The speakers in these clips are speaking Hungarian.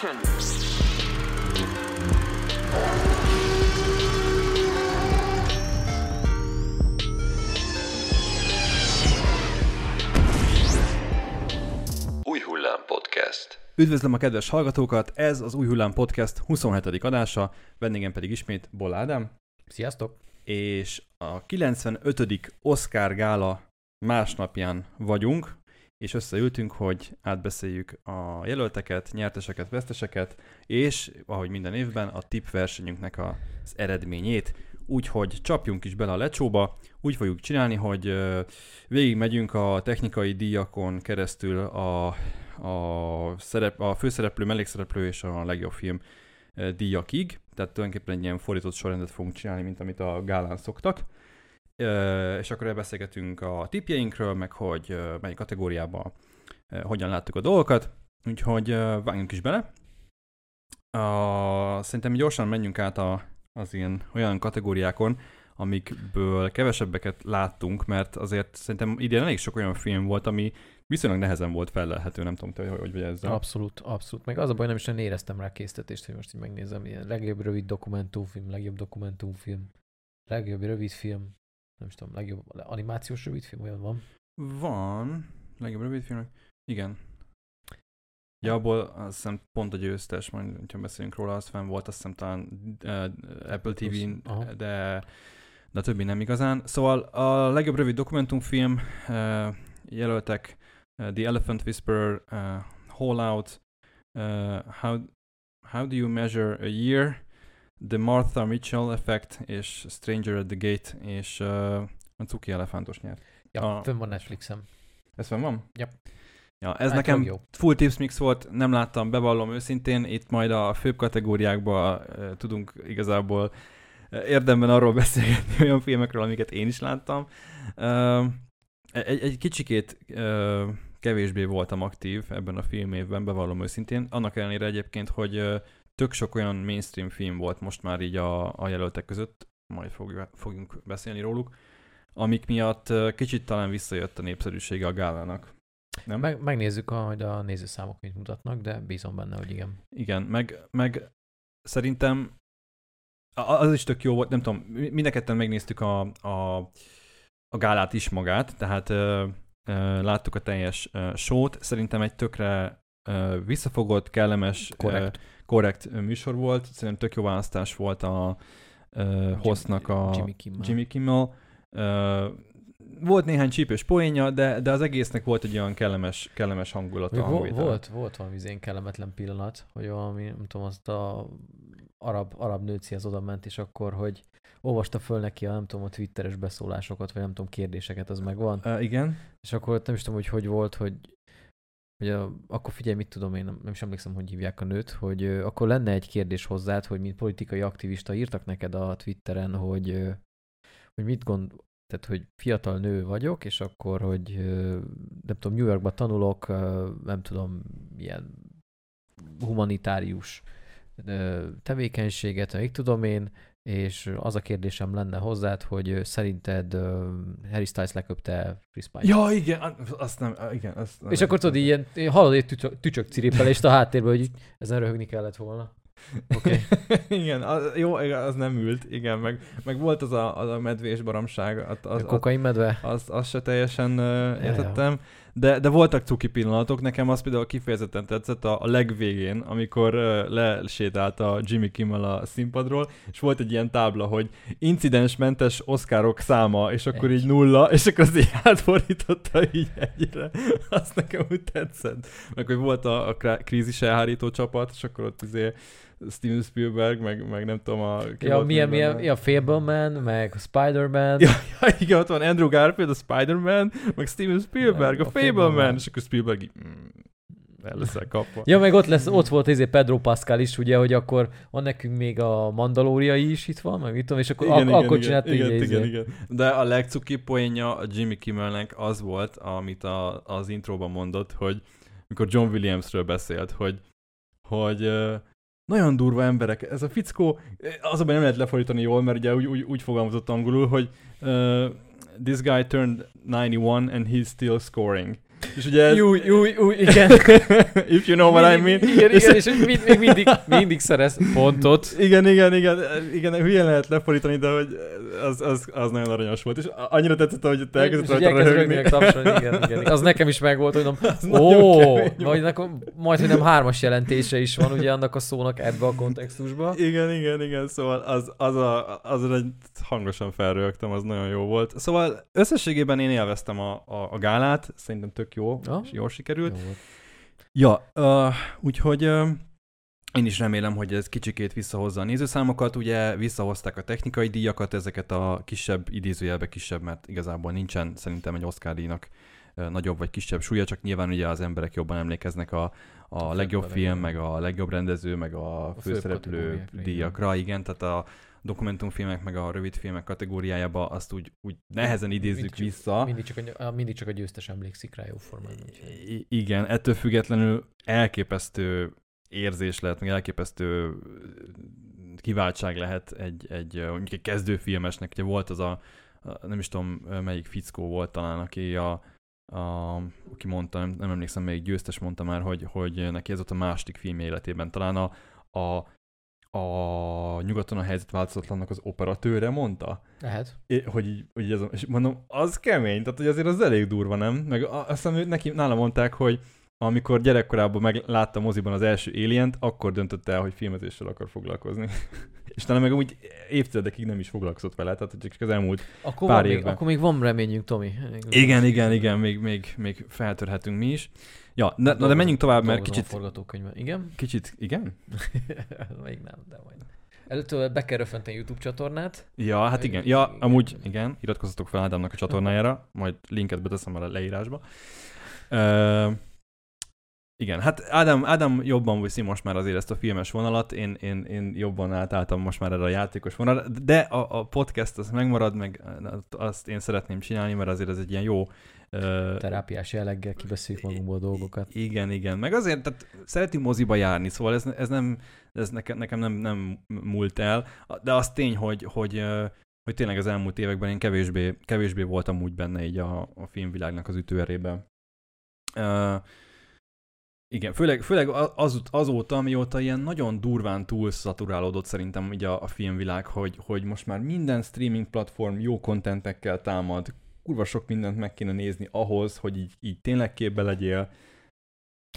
Action! Új Hullám Podcast. Üdvözlöm a kedves hallgatókat, ez az Új Hullám Podcast 27. adása, vendégem pedig ismét Boll Ádám, Sziasztok! és a 95. Oscar gála másnapján vagyunk, és összeültünk, hogy átbeszéljük a jelölteket, nyerteseket, veszteseket, és ahogy minden évben a tip versenyünknek az eredményét. Úgyhogy csapjunk is bele a lecsóba, úgy fogjuk csinálni, hogy végigmegyünk a technikai díjakon keresztül a, a, szerep, a főszereplő, mellékszereplő és a legjobb film díjakig, tehát tulajdonképpen egy ilyen fordított sorrendet fogunk csinálni, mint amit a gálán szoktak. És akkor beszélgetünk a tipjeinkről, meg hogy ö, mely kategóriában hogyan láttuk a dolgokat, úgyhogy vágjunk is bele. A, szerintem gyorsan menjünk át a, az ilyen olyan kategóriákon, amikből kevesebbeket láttunk, mert azért szerintem idén elég sok olyan film volt, ami viszonylag nehezen volt felelhető, nem tudom, te hogy, hogy vagy ezzel. Abszolút, abszolút. Meg az a baj, nem is nagyon éreztem rá késztetést, hogy most így megnézem. Ilyen legjobb rövid dokumentumfilm, legjobb dokumentumfilm, legjobb rövidfilm, nem is tudom, legjobb animációs rövidfilm, olyan van. Van, legjobb rövidfilmek. Igen. Ja, abból azt hiszem pont a győztes, majd ha beszélünk róla, az fenn volt, azt hiszem talán uh, Apple TV-n, Aha. de, de a többi nem igazán. Szóval a legjobb rövid dokumentumfilm uh, jelöltek uh, The Elephant Whisperer, uh, Hall Out, uh, How, How Do You Measure a Year, The Martha Mitchell Effect és Stranger at the Gate, és uh, a Cuki Elefántos nyert. Ja, A- fönn van Netflixem. Ez fenn van? Yep. Ja, ez Hát nekem jó. full tips mix volt, nem láttam, bevallom őszintén, itt majd a főbb kategóriákban uh, tudunk igazából uh, érdemben arról beszélgetni olyan filmekről, amiket én is láttam. Uh, egy, egy kicsikét uh, kevésbé voltam aktív ebben a filmévben, bevallom őszintén, annak ellenére egyébként, hogy uh, tök sok olyan mainstream film volt most már így a, a jelöltek között, majd fogjuk, fogjunk beszélni róluk, amik miatt kicsit talán visszajött a népszerűsége a gálának. Nem? Meg, megnézzük, hogy a nézőszámok mit mutatnak, de bízom benne, hogy igen. Igen, meg, meg szerintem az is tök jó volt, nem tudom, mi- mind megnéztük a, a, a gálát is magát, tehát ö, ö, láttuk a teljes ö, sót, szerintem egy tökre ö, visszafogott, kellemes, Korrekt. Ö, korrekt műsor volt, szerintem tök jó választás volt a ö, hostnak a Jimmy Kimmel. Jimmy Kimmel. Ö, volt néhány csípős poénja, de, de az egésznek volt egy olyan kellemes, kellemes hangulata. Még vo- hangvétele. volt, volt valami izén kellemetlen pillanat, hogy valami, nem tudom, azt a arab, arab nőcihez oda ment, és akkor, hogy olvasta föl neki a, nem tudom, a twitteres beszólásokat, vagy nem tudom, kérdéseket, az megvan. Ö, igen. És akkor nem is tudom, hogy hogy volt, hogy, hogy a, akkor figyelj, mit tudom én, nem, nem is emlékszem, hogy hívják a nőt, hogy ö, akkor lenne egy kérdés hozzád, hogy mint politikai aktivista írtak neked a Twitteren, hogy, ö, hogy mit gond, tehát hogy fiatal nő vagyok, és akkor, hogy ö, nem tudom, New Yorkba tanulok, ö, nem tudom, ilyen humanitárius ö, tevékenységet, még tudom én, és az a kérdésem lenne hozzád, hogy szerinted Harry Styles leköpte Chris Pine. Ja, igen, azt nem, igen. Azt, És akkor tudod, ilyen, hallod egy tücsök, tücsök ciripelést a háttérben, hogy ezen röhögni kellett volna. Okay. igen, az, jó, az nem ült, igen, meg, meg volt az a, az a medvés baromság, az, az, az, Kokain medve? az, az se teljesen uh, értettem, de, de voltak cuki pillanatok, nekem az például kifejezetten tetszett a, a legvégén, amikor uh, lesétált a Jimmy Kimmel a színpadról, és volt egy ilyen tábla, hogy incidensmentes oszkárok száma, és akkor Egy. így nulla, és akkor az így átfordította így egyre. Azt nekem úgy tetszett. Meg hogy volt a, a krízis elhárító csapat, és akkor ott izé Steven Spielberg, meg, meg nem tudom a... Ja, milyen, milyen, ja, Fableman, meg Spider-Man. Ja, ja, igen, ott van Andrew Garfield, a Spider-Man, meg Steven Spielberg, a, A Fableman, Fableman. és akkor Spielberg így, mm, el leszel kapva. Ja, meg ott, lesz, ott volt izé Pedro Pascal is, ugye, hogy akkor van nekünk még a Mandalóriai is itt van, meg mit tudom, és akkor, ak- akkor csinálta igen, így igen, izé. igen. De a legcuki poénja a Jimmy Kimmelnek az volt, amit a, az intróban mondott, hogy mikor John Williamsről beszélt, hogy, hogy nagyon durva emberek. Ez a fickó, az nem lehet lefordítani jól, mert ugye úgy, úgy, úgy fogalmazott angolul, hogy uh, this guy turned 91 and he's still scoring. És ugye. Jó, jó, jó, igen. If you know what I mean. Igen, igen, és mind, még mindig, mindig szerez pontot. Igen, igen, igen, igen, hülye lehet lefordítani, de hogy az, az, az nagyon aranyos volt, és annyira tetszett, hogy te elkezdett rajta röhögni. igen, igen, igen. Az nekem is megvolt, hogy mondom, ó, majd, nekem, majd, hogy nem hármas jelentése is van ugye annak a szónak ebbe a kontextusba. Igen, igen, igen, szóval az, az, a, azon egy hangosan felrögtem, az nagyon jó volt. Szóval összességében én élveztem a, a, a gálát, szerintem tök jó, Ja. és jól sikerült. Jó volt. Ja, uh, úgyhogy uh, én is remélem, hogy ez kicsikét visszahozza a nézőszámokat. Ugye visszahozták a technikai díjakat, ezeket a kisebb, idézőjelbe kisebb, mert igazából nincsen szerintem egy Oscar díjnak nagyobb vagy kisebb súlya, csak nyilván ugye az emberek jobban emlékeznek a, a A legjobb film, meg a legjobb rendező, meg a, főbb főszereplő díjakra, igen, tehát a dokumentumfilmek, meg a rövidfilmek kategóriájába azt úgy, úgy nehezen idézzük Mindig vissza. Mindig csak, a, mindig csak a győztes emlékszik rá jó formán. úgyhogy- I- igen, ettől függetlenül elképesztő érzés lehet, meg elképesztő kiváltság lehet egy, egy mondjuk egy kezdőfilmesnek. Ugye volt az a, a nem is tudom melyik fickó volt talán, aki a, a aki mondta, nem, nem emlékszem, melyik győztes mondta már, hogy, hogy neki ez volt a második film életében. Talán a, a, a nyugaton a helyzet változatlannak az operatőre mondta, Lehet. É, hogy így, hogy ez, és mondom, az kemény, tehát hogy azért az elég durva, nem? Meg a- azt hiszem, hogy neki, nála mondták, hogy amikor gyerekkorában meglátta moziban az első alien akkor döntött el, hogy filmezéssel akar foglalkozni. és talán meg úgy évtizedekig nem is foglalkozott vele, tehát csak az elmúlt... Akkor, Pár van még, évben. akkor még van reményünk, Tomi. Igen, igen, igen, még, még, még feltörhetünk mi is. Ja, na, na de Dolgozom- menjünk tovább, mert dolgozom kicsit, forgatókönyvben. Igen? kicsit, igen? még nem, de majd. Előtt be kell röfenteni YouTube csatornát. Ja, hát igen. Ja, amúgy igen, iratkozzatok fel Ádámnak a csatornájára, majd linket beteszem a leírásba. Uh, igen, hát Ádám, Ádám jobban viszi most már azért ezt a filmes vonalat, én, én, én jobban átálltam most már erre a játékos vonalra, de a, a podcast az megmarad, meg azt én szeretném csinálni, mert azért ez egy ilyen jó Terápiás jelleggel kibeszéljük magunkból dolgokat. igen, igen. Meg azért, tehát szeretünk moziba járni, szóval ez, ez nem, ez nekem, nekem nem, nem múlt el, de az tény, hogy, hogy, hogy tényleg az elmúlt években én kevésbé, kevésbé voltam úgy benne így a, a filmvilágnak az ütőerében. Uh, igen, főleg, főleg az, azóta, mióta ilyen nagyon durván túl szaturálódott szerintem így a, a filmvilág, hogy, hogy most már minden streaming platform jó kontentekkel támad, kurva sok mindent meg kéne nézni ahhoz, hogy így, így tényleg képbe legyél.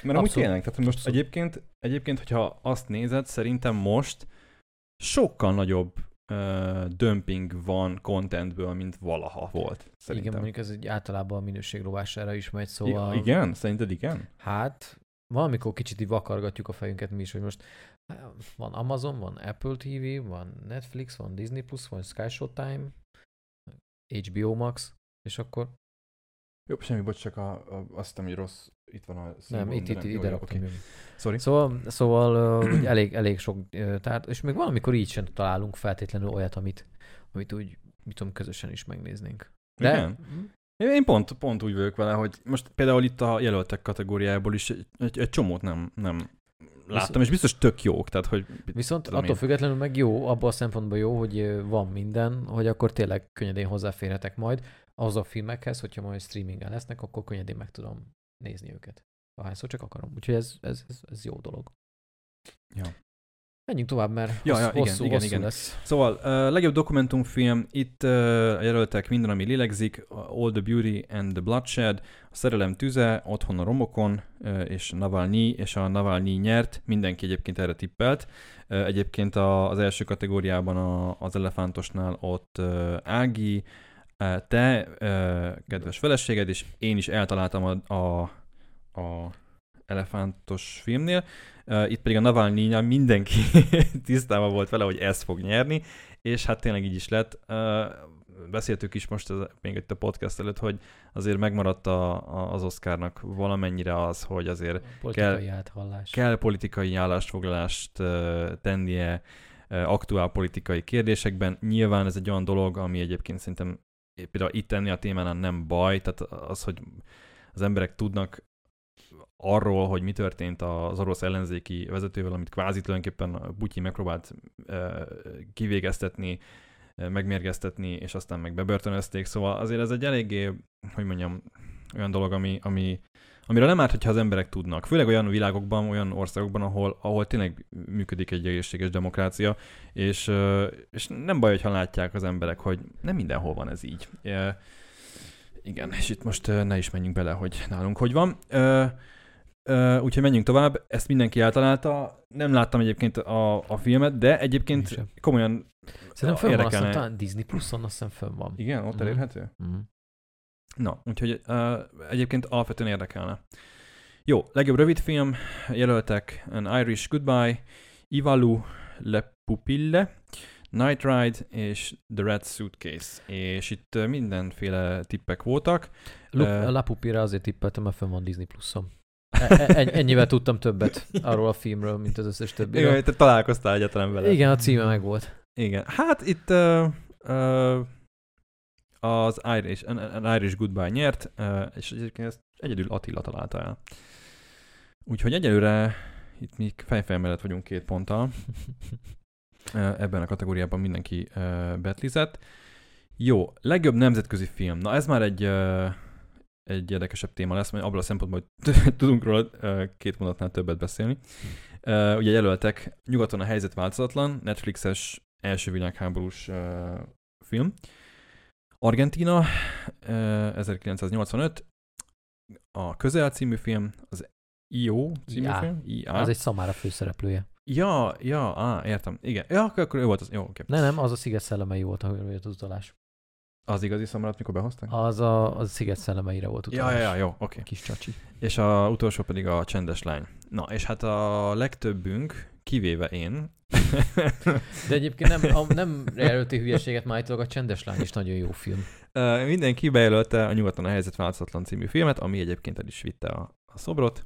Mert amúgy tényleg, tehát most Abszolút. egyébként, egyébként, hogyha azt nézed, szerintem most sokkal nagyobb uh, dömping van contentből, mint valaha volt. Szerintem. Igen, mondjuk ez egy általában a minőség rovására is megy, szóval... szóval... Igen? Szerinted igen? Hát, valamikor kicsit így vakargatjuk a fejünket mi is, hogy most van Amazon, van Apple TV, van Netflix, van Disney Plus, van Sky Showtime, HBO Max, és akkor Jó, semmi, bocs, csak a, a, azt hogy rossz, itt van a nem, szimbólum, itt, itt, ide raktam. Okay. Sorry. Szóval, szóval uh, elég, elég sok uh, tárt, és még valamikor így sem találunk feltétlenül olyat, amit, amit úgy, mit tudom, közösen is megnéznénk. De, Igen? Én pont, pont úgy vagyok vele, hogy most például itt a jelöltek kategóriájából is egy, egy, egy csomót nem, nem láttam, és biztos tök jók, tehát hogy... Viszont attól én. függetlenül meg jó, abban a szempontból jó, hogy van minden, hogy akkor tényleg könnyedén hozzáférhetek majd ahhoz a filmekhez, hogyha majd streamingen lesznek, akkor könnyedén meg tudom nézni őket. Ahányszor csak akarom. Úgyhogy ez, ez, ez, ez jó dolog. Ja. Menjünk tovább, mert Ja, ja, igen, hosszú, igen, hosszú igen. lesz. Szóval uh, legjobb dokumentumfilm, itt uh, jelöltek minden, ami lélegzik, All the Beauty and the Bloodshed, a Szerelem tüze, Otthon a romokon, uh, és Navalnyi, és a Navalnyi nyert, mindenki egyébként erre tippelt. Uh, egyébként a, az első kategóriában a, az elefántosnál ott uh, Ági, uh, te, kedves feleséged, és én is eltaláltam a, a, a elefántos filmnél. Itt pedig a Navalnyi mindenki tisztában volt vele, hogy ez fog nyerni, és hát tényleg így is lett. Beszéltük is most ez, még itt a podcast előtt, hogy azért megmaradt a, a, az Oscarnak valamennyire az, hogy azért Politikai áthallás. kell politikai állásfoglalást tennie aktuál politikai kérdésekben. Nyilván ez egy olyan dolog, ami egyébként szerintem például itt tenni a témánál nem baj, tehát az, hogy az emberek tudnak arról, hogy mi történt az orosz ellenzéki vezetővel, amit kvázi tulajdonképpen Butyi megpróbált kivégeztetni, megmérgeztetni, és aztán meg bebörtönözték, szóval azért ez egy eléggé, hogy mondjam, olyan dolog, ami, ami, amire nem árt, hogyha az emberek tudnak. Főleg olyan világokban, olyan országokban, ahol, ahol tényleg működik egy egészséges demokrácia, és, és nem baj, hogyha látják az emberek, hogy nem mindenhol van ez így. Igen, és itt most ne is menjünk bele, hogy nálunk hogy van. Ö, úgyhogy menjünk tovább, ezt mindenki általálta. Nem láttam egyébként a, a filmet, de Én egyébként komolyan Szerintem fönn van, azt érdekelne. hiszem, talán Disney Plus-on azt hiszem fönn van. Igen, ott Mhm. elérhető? Mhm. Na, úgyhogy uh, egyébként alapvetően érdekelne. Jó, legjobb rövidfilm, jelöltek An Irish Goodbye, Ivalu Le Pupille, Night Ride és The Red Suitcase. És itt uh, mindenféle tippek voltak. Lu- Ö, a Lapupira azért tippeltem, mert fönn van Disney Plus-on. E- e- en- ennyivel tudtam többet arról a filmről, mint az összes többi. Igen, te találkoztál egyáltalán vele. Igen, a címe meg volt. Igen. Hát itt uh, uh, az Irish, an, an Irish Goodbye nyert, és egyébként ezt egyedül Attila találta el. Úgyhogy egyelőre itt mi fejfej mellett vagyunk két ponttal. Ebben a kategóriában mindenki betlizett. Jó, legjobb nemzetközi film. Na ez már egy, egy érdekesebb téma lesz, mert abból a szempontból, hogy tudunk róla két mondatnál többet beszélni. Ugye jelöltek Nyugaton a helyzet változatlan, Netflixes első világháborús film. Argentina, uh, 1985, a Közel című film, az IO című IA. film. IA. Az egy szamára főszereplője. Ja, ja, á, értem. Igen. Ja, akkor, akkor ő volt az. Jó, oké. Ne, nem, az a Sziget szellemei volt, ahol jött az utalás. Az igazi szamarat, mikor behozták? Az a, az a Sziget szellemeire volt ja, utalás. ja, ja, jó, oké. Kis csacsi. És a utolsó pedig a csendes lány. Na, és hát a legtöbbünk, kivéve én, De egyébként nem, a, nem jelölti hülyeséget már a Csendes Lány is nagyon jó film. Ö, mindenki bejelölte a Nyugaton a helyzet változatlan című filmet, ami egyébként el is vitte a, a szobrot.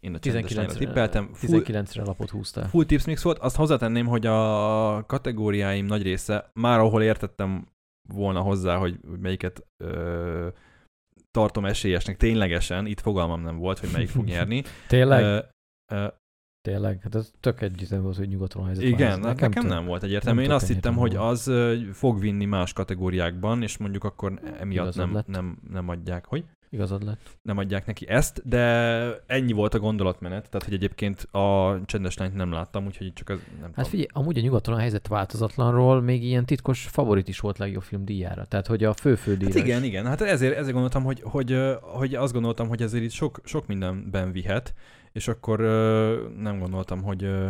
Én a csendes lányra 19-re, tippeltem. Full, 19-re lapot húztál. full tips mix volt. Azt hozzátenném, hogy a kategóriáim nagy része, már ahol értettem volna hozzá, hogy melyiket ö, tartom esélyesnek ténylegesen, itt fogalmam nem volt, hogy melyik fog nyerni. Tényleg? Ö, ö, Tényleg? Hát ez tök egyértelmű volt, hogy nyugaton helyzet Igen, változik. nekem, nekem tök. nem volt egyértelmű. nem Én azt hittem, hogy egyértelmű az fog vinni más kategóriákban, és mondjuk akkor emiatt Igazad nem, lett. nem, nem adják, hogy Igazad lett. nem adják neki ezt, de ennyi volt a gondolatmenet, tehát hogy egyébként a csendes lányt nem láttam, úgyhogy csak az nem Hát tudom. figyelj, amúgy a nyugaton a helyzet változatlanról még ilyen titkos favorit is volt legjobb film díjára. Tehát, hogy a fő-fő díjra Hát igen, is. igen, hát ezért, ezért gondoltam, hogy, hogy, hogy azt gondoltam, hogy ezért itt sok, sok mindenben vihet, és akkor ö, nem gondoltam, hogy, ö,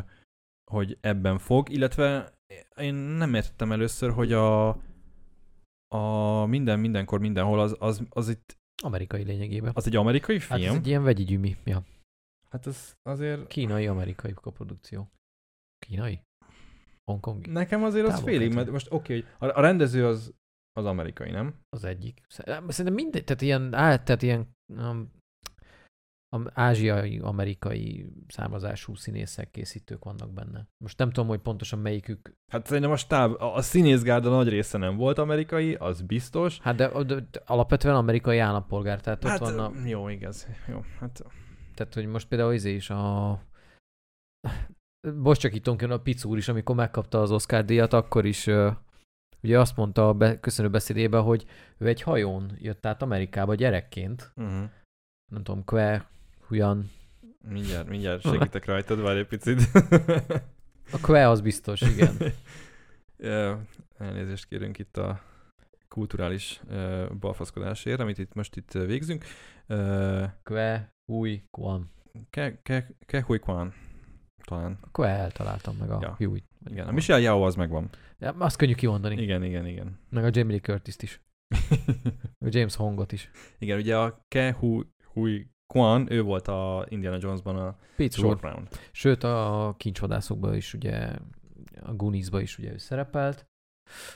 hogy ebben fog, illetve én nem értettem először, hogy a, a minden, mindenkor, mindenhol az, az, az itt Amerikai lényegében. az egy amerikai Hát film? ez egy ilyen vegyi gyümi. Ja. Hát ez azért Kínai-amerikai koprodukció. Kínai? Hongkongi? nekem azért az félig, mert most oké, okay, a, a rendező az, az amerikai, nem? Az egyik. Szer- Szerintem mindegy, tehát ilyen, á, tehát ilyen um, am- ázsiai, amerikai származású színészek, készítők vannak benne. Most nem tudom, hogy pontosan melyikük. Hát szerintem a stáb, a, színészgárda nagy része nem volt amerikai, az biztos. Hát de, de, de alapvetően amerikai állampolgár, tehát ott Hát van a, jó, igaz. Jó, hát tehát hogy most például izé is a Bocsakítom ki a Pic úr is, amikor megkapta az Oscar díjat, akkor is ugye azt mondta a be, köszönő beszédében, hogy ő egy hajón jött át Amerikába gyerekként. uh-huh. Nem tudom, Kwe, Huyan. mindjárt, mindjárt segítek rajtad, várj egy picit. A Kwe az biztos, igen. Ja, Elnézést kérünk itt a kulturális uh, balfaszkodásért, amit itt most itt végzünk. Uh, Kwe, Hui, Kwan. ke, ke, ke Hui Kwan, talán. A Kwe eltaláltam meg a Ja. Hui. Igen, a Michelle Yao az megvan. Ja, azt könnyű kimondani. Igen, igen, igen. Meg a Jamie Lee Curtis-t is. A James Hongot is. igen, ugye a Ke Hui, Hui Kwan, ő volt a Indiana Jonesban a úr. Short Round. Sőt, a kincsvadászokban is ugye, a Gooniesban is ugye ő szerepelt.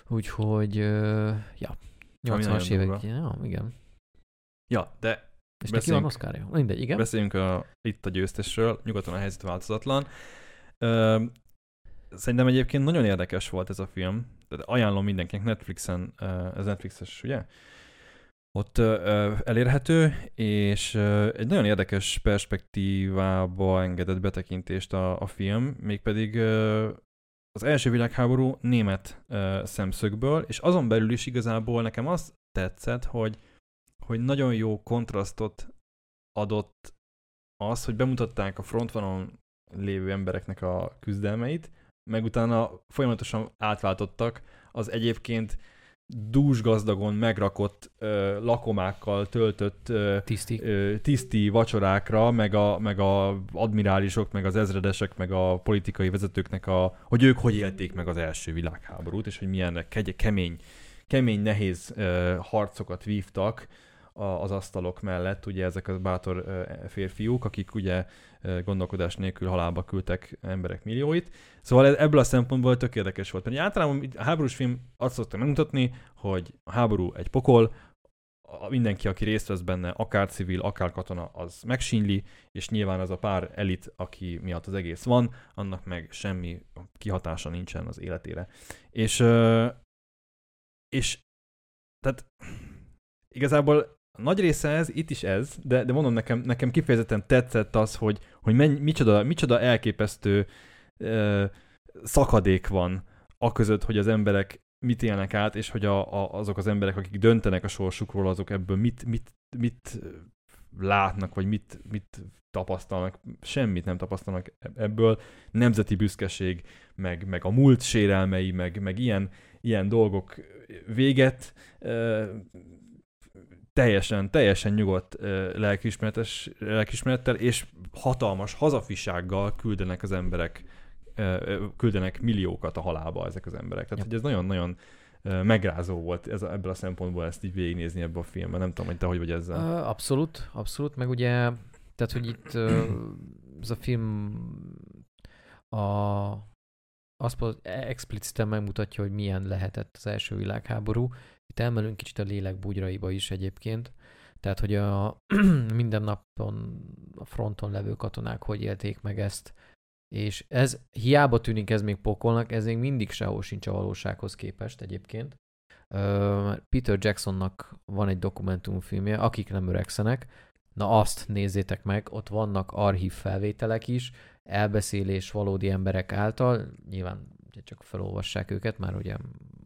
Úgyhogy, ja, Ami 80-as nagyon évek, ja, igen. Ja, de És neki van Oscarja? Mindegy, igen. Beszéljünk a, itt a győztesről, nyugaton a helyzet változatlan. Ö, szerintem egyébként nagyon érdekes volt ez a film. Tehát ajánlom mindenkinek Netflixen, ez Netflixes, ugye? Ott elérhető, és egy nagyon érdekes perspektívába engedett betekintést a, a film, mégpedig az első világháború német szemszögből, és azon belül is igazából nekem az tetszett, hogy hogy nagyon jó kontrasztot adott az, hogy bemutatták a frontvonalon lévő embereknek a küzdelmeit, meg utána folyamatosan átváltottak az egyébként dúsgazdagon megrakott ö, lakomákkal töltött ö, Tiszti. ö, tiszti vacsorákra, meg a, meg a admirálisok, meg az ezredesek, meg a politikai vezetőknek a, hogy ők hogy élték meg az első világháborút, és hogy milyen kegy, kemény, kemény, nehéz ö, harcokat vívtak a, az asztalok mellett, ugye ezek a bátor férfiúk, akik ugye gondolkodás nélkül halálba küldtek emberek millióit. Szóval ez- ebből a szempontból tök érdekes volt. Mert általában a háborús film azt szokta megmutatni, hogy a háború egy pokol, mindenki, aki részt vesz benne, akár civil, akár katona, az megsínyli, és nyilván az a pár elit, aki miatt az egész van, annak meg semmi kihatása nincsen az életére. És, és tehát igazából nagy része ez, itt is ez, de, de mondom, nekem, nekem kifejezetten tetszett az, hogy, hogy menny, micsoda, micsoda elképesztő ö, szakadék van a között, hogy az emberek mit élnek át, és hogy a, a, azok az emberek, akik döntenek a sorsukról, azok ebből mit, mit, mit látnak, vagy mit, mit tapasztalnak. Semmit nem tapasztalnak ebből. Nemzeti büszkeség, meg, meg a múlt sérelmei, meg, meg ilyen, ilyen dolgok véget. Teljesen, teljesen nyugodt ö, lelkiismeretes, lelkiismerettel, és hatalmas hazafisággal küldenek az emberek, küldenek milliókat a halálba ezek az emberek. Tehát, Ja. hogy ez nagyon-nagyon megrázó volt ez, ebből a szempontból ezt így végignézni ebbe a filmben. Nem tudom, hogy te hogy vagy ezzel. Abszolút, abszolút, meg ugye, tehát, hogy itt ez a film a, azt expliciten megmutatja, hogy milyen lehetett az első világháború. Itt elmenünk kicsit a lélek bugyraiba is egyébként. Tehát, hogy a minden napon a fronton levő katonák hogy élték meg ezt, és ez hiába tűnik ez még pokolnak, ez még mindig sehol sincs a valósághoz képest egyébként. Peter Jacksonnak van egy dokumentumfilmje, akik nem öregszenek, na azt nézzétek meg, ott vannak archív felvételek is, elbeszélés valódi emberek által, nyilván ugye csak felolvassák őket, már ugye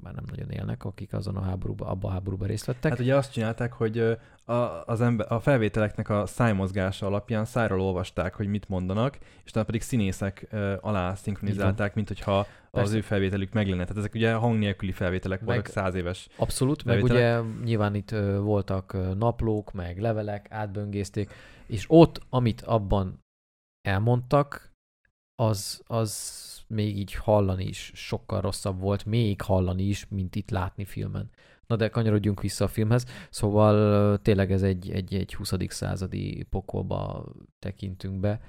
már nem nagyon élnek, akik azon a háborúban, abban a háborúban részt vettek. Hát ugye azt csinálták, hogy a, az ember, a felvételeknek a szájmozgása alapján szájról olvasták, hogy mit mondanak, és utána pedig színészek alá szinkronizálták, mint hogyha az Persze. ő felvételük meg lenne. Tehát ezek ugye hang nélküli felvételek Meg- voltak száz éves. Abszolút, meg bevételek. ugye nyilván itt voltak naplók, meg levelek, átböngészték, és ott, amit abban elmondtak, az, az még így hallani is sokkal rosszabb volt, még hallani is, mint itt látni filmen. Na de kanyarodjunk vissza a filmhez. Szóval tényleg ez egy, egy, egy 20. századi pokolba tekintünk be,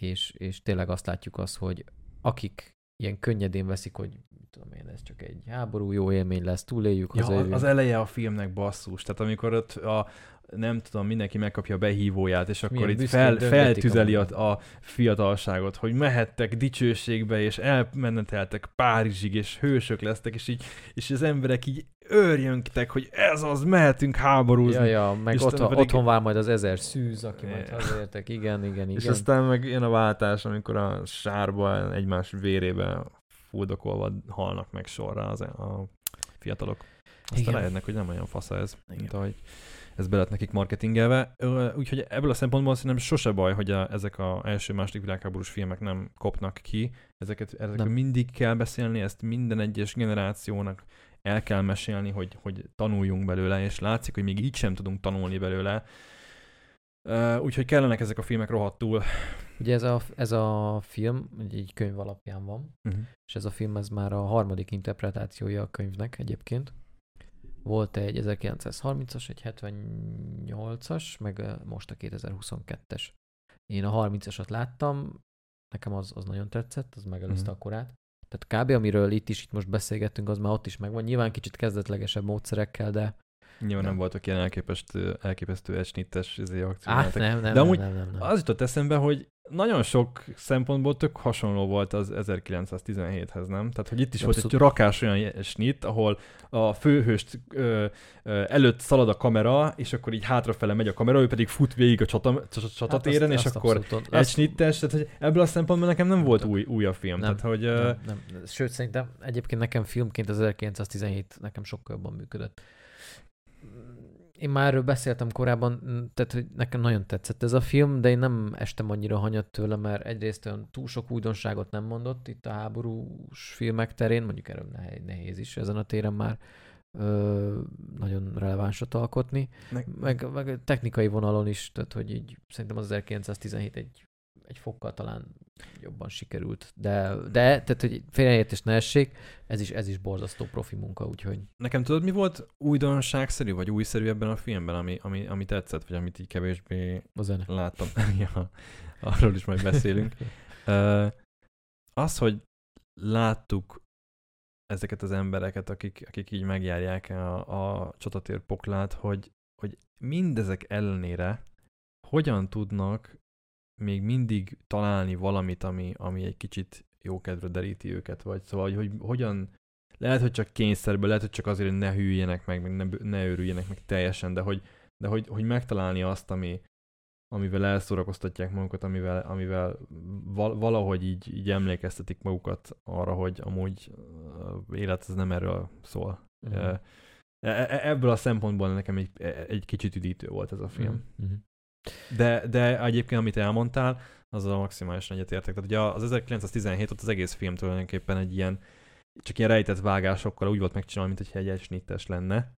és, és tényleg azt látjuk azt, hogy akik ilyen könnyedén veszik, hogy mit tudom én, ez csak egy háború, jó élmény lesz, túléljük, Ja, az eleje a filmnek basszus. Tehát amikor ott a, nem tudom, mindenki megkapja a behívóját, és akkor Milyen itt fel, feltüzeli a- a, fiatalságot, hogy mehettek dicsőségbe, és elmeneteltek Párizsig, és hősök lesztek, és így, és az emberek így őrjöntek, hogy ez az, mehetünk háborúzni. Ja, ja, meg És otthon, pedig- otthon vár majd az ezer szűz, aki majd hazaértek, igen, igen, igen. És aztán meg jön a váltás, amikor a sárba egymás vérébe fuldokolva halnak meg sorra az, a fiatalok. Aztán Igen. rájönnek, hogy nem olyan fasza ez, Igen. mint ahogy ez be lett nekik marketingelve. Úgyhogy ebből a szempontból szerintem sose baj, hogy a, ezek a első-második világháborús filmek nem kopnak ki. Ezeket, ezeket Nem. mindig kell beszélni, ezt minden egyes generációnak el kell mesélni, hogy, hogy tanuljunk belőle, és látszik, hogy még így sem tudunk tanulni belőle. Úgyhogy kellenek ezek a filmek rohadtul. Ugye ez a, ez a film egy könyv alapján van, Uh-huh. és ez a film ez már a harmadik interpretációja a könyvnek egyébként. Volt egy 1930-as, egy 78-as, meg most a 2022-es. Én a 30-asat láttam, nekem az, az nagyon tetszett, az megelőzte Mhm. a korát. Tehát kb. amiről itt is itt most beszélgettünk, az már ott is megvan. Nyilván kicsit kezdetlegesebb módszerekkel, de Nyilván nem Nem. voltak ilyen elképesztő, elképesztő esnittes izé, Á, akciójátok. nem, nem, De amúgy nem, nem, nem, nem. Az jutott eszembe, hogy nagyon sok szempontból tök hasonló volt az 1917-hez, nem? Tehát, hogy itt is volt egy Abszolút. rakás olyan snit, ahol a főhőst ö, ö, előtt szalad a kamera, és akkor így hátrafele megy a kamera, ő pedig fut végig a csata, csata- csatatéren, Hát és azt akkor abszolút- egy snittes, tehát hogy ebből a szempontból nekem nem volt Nem. új, új a film. Nem, tehát, hogy, nem, nem. Sőt, szerintem egyébként nekem filmként az 1917 nekem sokkal jobban működött. Én már erről beszéltem korábban, m, tehát hogy nekem nagyon tetszett ez a film, de én nem estem annyira hanyat tőle, mert egyrészt olyan túl sok újdonságot nem mondott itt a háborús filmek terén, mondjuk erről nehéz, nehéz is ezen a téren már ö, nagyon relevánsat alkotni, Ne, meg, meg technikai vonalon is, tehát hogy így szerintem az 1917 egy, egy fokkal talán jobban sikerült, de, de tehát hogy félreértés ne essék, ez is, ez is borzasztó profi munka, úgyhogy Nekem tudod, mi volt újdonságszerű, vagy újszerű ebben a filmben, ami, ami, ami tetszett, vagy amit így kevésbé a zene. láttam? ja, arról is majd beszélünk. Ö, az, hogy láttuk ezeket az embereket, akik, akik így megjárják a, a csatatér poklát, hogy, hogy mindezek ellenére hogyan tudnak még mindig találni valamit, ami, ami egy kicsit jókedvre deríti őket, vagy szóval, hogy, hogy hogyan lehet, hogy csak kényszerből, lehet, hogy csak azért, hogy ne hűljenek meg, meg ne, ne őrüljenek meg teljesen, de hogy, de hogy, hogy megtalálni azt, ami, amivel elszórakoztatják magukat, amivel, amivel val- valahogy így, így emlékeztetik magukat arra, hogy amúgy élet ez nem erről szól. E- ebből a szempontból nekem egy, egy kicsit üdítő volt ez a film. Mhm. De, de egyébként, amit elmondtál, azzal maximálisan egyetértek. Tehát ugye az 1917 ott az egész film tulajdonképpen egy ilyen, csak ilyen rejtett vágásokkal úgy volt megcsinálva, mint hogyha egy egysnittes lenne.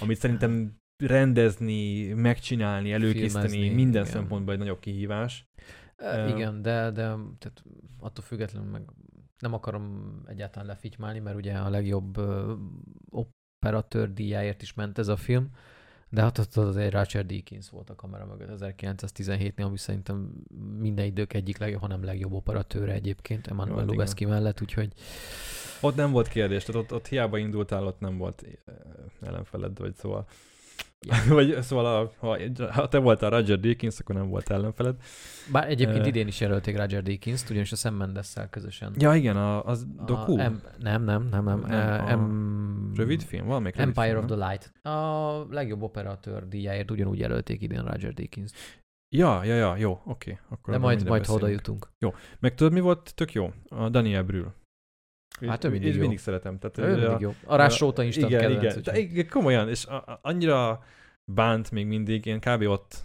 Amit szerintem rendezni, megcsinálni, előkészíteni Filmezni, minden igen. szempontból egy nagyobb kihívás. E, Igen, de, de tehát attól függetlenül meg nem akarom egyáltalán lefitymálni, mert ugye a legjobb operatőr díjáért is ment ez a film, de hát ott az egy Richard Deakins volt a kamera mögött 1917-nél, ami szerintem minden idők egyik legjobb, hanem legjobb operatőre egyébként, Emmanuel igen. Lubezki mellett, úgyhogy Ott nem volt kérdés, tehát ott, ott hiába indultál, ott nem volt eh, ellenfeled, vagy szóval. vagy szóval, a, ha, ha, te voltál Roger Deakins, akkor nem volt ellenfeled. bár egyébként Ö. idén is jelölték Roger Deakins-t, ugyanis a Sam Mendes-szel közösen. Ja, igen, a, az A doku. em, nem, nem, nem, nem. Nem, nem a em, Rövid film? Valamelyik rövid Empire film, of nem? the Light. A legjobb operatőr díjáért ugyanúgy jelölték idén Roger Deakins. Ja, ja, ja, jó, oké. Akkor De majd, majd oda jutunk. Meg tudod, mi volt tök jó? A Daniel Brühl. Hát ő mindig őt jó. mindig szeretem. Tehát, Ő ő mindig jó. A Rásóta instant igen, kedvenc. igen, de, úgyhogy- igen, komolyan, és a, a, annyira bánt még mindig, én kb. ott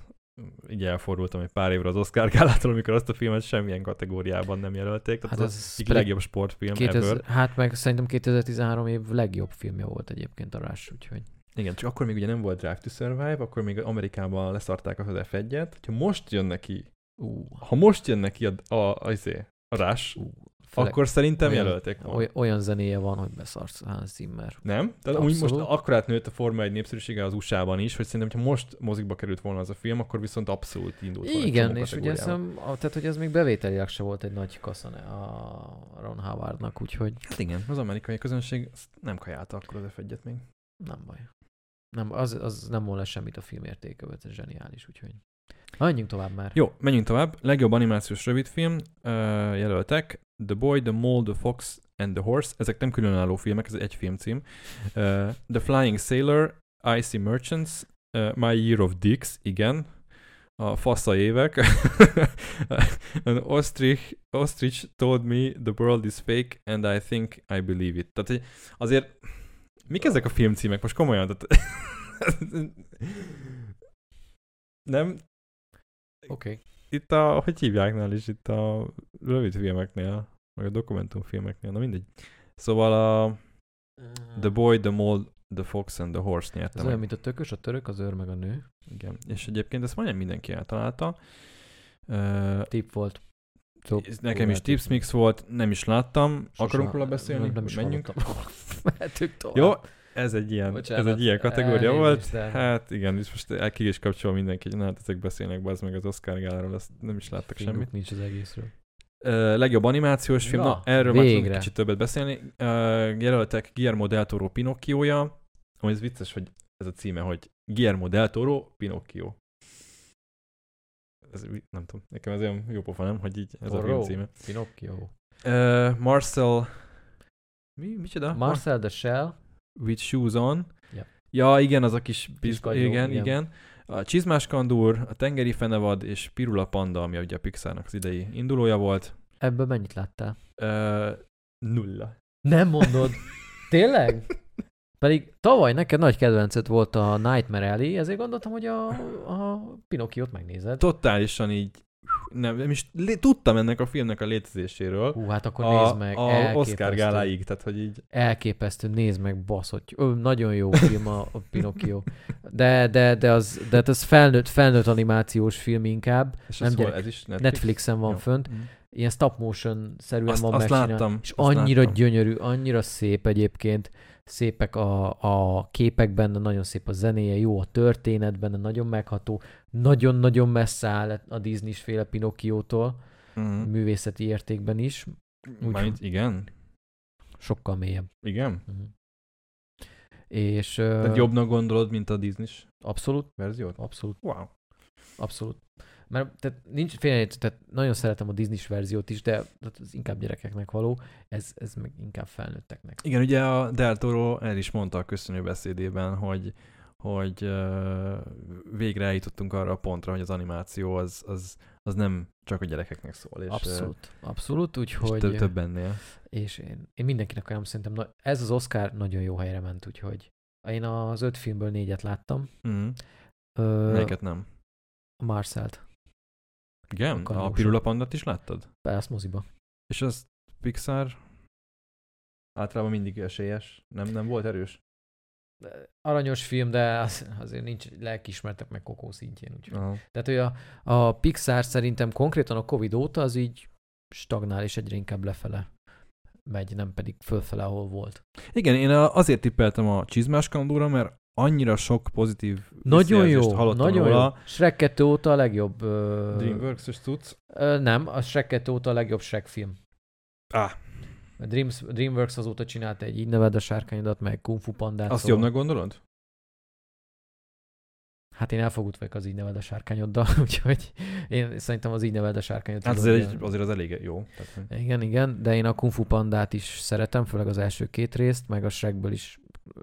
így elfordultam egy pár évre az Oscar gálától, amikor azt a filmet semmilyen kategóriában nem jelölték. Tehát Hát az, az egyik legjobb sportfilm 2000, ever. hát meg szerintem 2013 év legjobb filmje volt egyébként a Rush, úgyhogy Igen, csak akkor még ugye nem volt Drive to Survive, akkor még Amerikában leszarták az F1-et. Ha most jön neki, ú, ha most jön neki a, a, a, a, a Rush, ú fele, akkor szerintem olyan- jelölték volna. oly, olyan zenéje van, hogy beszarsz Hans Zimmer. Nem? Tehát úgy most Abszolút. akkor átnőtt a Forma 1 népszerűsége az USA-ban is, hogy szerintem, ha most mozikba került volna az a film, akkor viszont abszolút indult volna Igen, és ugye kategóriában. szem, a- tehát, hogy ez még bevételileg se volt egy nagy kaszane a Ron Howardnak, úgyhogy Hát igen, az amerikai közönség nem kajálta akkor az F1-et még. nem baj. Nem, az, az nem volna semmit a film értékövet, ez zseniális, úgyhogy menjünk tovább már. Jó, menjünk tovább. Legjobb animációs rövidfilm uh, jelöltek. The Boy, The Mole, The Fox and the Horse. Ezek nem különálló filmek, ez egy filmcím. Uh, the Flying Sailor, Icy Merchants, uh, My Year of Dicks, igen. A fassa évek. An ostrich, ostrich told me the world is fake and I think I believe it. Tehát azért mik ezek a filmcímek? Most komolyan? Tehát, nem, Oké. Okay. Itt a, hogy hívják nál is, itt a rövid filmeknél, vagy a dokumentumfilmeknél, na mindegy. Szóval a The Boy, The Mole, The Fox and the Horse Ez nyerte olyan, meg. mint a tökös, a török, az őr meg a nő. Igen. És egyébként ezt majdnem mindenki eltalálta. Uh, Tip volt. Szó- nekem is Tips Mix volt, nem is láttam. Sose- Akarunk róla beszélni? Nem, nem is Menjünk? Mehetünk tovább. Jó, ez egy ilyen, Bocsánat, ez egy ilyen kategória elnézést, volt. de- Hát igen, és most el ki is kapcsol mindenki, na hát ezek beszélnek az meg az Oscar gáláról, ezt nem is láttak Finguk semmit. nincs az egészről. Uh, legjobb animációs film, Na, na, erről már tudunk végre. kicsit többet beszélni. Uh, jelöltek Guillermo del Toro Pinocchioja, ami ez vicces, hogy ez a címe, hogy Guillermo del Toro Pinocchio. Ez, nem tudom, nekem ez olyan jó pofa, nem? Hogy így ez a film címe. Pinocchio. Uh, Marcel... Mi? Micsoda? Marcel the Shell. With Shoes On. Ja. Ja, igen, az a kis... Biz... igen, igen. igen, A Csizmás Kandúr, a Tengeri Fenevad és Pirula Panda, ami ugye a Pixarnak az idei indulója volt. Ebből mennyit láttál? Uh, nulla. Nem mondod. Tényleg? Pedig tavaly neked nagy kedvencet volt a Nightmare Alley, ezért gondoltam, hogy a, a Pinocchiót megnézed. Totálisan így nem, nem is lé- tudtam ennek a filmnek a létezéséről. Hú, hát akkor a, nézd meg. a. Oscar gáláig, tehát hogy így Elképesztő, nézd meg, baszott. Ö, nagyon jó film a, a Pinocchio. De, de, de, az, de hát az felnőtt, felnőtt animációs film inkább. és Nem gyerek. ez is Netflix? Netflixen van Jó. fönt. Mhm. Ilyen stop motion szerűen Azt- van azt megcsinálva. láttam, És azt annyira láttam. gyönyörű, annyira szép egyébként. Szépek a, a képek benne, nagyon szép a zenéje, jó a történet benne, nagyon megható. Nagyon-nagyon messze áll a Disney féle Pinocchiótól, Mhm. művészeti értékben is. Úgy- Mármint igen? Sokkal mélyebb. Igen? Mhm. És Tehát jobbnak gondolod, mint a Disney-s abszolút, verziót? abszolút, Wow. abszolút. Mert tehát nincs félreértő, tehát nagyon szeretem a Disney verziót is, de tehát ez inkább gyerekeknek való, ez, ez meg inkább felnőtteknek. Igen, ugye a Del Toro el is mondta a köszönő beszédében, hogy, hogy uh, végre eljutottunk arra a pontra, hogy az animáció az, az, az nem csak a gyerekeknek szól. És, Abszolút, abszolút, És úgyhogy... több, több ennél. És én, én mindenkinek olyan szerintem, na, ez az Oscar nagyon jó helyre ment, úgyhogy én az öt filmből négyet láttam. Mm. Ö, Melyiket nem? a Marcelt, Igen? A jósabb. Pirula Pandat is láttad? Persze moziba. És az Pixar általában mindig esélyes. Nem, nem volt erős? Aranyos film, de az, azért nincs lelkismertek meg kokó szintjén. Úgyhogy. Aha. Tehát, hogy a, a Pixar szerintem konkrétan a Covid óta az így stagnál, és egyre inkább lefele megy, nem pedig fölfele, ahol volt. Igen, én a- azért tippeltem a csizmás kandúra, mert annyira sok pozitív Nagyon jó, hallottam nagyon jó. róla. Shrek 2 óta a legjobb... Ö, Dreamworks-es tudsz? Ö, nem, a Shrek 2 óta a legjobb Shrek film. Ah, A Dreams, Dreamworks azóta csinálta egy így neved a sárkányodat, meg Kung Fu Pandát. azt szóval- jobbnak gondolod? Hát én elfogult vagyok az így neved a sárkányoddal, úgyhogy én szerintem az így neved a sárkányod. Hát azért, egy, azért az elég jó. Tehát, Igen, igen, de én a Kung Fu Pandát is szeretem, főleg az első két részt, meg a Shrekből is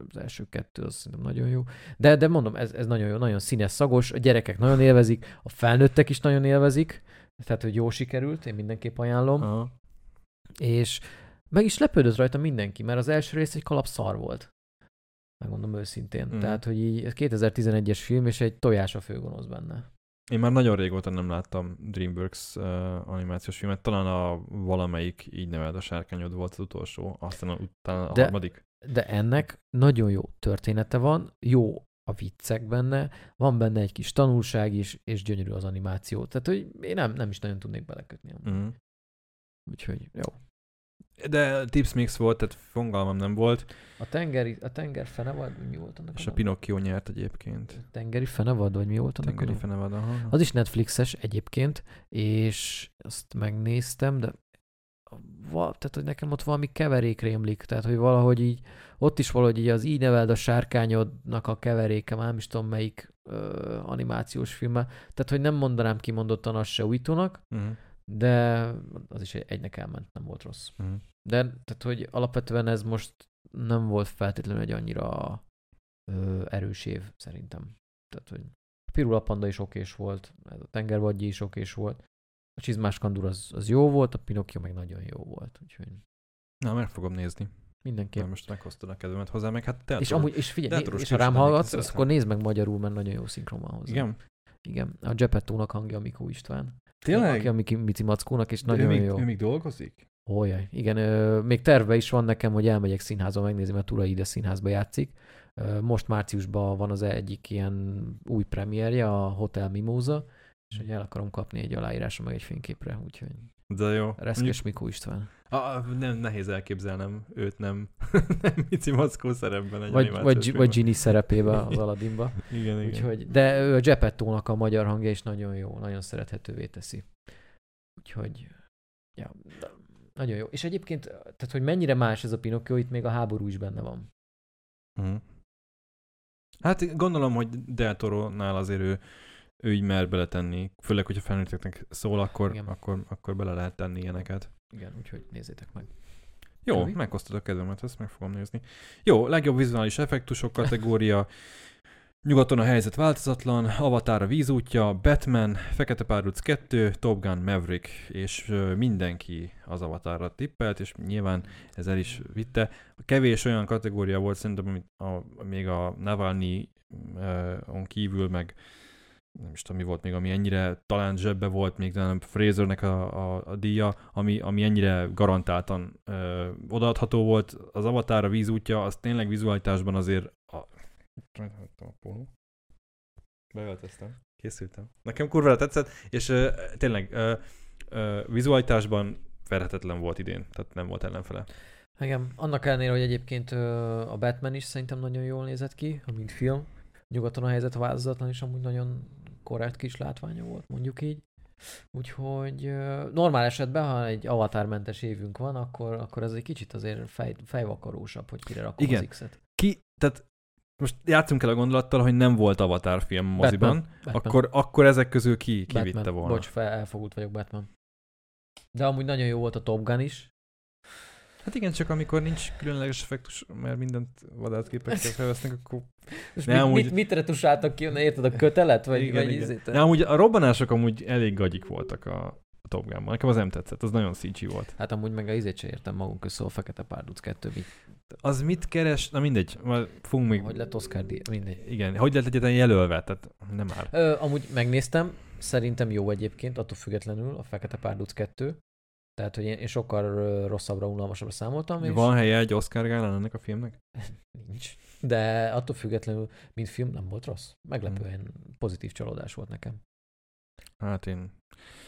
az első kettő, az szerintem nagyon jó. De, de mondom, ez, ez nagyon jó, nagyon színes, szagos, a gyerekek nagyon élvezik, a felnőttek is nagyon élvezik, tehát, hogy jó sikerült, én mindenképp ajánlom, Aha. és meg is lepődött rajta mindenki, mert az első rész egy kalap szar volt. Megmondom őszintén. Mhm. Tehát, hogy így ez 2011-es film, és egy tojás a főgonosz benne. Én már nagyon régóta nem láttam DreamWorks uh, animációs filmet, talán a valamelyik így neveld a sárkányod volt az utolsó, aztán a, utána a De- harmadik. De ennek nagyon jó története van, jó a viccek benne, van benne egy kis tanulság is, és gyönyörű az animáció. Tehát, hogy én nem, nem is nagyon tudnék belekötni. Uh-huh. Úgyhogy jó. De tips mix volt, tehát fogalmam nem volt, A tengeri, a tenger fenevad, mi volt annak és a a Pinocchio nyert egyébként. neve? Tengeri fenevad, vagy mi volt annak a Tengeri fenevad, aha. Az is Netflixes egyébként, és azt megnéztem, de tehát, hogy nekem ott valami keverék rémlik, tehát, hogy valahogy így, ott is valahogy így az így neveld a sárkányodnak a keveréke, már nem is tudom melyik ö, animációs filme, tehát, hogy nem mondanám kimondottan azt se újtónak, Uh-huh. de az is egynek elment, nem volt rossz. Uh-huh. De, tehát, hogy alapvetően ez most nem volt feltétlenül egy annyira ö, erős év, szerintem. Tehát, hogy a Pirula Panda is okés volt, ez a tengervagyi is okés volt, a csizmás kandur az, az jó volt, a Pinocchio meg nagyon jó volt, úgyhogy Na, meg fogom nézni. mindenképp. Már most meghoztad a kedvemet hozzá, meg hát te és amúgy, és figyelj, né- és ha rám hallgatsz, szeretem. akkor nézd meg magyarul, mert nagyon jó szinkron van hozzá. Igen? Igen. A Gepettónak hangja Mikó István. Tényleg? Aki a Miki, Mici Mackónak, és De ő nagyon még, jó. ő még dolgozik? Ójaj, igen, ö, még terve is van nekem, hogy elmegyek színházba megnézni, mert Tura ide színházba játszik. Ö, most márciusban van az egyik ilyen új premierje, a Hotel Mimosa, és hogy el akarom kapni egy aláírásra, meg egy fényképre, úgyhogy De jó. Reszkes Mikó István. Ah, nem, nehéz elképzelnem őt nem, nem Mici Mackó szerepben egy Vagy, vagy, vagy Ginny szerepébe az Aladdinba. Igen, igen. Úgyhogy, de ő a Gepettónak a magyar hangja is nagyon jó, nagyon szerethetővé teszi. Úgyhogy, ja, nagyon jó. És egyébként, tehát hogy mennyire más ez a Pinocchio, itt még a háború is benne van. Uh-huh. Hát gondolom, hogy Del Toro-nál azért ő, ő így mer beletenni, főleg, hogyha felnőtteknek szól, akkor, Igen. akkor, akkor bele lehet tenni ilyeneket. Igen, úgyhogy nézzétek meg. Jó, Csavi? meghoztad a kedvemet, ezt meg fogom nézni. Jó, legjobb vizuális effektusok kategória. Nyugaton a helyzet változatlan, Avatar a vízútja, Batman, Fekete Párduc 2, Top Gun Maverick, és mindenki az Avatarra tippelt, és nyilván ez el is vitte. Kevés olyan kategória volt szerintem, amit a, még a Navalnyi on kívül, meg nem is tudom mi volt még, ami ennyire talán zsebbe volt, még talán Frasernek a, a, a díja, ami, ami ennyire garantáltan ö, odaadható volt. Az Avatar a vízútja, az tényleg vizualitásban azért a, a póló. Beöltöztem. Készültem. Nekem kurvára tetszett, és ö, tényleg ö, ö, vizualitásban verhetetlen volt idén, tehát nem volt ellenfele. Igen, annak ellenére, hogy egyébként ö, a Batman is szerintem nagyon jól nézett ki, mint film. Nyugaton a helyzet változatlan, és amúgy nagyon korrekt kis látványa volt, mondjuk így. Úgyhogy normál esetben, ha egy avatármentes évünk van, akkor, akkor ez egy kicsit azért fej, fejvakarósabb, hogy kire rakom Igen. az X-et. Ki, tehát most játszunk el a gondolattal, hogy nem volt Avatar film moziban, Batman. akkor, akkor ezek közül ki, ki Batman. vitte volna? Bocs, fel, elfogult vagyok Batman. De amúgy nagyon jó volt a Top Gun is. Hát igen, csak amikor nincs különleges effektus, mert mindent vadászgépekkel felvesznek, akkor... És Ne, mit, amúgy- mit, mit retusáltak ki, érted a kötelet? Vagy, Igen, vagy igen. izét? De amúgy a robbanások amúgy elég gagyik voltak a, a Top Gunban. Nekem az nem tetszett, az nagyon CG volt. Hát amúgy meg a izét se értem magunk közül, a Fekete Párduc 2, mit, Az mit keres? Na mindegy, majd fogunk még... hogy lett Oscar díj, mindegy. Igen, hogy lett egyetlen jelölve? Tehát nem áll. Ö, amúgy megnéztem, szerintem jó egyébként, attól függetlenül a Fekete Párduc 2. Tehát, hogy én, én sokkal rosszabbra, unalmasabbra számoltam, és Van helye egy Oscar gálán ennek a filmnek? nincs. De attól függetlenül, mint film nem volt rossz. Meglepően Hmm. pozitív csalódás volt nekem. Hát én...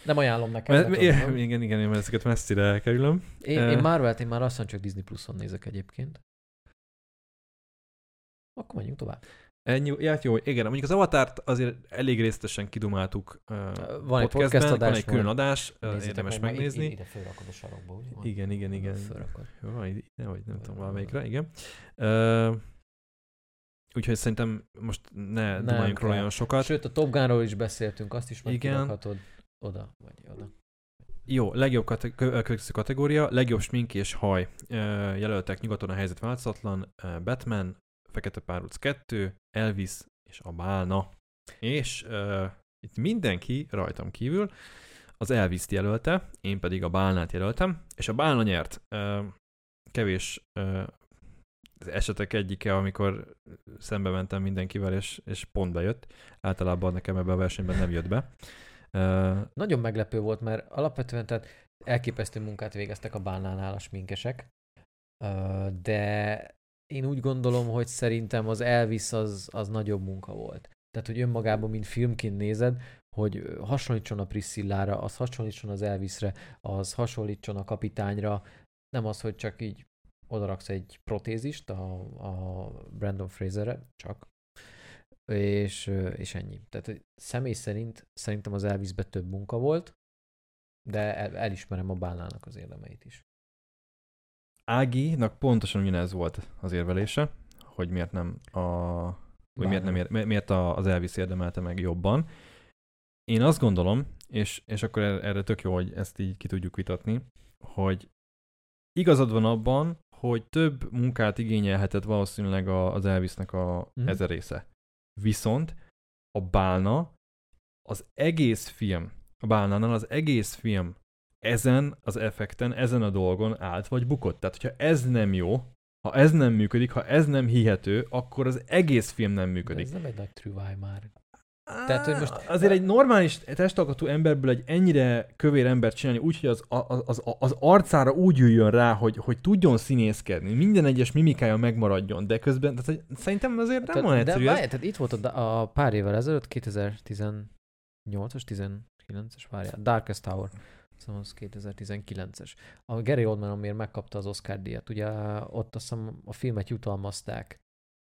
Nem ajánlom nekem. Mert, mert igen, igen, igen, én ezeket messzire elkerülöm. Én, Ö. én Marvelt, én már azt mondom, csak Disney Plus-on nézek egyébként. Akkor menjünk tovább. Ennyi, ja, jó, igen, mondjuk az Avatárt azért elég részletesen kidumáltuk uh, Van egy podcast van adás, egy külön adás, Nézzétek érdemes meg, megnézni. Ide, fölrakod a sarokba, ugye? Igen, igen, igen. Fölrakod. Jó, vagy nem tudom, Ö, valamelyikre, igen. Uh, úgyhogy szerintem most ne Nem dumáljunk róla olyan sokat. Sőt, a Top Gunról is beszéltünk, azt is meg Igen. kirakhatod oda, vagy oda. Jó, legjobb kate- kö- következő kategória, legjobb smink és haj. Jelöltek nyugaton a helyzet változatlan, Batman, Fekete Párduc 2, Elvis és a Bálna. És uh, itt mindenki rajtam kívül az Elvis-t jelölte, én pedig a Bálnát jelöltem, és a Bálna nyert. Uh, kevés uh, az esetek egyike, amikor szembe mentem mindenkivel, és, és pont bejött. Általában nekem ebben a versenyben nem jött be. Uh, Nagyon meglepő volt, mert alapvetően tehát elképesztő munkát végeztek a bálnánál a sminkesek, Ö, de én úgy gondolom, hogy szerintem az Elvis az, az nagyobb munka volt. Tehát, hogy önmagában, mint filmként nézed, hogy hasonlítson a Priscillára, az hasonlítson az Elvisre, az hasonlítson a kapitányra, nem az, hogy csak így odaraksz egy protézist a, a Brandon Fraserre, csak, és, és ennyi. Tehát személy szerint szerintem az Elvisbe több munka volt, de el, elismerem a bálnának az érdemeit is. Áginak pontosan ugyanez volt az érvelése, hogy miért nem a hogy miért, nem ér, mi- miért a- az Elvis érdemelte meg jobban. Én azt gondolom, és, és akkor er- erre tök jó, hogy ezt így ki tudjuk vitatni, hogy igazad van abban, hogy több munkát igényelhetett valószínűleg a, az Elvisnek a Mhm. ezer része. Viszont a bálna, az egész film, a bálnánál az egész film ezen az effekten, ezen a dolgon állt vagy bukott. Tehát, hogyha ez nem jó, ha ez nem működik, ha ez nem hihető, akkor az egész film nem De működik. ez nem egy nagy trüváj már. Tehát, hogy most- Azért egy normális testalkatú emberből egy ennyire kövér embert csinálni úgy, hogy az, az, az, az arcára úgy üljön rá, hogy, hogy tudjon színészkedni, minden egyes mimikája megmaradjon, de közben tehát, szerintem azért nem olyan Tehát, de egyszerű ez. tehát itt volt a, a pár évvel ezelőtt, 2018-as, 19-es, várjál, Darkest Tower, szóval az 2019-es. A Gary Oldman, amiért megkapta az Oscar díjat, ugye ott azt hiszem a filmet jutalmazták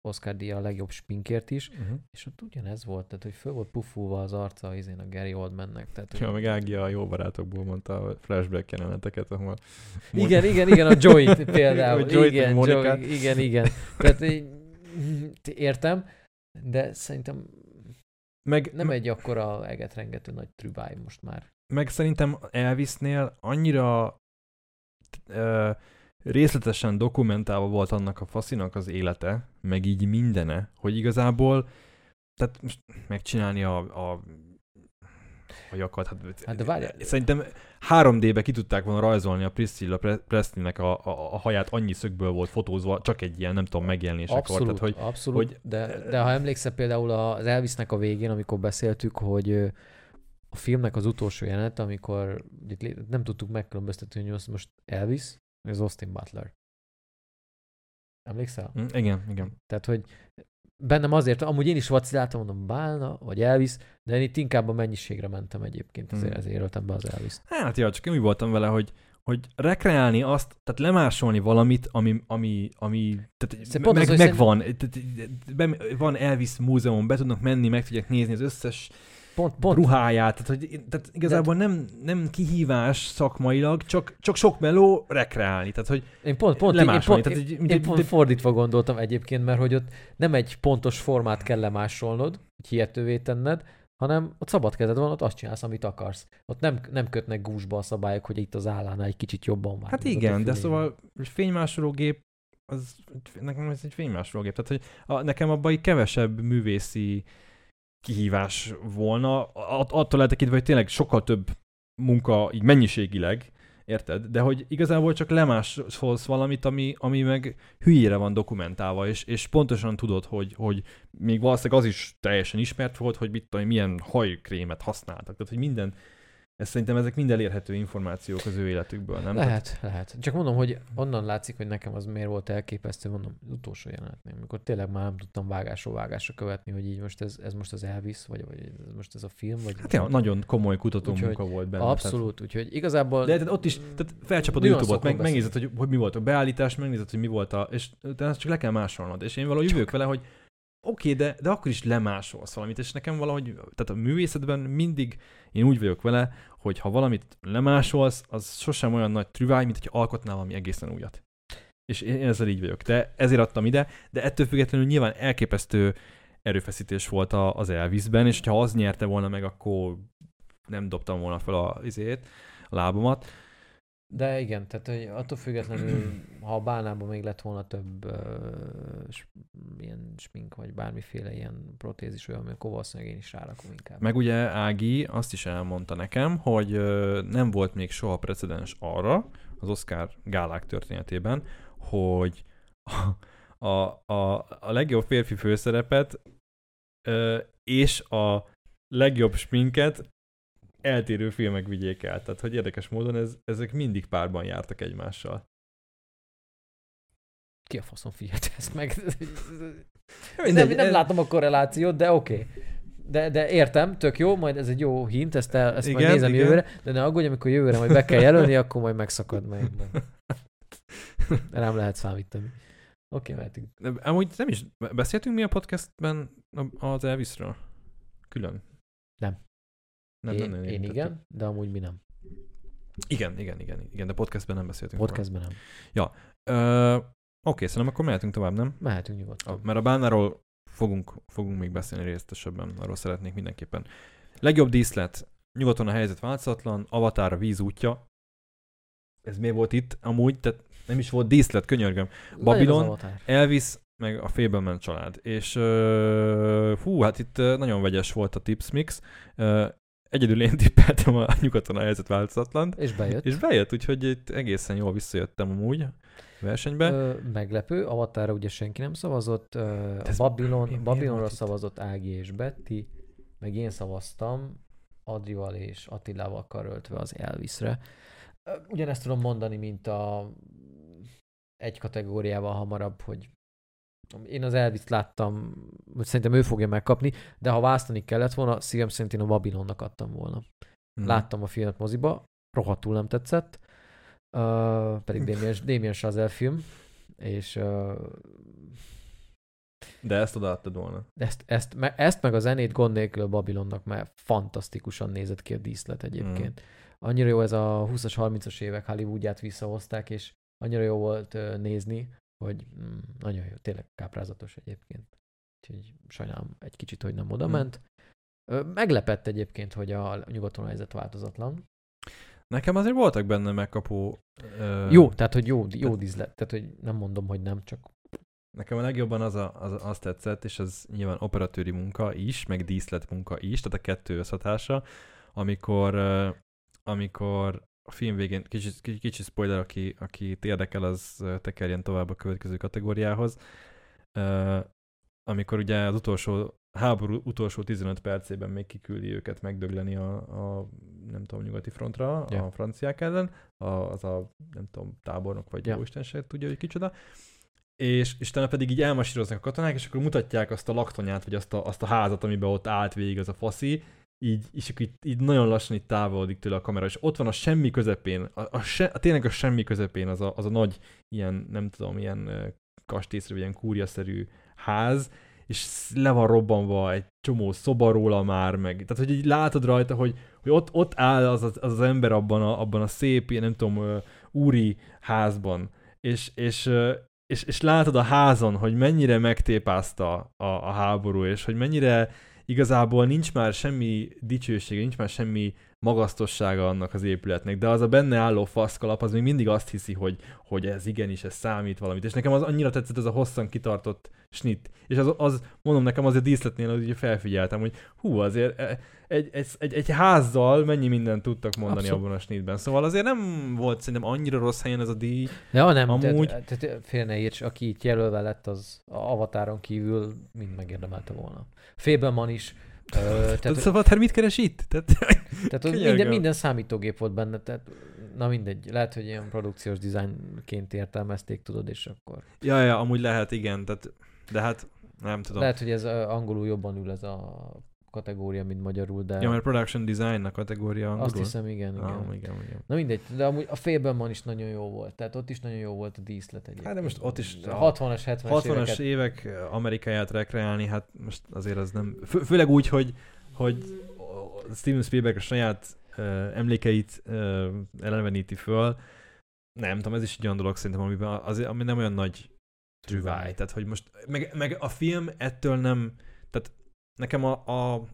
Oscar díja a legjobb spinkért is, Uh-huh. és ott ugyanez volt, tehát hogy föl volt pufulva az arca izén a Gary Oldmannek. Tehát, hogy... Ja, meg Ági a jó barátokból mondta a flashback jeleneteket, ahol... Igen, igen, igen, a Joey például. Hogy Joey-t, igen. Joey, igen, igen. Tehát így, értem, de szerintem Meg, nem egy akkora eget rengető nagy trübáj most már. Meg szerintem Elvisnél annyira ö, részletesen dokumentálva volt annak a faszinak az élete, meg így mindene, hogy igazából tehát most megcsinálni a, a a jakat. Hát, Hát de várjál. Szerintem 3D-be ki tudták volna rajzolni a Priscilla Pre- Presley-nek a, a, a haját, annyi szögből volt fotózva, csak egy ilyen, nem tudom, megjelenésekor. Abszolút, Tehát, hogy abszolút hogy- de, de ha emlékszel például az Elvisnek a végén, amikor beszéltük, hogy a filmnek az utolsó jelenet, amikor itt nem tudtuk megkülönböztetni, hogy az most Elvis, az Austin Butler. Emlékszel? Mm, igen, igen. Tehát, hogy bennem azért, amúgy én is vaciláltam, mondom, Bálna, vagy Elvis, de én itt inkább a mennyiségre mentem egyébként, ezért, Hmm. ezért jelöltem be az Elvis. Hát ja, csak én úgy voltam vele, hogy hogy rekreálni azt, tehát lemásolni valamit, ami, ami, ami tehát Szóval meg, az, megvan. Be- van Elvis múzeum, be tudnak menni, meg tudják nézni az összes Pont, pont, ruháját, tehát, hogy, tehát igazából nem, nem kihívás szakmailag, csak, csak sok meló rekreálni. Tehát, hogy én pont, pont, én, pont, tehát, én, hogy, mint én egy- pont fordítva gondoltam egyébként, mert hogy ott nem egy pontos formát kell lemásolnod, hogy hihetővé tenned, hanem ott szabad kezed van, ott azt csinálsz, amit akarsz. Ott nem, nem kötnek gúzsba a szabályok, hogy itt az állánál egy kicsit jobban van. Hát igen, de szóval fénymásológép, az, nekem ez egy fénymásológép. Tehát, hogy a, nekem abban kevesebb művészi kihívás volna, att- attól eltekintve, hogy tényleg sokkal több munka, így mennyiségileg, érted? De hogy igazából csak lemásolsz valamit, ami, ami meg hülyére van dokumentálva, és, és pontosan tudod, hogy, hogy még valószínűleg az is teljesen ismert volt, hogy mit tudom, milyen hajkrémet használtak. Tehát, hogy minden, ez szerintem ezek mind elérhető információk az ő életükből, nem? Tehát- Lehet, lehet. Csak mondom, hogy onnan látszik, hogy nekem az miért volt elképesztő, mondom, az utolsó jelenetnél, amikor tényleg már nem tudtam vágásról vágásra követni, hogy így most ez, ez most az Elvis, vagy, vagy ez most ez a film, vagy... Hát ja, nagyon komoly kutató Úgyhogy munka volt benne. Abszolút, úgyhogy igazából... Tehát, de tehát ott is, tehát felcsapod a YouTube-ot, meg, megnézed, hogy, hogy mi volt a beállítás, megnézed, hogy mi volt a... És azt csak le kell másolnod. És én valahogy jövök vele, hogy oké, okay, de, de akkor is lemásolsz valamit, és nekem valahogy, tehát a művészetben mindig én úgy vagyok vele, hogy ha valamit lemásolsz, az sosem olyan nagy trüváj, mint hogy alkotnál valami egészen újat. És én ezzel így vagyok. De ezért adtam ide, de ettől függetlenül nyilván elképesztő erőfeszítés volt az Elvisben, és ha az nyerte volna meg, akkor nem dobtam volna fel a, izét, a lábamat. De igen, tehát hogy attól függetlenül, ha a bálnában még lett volna több uh, ilyen smink, vagy bármiféle ilyen protézis olyan, akkor valószínűleg én is rárakom inkább. Meg ugye Ági azt is elmondta nekem, hogy ö, nem volt még soha precedens arra az Oscar gálák történetében, hogy a, a, a, a legjobb férfi főszerepet ö, és a legjobb sminket eltérő filmek vigyék el. Tehát, hogy érdekes módon ez, ezek mindig párban jártak egymással. Ki a faszom figyelt ezt meg? Mindegy, nem, nem látom a korrelációt, de oké. Okay. De, de értem, tök jó, majd ez egy jó hint, ezt, el, ezt igen, majd nézem igen. jövőre, de ne aggódj, amikor jövőre majd be kell jelölni, akkor majd megszakad meg. Rám lehet számítani. Oké, okay, mehetünk. Amúgy nem is beszéltünk mi a podcastben az Elvisről? Külön? Nem. Én, nem, nem, én igen, de amúgy mi nem. Igen, igen, igen, igen, de podcastben nem beszéltünk. róla. Podcastben nem. Ö, Oké, szerintem akkor mehetünk tovább, nem? Mehetünk A, nyugodtan. mert a bánáról fogunk, fogunk még beszélni részletesebben, arról szeretnék mindenképpen. Legjobb díszlet, nyugaton a helyzet változatlan, Avatar a víz útja. Ez miért volt itt amúgy? Tehát nem is volt díszlet, könyörgöm. Avatar. Elvis, meg a Fableman család. És uh, fú, hát itt nagyon vegyes volt a tips mix. Uh, egyedül én tippeltem a nyugaton a helyzet változatlan. És bejött. És bejött, úgyhogy itt egészen jól visszajöttem amúgy a versenybe. Ö, meglepő, Avatarra ugye senki nem szavazott, ö, a ez Babylon, mi- Babylonra szavazott Ági és Betty, meg én szavaztam Adrival és Attilával karöltve az Elvisre. Ugyanezt tudom mondani, mint a egy kategóriával hamarabb, hogy én az Elvis láttam, hogy szerintem ő fogja megkapni, de ha választani kellett volna, szívem szerint én a Babylonnak adtam volna. Mhm. Láttam a filmet moziba, rohadtul nem tetszett, uh, pedig Damien, Damien Chazelle film, és uh, De ezt odaadtad volna. ezt, ezt, me, ezt meg a zenét gond nélkül a Babylonnak, mert fantasztikusan nézett ki a díszlet egyébként. Annyira jó ez a 20-as, 30-as évek Hollywoodját visszahozták, és annyira jó volt nézni, hogy mm, nagyon jó, tényleg káprázatos egyébként. Úgyhogy sajnálom egy kicsit, hogy nem oda Mm. ment. Meglepett egyébként, hogy a nyugaton a helyzet változatlan. Nekem azért voltak benne megkapó... Ö, Jó, tehát hogy jó, jó tehát- díszlet, tehát hogy nem mondom, hogy nem, csak Nekem a legjobban az, a, az azt tetszett, és az nyilván operatőri munka is, meg díszlet munka is, tehát a kettő összhatása, amikor, amikor a film végén, kicsit, kicsit, kicsit spoiler, aki, aki érdekel, az tekerjen tovább a következő kategóriához. Ö, amikor ugye az utolsó háború utolsó 15 percében még kiküldi őket megdögleni a, a nem tudom, nyugati frontra, Ja. a franciák ellen, a, az a nem tudom, tábornok vagy ja. jóisten se tudja, hogy kicsoda. És, és utána pedig így elmasíroznak a katonák, és akkor mutatják azt a laktanyát, vagy azt a, azt a házat, amiben ott állt végig az a faszi, így, és akkor így, így nagyon lassan így távolodik tőle a kamera, és ott van a semmi közepén, a, a, se, a tényleg a semmi közepén az a, az a nagy, ilyen, nem tudom, ilyen kastélyszerű, ilyen kúriaszerű ház, és le van robbanva egy csomó szoba róla már, meg, tehát hogy így látod rajta, hogy, hogy ott, ott áll az, az, az ember abban a, abban a szép, ilyen, nem tudom, úri házban, és, és, és, és látod a házon, hogy mennyire megtépázta a, a háború, és hogy mennyire igazából nincs már semmi dicsősége, nincs már semmi magasztossága annak az épületnek, de az a benne álló faszkalap, az még mindig azt hiszi, hogy, hogy ez igenis, ez számít valamit. És nekem az annyira tetszett ez a hosszan kitartott snit. És az, az mondom nekem azért díszletnél, hogy felfigyeltem, hogy hú, azért e, egy, egy, egy, egy házzal mennyi mindent tudtak mondani Abszolút. abban a snitben. Szóval azért nem volt szerintem annyira rossz helyen ez a díj. Ja, nem, Amúgy- tehát, tehát félre ne érts, aki itt jelölve lett, az avatáron kívül mind megérdemelte volna. Fableman is. Ö, Tehát, tehát, szóval te mit keres itt? Tehát, tehát ott minden, minden számítógép volt benne, tehát na mindegy, lehet, hogy ilyen produkciós dizájnként értelmezték, tudod, és akkor... ja, ja, amúgy lehet, igen. Tehát, de hát nem tudom. Lehet, hogy ez angolul jobban ül ez a kategória, mint magyarul, de Ja, mert production design a kategória angolul. azt hiszem, igen, igen. Ah, igen, igen. Na mindegy, de amúgy a Fableman is nagyon jó volt, tehát ott is nagyon jó volt a díszlet egyébként. Hát de most ott is A a 60-as, 70-es 60-as éveket. évek Amerikáját rekreálni, hát most azért az nem... Fő, főleg úgy, hogy, hogy Steven Spielberg a saját uh, emlékeit uh, eleveníti föl. Nem tudom, ez is egy olyan dolog szerintem, amiben azért, ami nem olyan nagy trüváj. Tehát, hogy most, meg, meg a film ettől nem, tehát nekem a, a,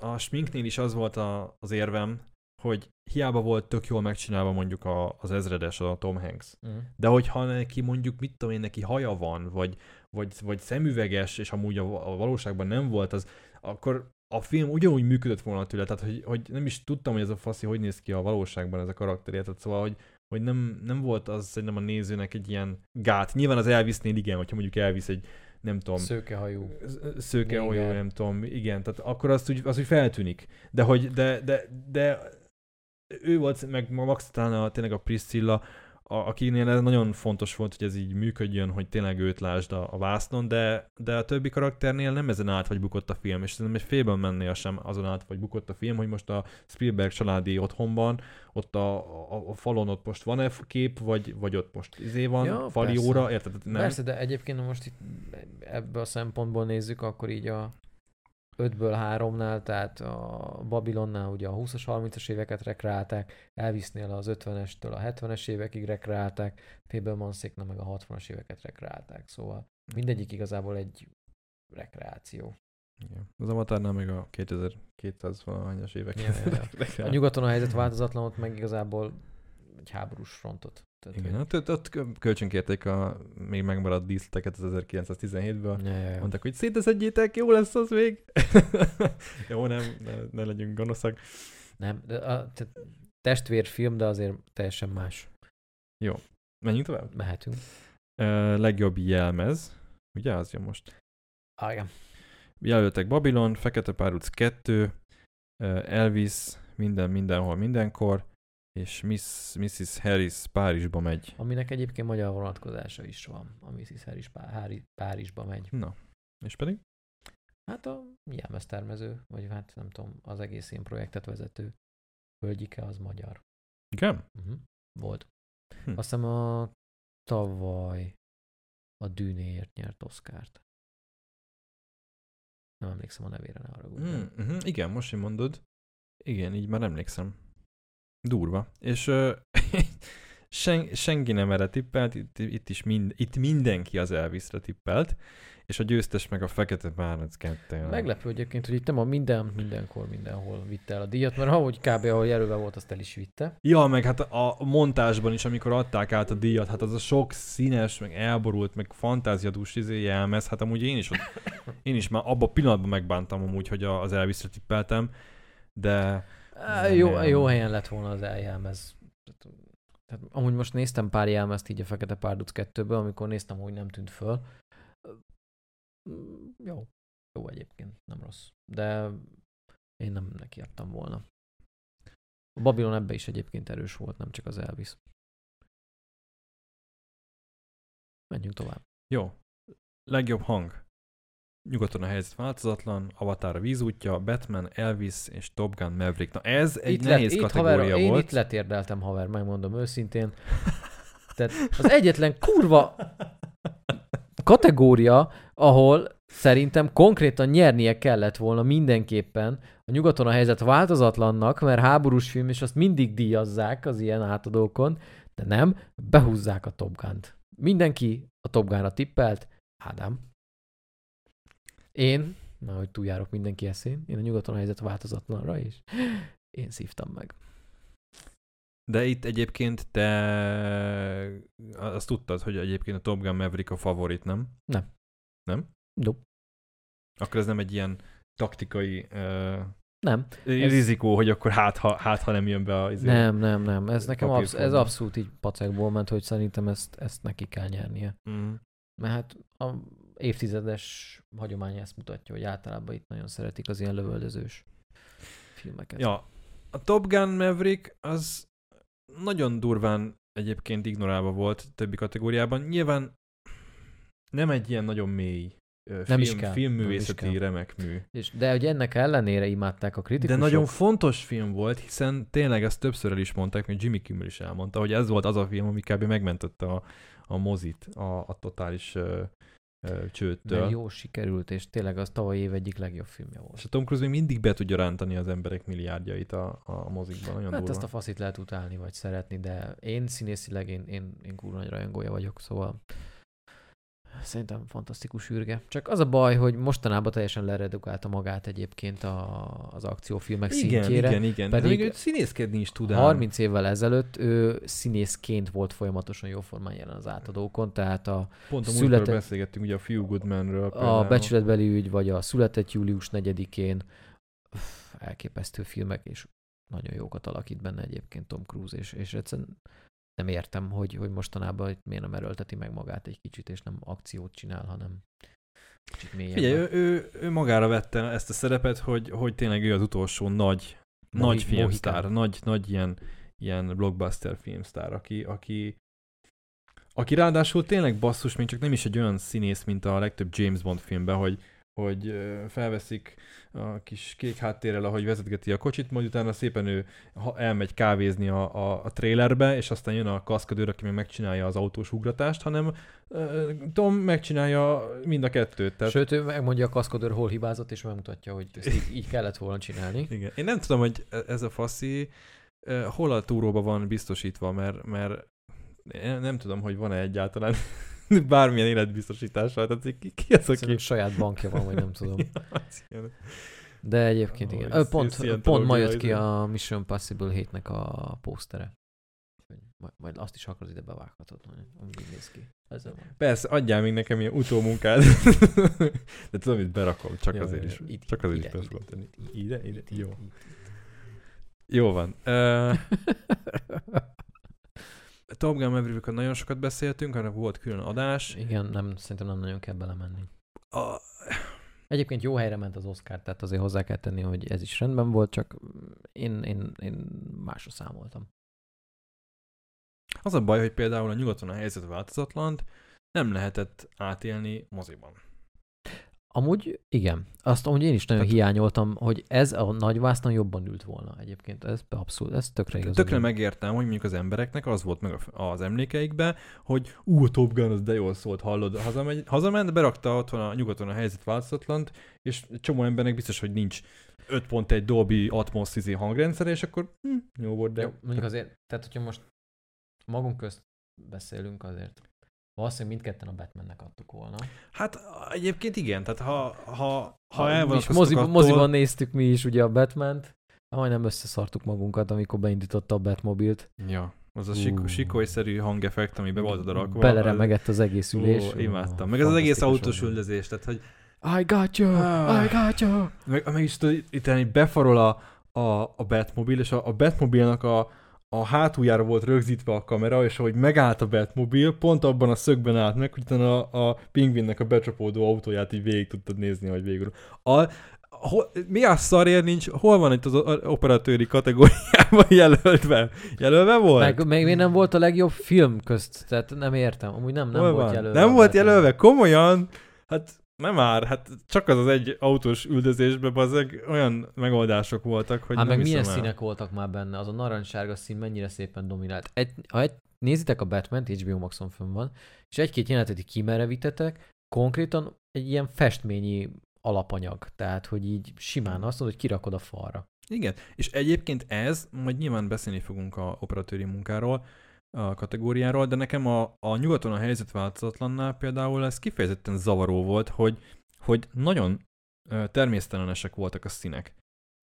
a sminknél is az volt a, az érvem, hogy hiába volt tök jól megcsinálva mondjuk a, az ezredes, a Tom Hanks. Mm. De hogyha neki mondjuk, mit tudom én, neki haja van, vagy, vagy, vagy szemüveges, és amúgy a, a valóságban nem volt, az, akkor a film ugyanúgy működött volna tőle, tehát hogy, hogy nem is tudtam, hogy ez a faszi hogy néz ki a valóságban ez a karakter, tehát szóval, hogy, hogy nem, nem volt az szerintem a nézőnek egy ilyen gát. Nyilván az Elvisnél igen, hogyha mondjuk Elvis egy, nem tudom, Szőkehajú. szőke, Igen. olyan, nem tudom, igen, tehát akkor azt úgy, az úgy feltűnik. De hogy, de, de, de ő volt, meg max talán a, tényleg a Priscilla, a, akinél ez nagyon fontos volt, hogy ez így működjön, hogy tényleg őt lásd a, a vásznon, de, de a többi karakternél nem ezen át vagy bukott a film, és szerintem egy félben mennél sem azon át vagy bukott a film, hogy most a Spielberg családi otthonban, ott a, a, a falon ott most van-e kép, vagy, vagy ott most izé van, Ja, fali persze. óra, érted? Nem? Persze, de egyébként most itt ebből a szempontból nézzük, akkor így a 5-ből 3-nál, tehát a Babylonnál ugye a 20-as, 30-as éveket rekreálták, Elvisnél az 50-estől a 70-es évekig rekreálták, Fablemanszéknál meg a 60-as éveket rekreálták, szóval mindegyik igazából egy rekreáció. Igen. Az Avatarnál meg a 2200 valahányas évek. Ja, ja, ja. A nyugaton a helyzet változatlan, ott meg igazából egy háborús frontot. Tehát, Igen, hogy- ott, ott, kölcsönkérték a még megmaradt díszleteket az 1917-ből. Ja, ja, ja. Mondták, hogy széteszedjétek, jó lesz az még. jó, nem, ne, ne legyünk gonoszak. Nem, de a, testvérfilm, de azért teljesen más. Menjünk tovább. Mehetünk. Uh, legjobb jelmez. Ugye az jön most. Ah, igen. Jelöltek Babylon, Fekete Páruc 2, uh, Elvis, minden, mindenhol, mindenkor, és Miss, Mrs. Harris Párizsba megy. Aminek egyébként magyar vonatkozása is van, a Mrs. Harris Pá- Párizsba megy. Na, és pedig? Hát a jelmeztermező, vagy hát nem tudom, az egész ilyen projektet vezető hölgyike az magyar. Igen? Uh-huh. Volt. Hm. Azt hiszem a tavaly a Dűnéért nyert Oszkárt. Nem emlékszem a nevére, ne haragudj. Mm, uh-huh, igen, most, hogy mondod. Igen, így már emlékszem. Durva. És uh, sen, senki nem erre tippelt, itt, itt is mind, itt mindenki az Elvisre tippelt, és a győztes meg a Fekete Bálnac kettő. Meglepő egyébként, hogy itt nem a minden, mindenkor, mindenhol vitte el a díjat, mert ahogy kb. ahol jelölve volt, azt el is vitte. Ja, meg hát a montásban is, amikor adták át a díjat, hát az a sok színes, meg elborult, meg fantáziadús izé jelmez, hát amúgy én is, ott, én is már abban a pillanatban megbántam amúgy, hogy az Elvisre tippeltem, de Á, Jó, olyan. jó helyen lett volna az eljelmez. Tehát, tehát amúgy most néztem pár jelmezt így a Fekete Párduc 2-ből, amikor néztem, hogy nem tűnt föl. Mm, Jó. Jó egyébként, nem rossz. De én nem nekiadtam volna. A Babylon ebbe is egyébként erős volt, nem csak az Elvis. Menjünk tovább. Jó. Legjobb hang. Nyugaton a helyzet változatlan, Avatar a vízútja, Batman, Elvis és Top Gun Maverick. Na ez egy itt nehéz itt kategória haver, Én volt. itt letérdeltem, haver, megmondom őszintén. Tehát az egyetlen kurva kategória, ahol szerintem konkrétan nyernie kellett volna mindenképpen a nyugaton a helyzet változatlannak, mert háborús film, és azt mindig díjazzák az ilyen átadókon, de nem, behúzzák a Top Gun-t. Mindenki a Top Gun-ra tippelt, Ádám. Én, na, hogy túljárok mindenki eszén, én a nyugaton a helyzet változatlanra is. Én szívtam meg. De itt egyébként te azt tudtad, hogy egyébként a Top Gun Maverick a favorit, nem? Nem. Nem? Nope. Akkor ez nem egy ilyen taktikai uh, Nem, ez... rizikó, hogy akkor hát ha, hát, ha nem jön be a... izé- nem, nem, nem. Ez nekem absz- ez abszolút így pacekból ment, hogy szerintem ezt, ezt neki kell nyernie. Mm. Mert hát a évtizedes hagyomány ezt mutatja, hogy általában itt nagyon szeretik az ilyen lövöldözős filmeket. Ja, a Top Gun Maverick az nagyon durván egyébként ignorálva volt többi kategóriában. Nyilván nem egy ilyen nagyon mély ö, Nem film, is kell, filmművészeti nem is kell. remek mű. És, de hogy ennek ellenére imádták a De kritikusok. nagyon fontos film volt, hiszen tényleg ezt többször el is mondták, még Jimmy Kimmel is elmondta, hogy ez volt az a film, ami kb. megmentette a, a mozit a, a totális ö, csőttől. mert jó sikerült, és tényleg az tavaly év egyik legjobb filmje És volt. a Tom Cruise még mindig be tudja rántani az emberek milliárdjait a, a mozikban. Nagyon Hát durva. ezt a faszit lehet utálni, vagy szeretni, de én színészileg én, én, én kurva nagy rajongója vagyok, szóval szerintem fantasztikus űrge. Csak az a baj, hogy mostanában teljesen leredukálta magát egyébként a, az akciófilmek igen, szintjére. igen, igen. pedig- még őt színészkedni is tud ám. 30 évvel ezelőtt ő színészként volt folyamatosan jóformán jelen az átadókon, tehát a, Pont a született- beszélgettünk ugye a Few Good Man-ről. a például. becsületbeli ügy, vagy a született július 4-én Uff, elképesztő filmek, és nagyon jókat alakít benne egyébként Tom Cruise, és, és egyszerűen nem értem, hogy, hogy mostanában itt miért nem erőlteti meg magát egy kicsit, és nem akciót csinál, hanem kicsit mélyebben. Figyelj, ő, ő, ő, magára vette ezt a szerepet, hogy, hogy tényleg ő az utolsó nagy, Mohi- nagy filmsztár, mohikán. nagy, nagy ilyen, ilyen blockbuster filmsztár, aki, aki, aki ráadásul tényleg basszus, még csak nem is egy olyan színész, mint a legtöbb James Bond filmben, hogy, hogy felveszik a kis kék háttérrel, ahogy vezetgeti a kocsit, majd utána szépen ő elmegy kávézni a, a, a trailerbe, és aztán jön a kaszkadőr, aki meg megcsinálja az autós ugratást, hanem Tom megcsinálja mind a kettőt. Tehát Sőt, ő megmondja a kaszkodőr hol hibázott, és megmutatja, hogy ezt így, így kellett volna csinálni. Igen. Én nem tudom, hogy ez a faszi hol a túróba van biztosítva, mert, mert én nem tudom, hogy van-e egyáltalán bármilyen életbiztosítással. Tehát ki, ki az, aki... saját bankja van, vagy nem tudom. De egyébként igen. ez- pont, ez pont ilyen ma jött ki a Mission Impossible 7-nek a pósztere. Majd, majd azt is akarod ide bevághatod, amúgy így néz ki. Ezzel van. Persze, adjál még nekem ilyen utómunkát. De tudom, hogy berakom, csak Jó, azért jó, is. Itt, csak azért ide, is ide, ide, Ide, ide, Itt, jó. itt, itt. Jó van. Uh, Top Gun maverick nagyon sokat beszéltünk, arra volt külön adás. Igen, nem, szerintem nem nagyon kell belemenni. A, Egyébként jó helyre ment az Oscar, tehát azért hozzá kell tenni, hogy ez is rendben volt, csak én, én, én másra számoltam. Az a baj, hogy például a nyugaton a helyzet változatlant nem lehetett átélni moziban. Amúgy igen, azt amúgy én is nagyon Tehát- hiányoltam, hogy ez a nagyvásznon jobban ült volna egyébként. Ez abszolút, ez tökre igaz. Tökre megértem, hogy mondjuk az embereknek az volt meg az emlékeikbe, hogy ú, a Top Gun az de jól szólt, hallod, hazamegy, hazament, berakta otthon a nyugaton a helyzet változatlant, és csomó embernek biztos, hogy nincs 5.1 Dolby Atmos izé hangrendszer, és akkor hm, jó volt, de... Jó, mondjuk azért, tehát hogyha most magunk közt beszélünk azért. Valószínűleg mindketten a Batmannek adtuk volna. Hát egyébként igen, tehát ha, ha, ha elvonatkoztok moziban, attól, moziban néztük mi is ugye a Batman-t, majdnem összeszartuk magunkat, amikor beindította a Batmobilt. Ja, az a sik- sikolyszerű hangeffekt, ami be volt oda rakva. Beleremegett az egész ülés. Ó, imádtam. Meg az egész autós üldözés, tehát hogy I got you, Ah. I got you. meg, meg is tudod, itt befarol a, a, a Batmobil, és a, a Batmobilnak a, a hátuljára volt rögzítve a kamera, és ahogy megállt a Batmobil, pont abban a szögben állt meg, hogy utána a, a pingvinnek a becsapódó autóját így végig tudtad nézni, hogy végül. A, hol, mi a szarért nincs, hol van itt az operatőri kategóriában jelölve? Jelölve volt? Meg, meg még nem volt a legjobb film közt, tehát nem értem. Amúgy nem, nem Hol volt van? jelölve. Nem volt jelölve? Komolyan? Hát nem már, hát csak az az egy autós üldözésben bazeg olyan megoldások voltak, hogy Hát nem meg milyen el. színek voltak már benne, az a narancssárga szín mennyire szépen dominált. Egy, ha egy, nézitek a Batman-t, HBO Maxon fönn van, és egy-két jelenetet így kimerevitetek, konkrétan egy ilyen festményi alapanyag. Tehát, hogy így simán azt mondod, hogy kirakod a falra. Igen, és egyébként ez, majd nyilván beszélni fogunk a operatőri munkáról, a kategóriáról, de nekem a, a nyugaton a helyzet változatlannál például ez kifejezetten zavaró volt, hogy, hogy nagyon ö, természetlenesek voltak a színek.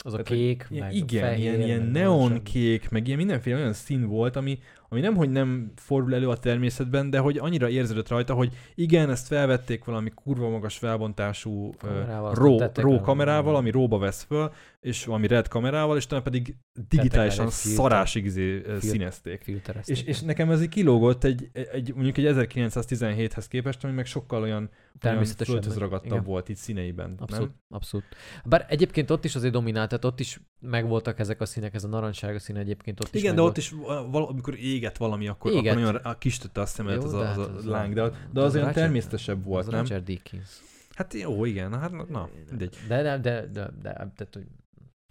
Az a Tehát, kék, meg igen, fehér, ilyen, ilyen meg neon narancssárga. kék, meg ilyen mindenféle olyan szín volt, ami, ami nem, hogy nem fordul elő a természetben, de hogy annyira érződött rajta, hogy igen, ezt felvették valami kurva magas felbontású Kamerával, ró, kamerával, ami róba vesz föl, és valami red kamerával, és utána pedig digitálisan szarásig izé, színezték. És, és nekem ez így kilógott egy, egy, mondjuk egy 1917-hez képest, ami meg sokkal olyan, Természetesen. földhöz ragadtabb igen. volt itt színeiben. Abszolút, Nem? abszolút. Bár egyébként ott is azért dominált, tehát ott is megvoltak ezek a színek, ez a narancssárga szín egyébként ott is Igen, de ott is val- amikor éget valami, akkor, Éget. akkor nagyon kistötte a szemet Jó, az, a, hát az, a láng, de, de az az olyan természetesebb volt, az nem? Richard Dickens. Hát jó, igen, hát na, na mindegy. De, de, de, de, de, tehát, hogy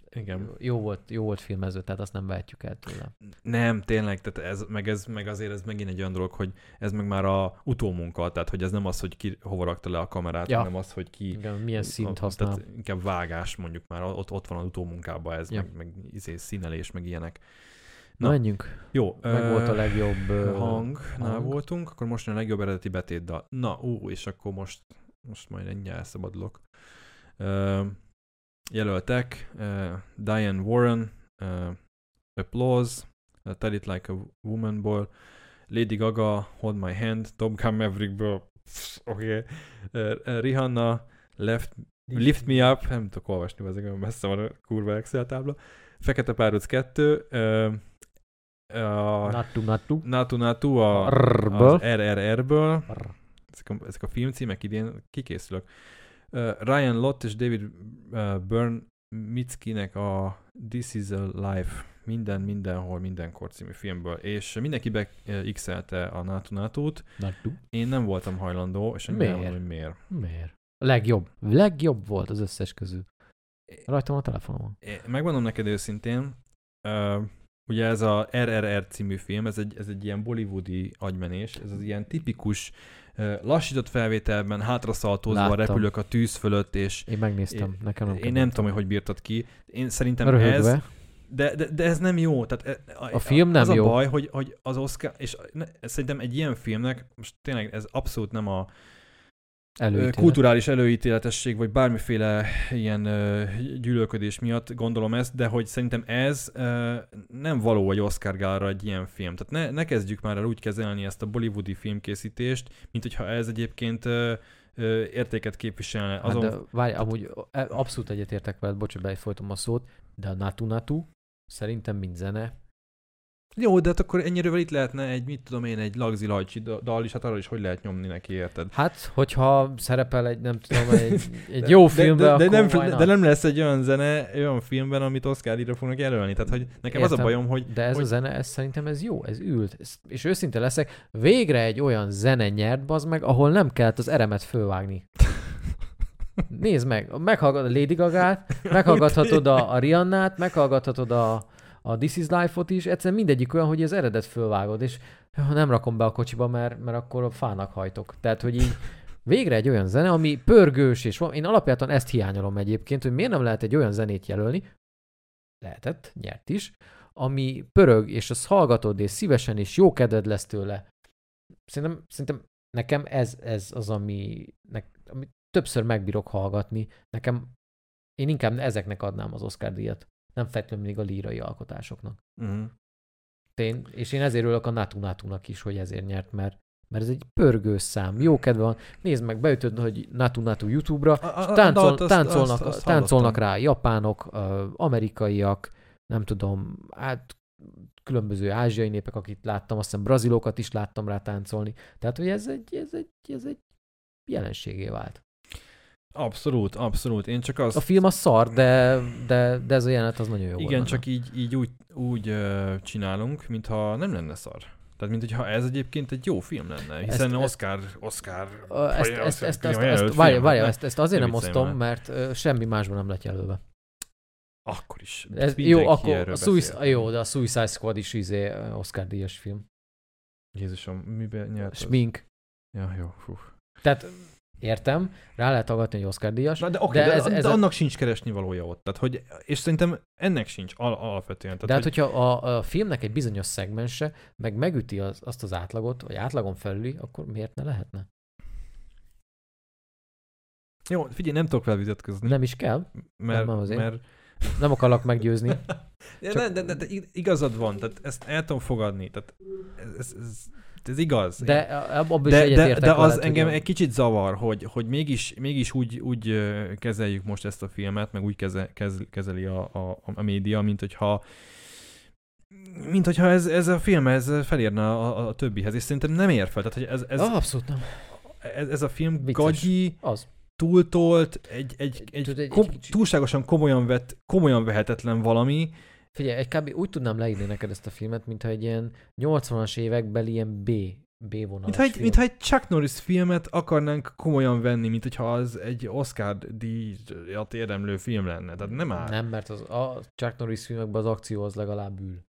Igen. jó volt, jó volt filmező, tehát azt nem vehetjük el tőle. Nem, tényleg, tehát ez, meg, ez, meg azért ez megint egy olyan dolog, hogy ez meg már a utómunka, tehát hogy ez nem az, hogy ki hova rakta le a kamerát, Ja. hanem az, hogy ki Igen, milyen színt a- használ. Tehát inkább vágás mondjuk már, ott, ott van az utómunkában ez, Ja. meg, meg izé, színelés, meg ilyenek. Na, menjünk. Jó, Meg ö, volt a legjobb ö, hangnál hang. voltunk, akkor most a legjobb eredeti betétdal. Na, ú, és akkor most, most majd ennyi elszabadulok. Ö, jelöltek uh, Diane Warren, uh, Applause, Tell It Like a Womanból, Lady Gaga, Hold My Hand, Top Gun Maverickből, oké, okay. Rihanna, Left, Lift Me Up, nem tudok olvasni, ezek olyan messze van a kurva Excel tábla, Fekete Párduc 2, uh, a Natu, natu. Natu Natu a, Rrből. az RRR-ből, Rrr. ezek a, ezek a filmcímek idén kikészülök. Uh, Ryan Lott és David uh, Byrne Mitskinek a This is a Life minden, mindenhol, mindenkor című filmből, és mindenki be uh, x-elte a Natut. Natu. Én nem voltam hajlandó, és Miért? nem mondom, hogy miért. Miért? Legjobb. Legjobb volt az összes közül. Rajtam a telefonomon. É- Megmondom neked őszintén, uh, ugye ez a RRR című film, ez egy, ez egy ilyen bollywoodi agymenés, ez az ilyen tipikus lassított felvételben, hátraszaltózva Láttam. repülök a tűz fölött, és Én megnéztem, nekem nem én nem tudom, hogy hogy bírtad ki. Én szerintem Röhögve. ez, de, de, de ez nem jó. Tehát e- A film nem az jó. a baj, hogy, hogy az Oscar, és ne, szerintem egy ilyen filmnek, most tényleg ez abszolút nem a Előítélet. kulturális előítéletesség, vagy bármiféle ilyen gyűlölködés miatt gondolom ezt, de hogy szerintem ez nem való egy Oscar gálára egy ilyen film. Tehát ne, ne kezdjük már el úgy kezelni ezt a bollywoodi filmkészítést, mint hogyha ez egyébként értéket képviselne. Hát Azon, de várj, amúgy e- abszolút egyetértek veled, bocsánat, befolytom a szót, de a Natu Natu szerintem mind zene. Jó, de hát akkor ennyire itt lehetne egy, mit tudom én, egy Lagzi Lajcsi dal is, hát arra is hogy lehet nyomni neki, érted? Hát, hogyha szerepel egy, nem tudom, egy, egy jó filmben, de, de, de, nem, de nem lesz egy olyan zene, olyan filmben, amit Oscar díjra fognak jelölni. Tehát, hogy nekem az a Értem. bajom, hogy De ez hogy... a zene, ez szerintem ez jó, ez ült. Ez, és őszinte leszek, végre egy olyan zene nyert, bazd meg, ahol nem kellett az eremet fölvágni. Nézd meg, meghallgat a Lady Gaga-t, meghallgathatod a, a Riannát, meghallgathatod a, a This is Life-ot is, egyszerűen mindegyik olyan, hogy az eredet fölvágod, és "Ja, nem rakom be a kocsiba, mert, mert akkor a fának hajtok. Tehát, hogy így végre egy olyan zene, ami pörgős, és van, én alapjáton ezt hiányolom egyébként, hogy miért nem lehet egy olyan zenét jelölni, lehetett, nyert is, ami pörög, és azt hallgatod, és szívesen, és jó kedved lesz tőle. Szerintem, szerintem nekem ez, ez az, ami, ne, ami többször megbírok hallgatni. Nekem, én inkább ezeknek adnám az Oscar díjat. Nem feltétlenül még a lírai alkotásoknak. Uh-huh. Én, és én ezért örülök a Natu Natunak is, hogy ezért nyert, mert, mert ez egy pörgős szám. Jó kedve van. Nézd meg, beütöd, hogy Natu Natu YouTube-ra, A- a- a táncol, dalt azt- táncolnak, azt- azt táncolnak rá japánok, amerikaiak, nem tudom, hát különböző ázsiai népek, akit láttam, azt hiszem brazilokat is láttam rá táncolni. Tehát, hogy ez egy, ez egy, ez egy jelenségé vált. Abszolút, abszolút. Én csak az... A film a szar, de, de, de ez a jelenet az nagyon jó Igen, csak így, így úgy, úgy ö, csinálunk, mintha nem lenne szar. Tehát, mint hogyha ez egyébként egy jó film lenne, hiszen ezt- Oscar, Oscar, Ezt, várja, várja, ezt, ezt azért ne nem osztom, mert ö, semmi másban nem lett jelölve. Akkor is. Ez, jó, akkor a Suicide, jó, de a Suicide Squad is izé, Oscar díjas film. Jézusom, miben nyert? Smink. Ja, jó, fú. Tehát értem, rá lehet hallgatni, hogy Oscar díjas. Na, de, oké, De de, ez- ez de annak sincs keresni valója ott. Tehát, hogy, és szerintem ennek sincs al- alapvetően. Tehát, De hát, hogyha a, a filmnek egy bizonyos szegmense meg megüti az, azt az átlagot, vagy átlagon felüli, akkor miért ne lehetne? Jó, figyelj, nem tudok vele vitatkozni, Nem is kell, mert, nem azért. mert nem akarlak meggyőzni. Ja, Csak- de, de, de, de igazad van, tehát ezt el tudom fogadni, tehát ez, ez, ez, ez igaz. De ab- abban is de, de, de az veled, engem egy kicsit zavar, hogy, hogy mégis, mégis úgy, úgy kezeljük most ezt a filmet, meg úgy keze, kez, kezeli a, a, a média, mint hogyha mint hogyha ez, ez a film ez felérne a, a, többihez, és szerintem nem ér fel. Tehát, hogy ez, ez, abszolút nem. ez, ez a film Vicces. gagyi, Az. túltolt, egy, egy, egy, egy kom, kicsit- túlságosan komolyan, vett, komolyan vehetetlen valami, Figyelj, egy kb. úgy tudnám leírni neked ezt a filmet, mintha egy ilyen 80-as évekbeli ilyen B, B vonalas Mintha egy, film. mintha egy Chuck Norris filmet akarnánk komolyan venni, mint hogyha az egy Oscar díjat érdemlő film lenne. Tehát nem áll. Nem, mert az, a Chuck Norris filmekben az akció az legalább ül.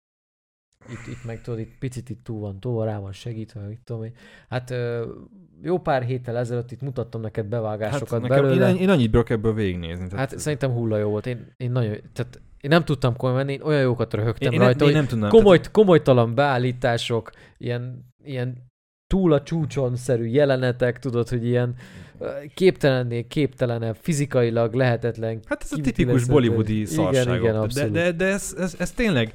Itt, itt meg tudod, itt picit itt túl van, túl rá van segítve, mit tudom én. Hát jó pár héttel ezelőtt itt mutattam neked bevágásokat hát belőle. én, én annyit bírok ebből végignézni. Tehát Hát szerintem hulla jó volt. Én, én nagyon, tehát én nem tudtam komolyan venni, én olyan jókat röhögtem én, én, rajta, én, hogy nem tudnám. komoly, komolytalan beállítások, ilyen, ilyen túl a csúcson-szerű jelenetek, tudod, hogy ilyen képtelennél képtelenebb, fizikailag lehetetlen. hát ez a tipikus bollywoodi szarságok. igen, de, de, de ez, ez, ez tényleg...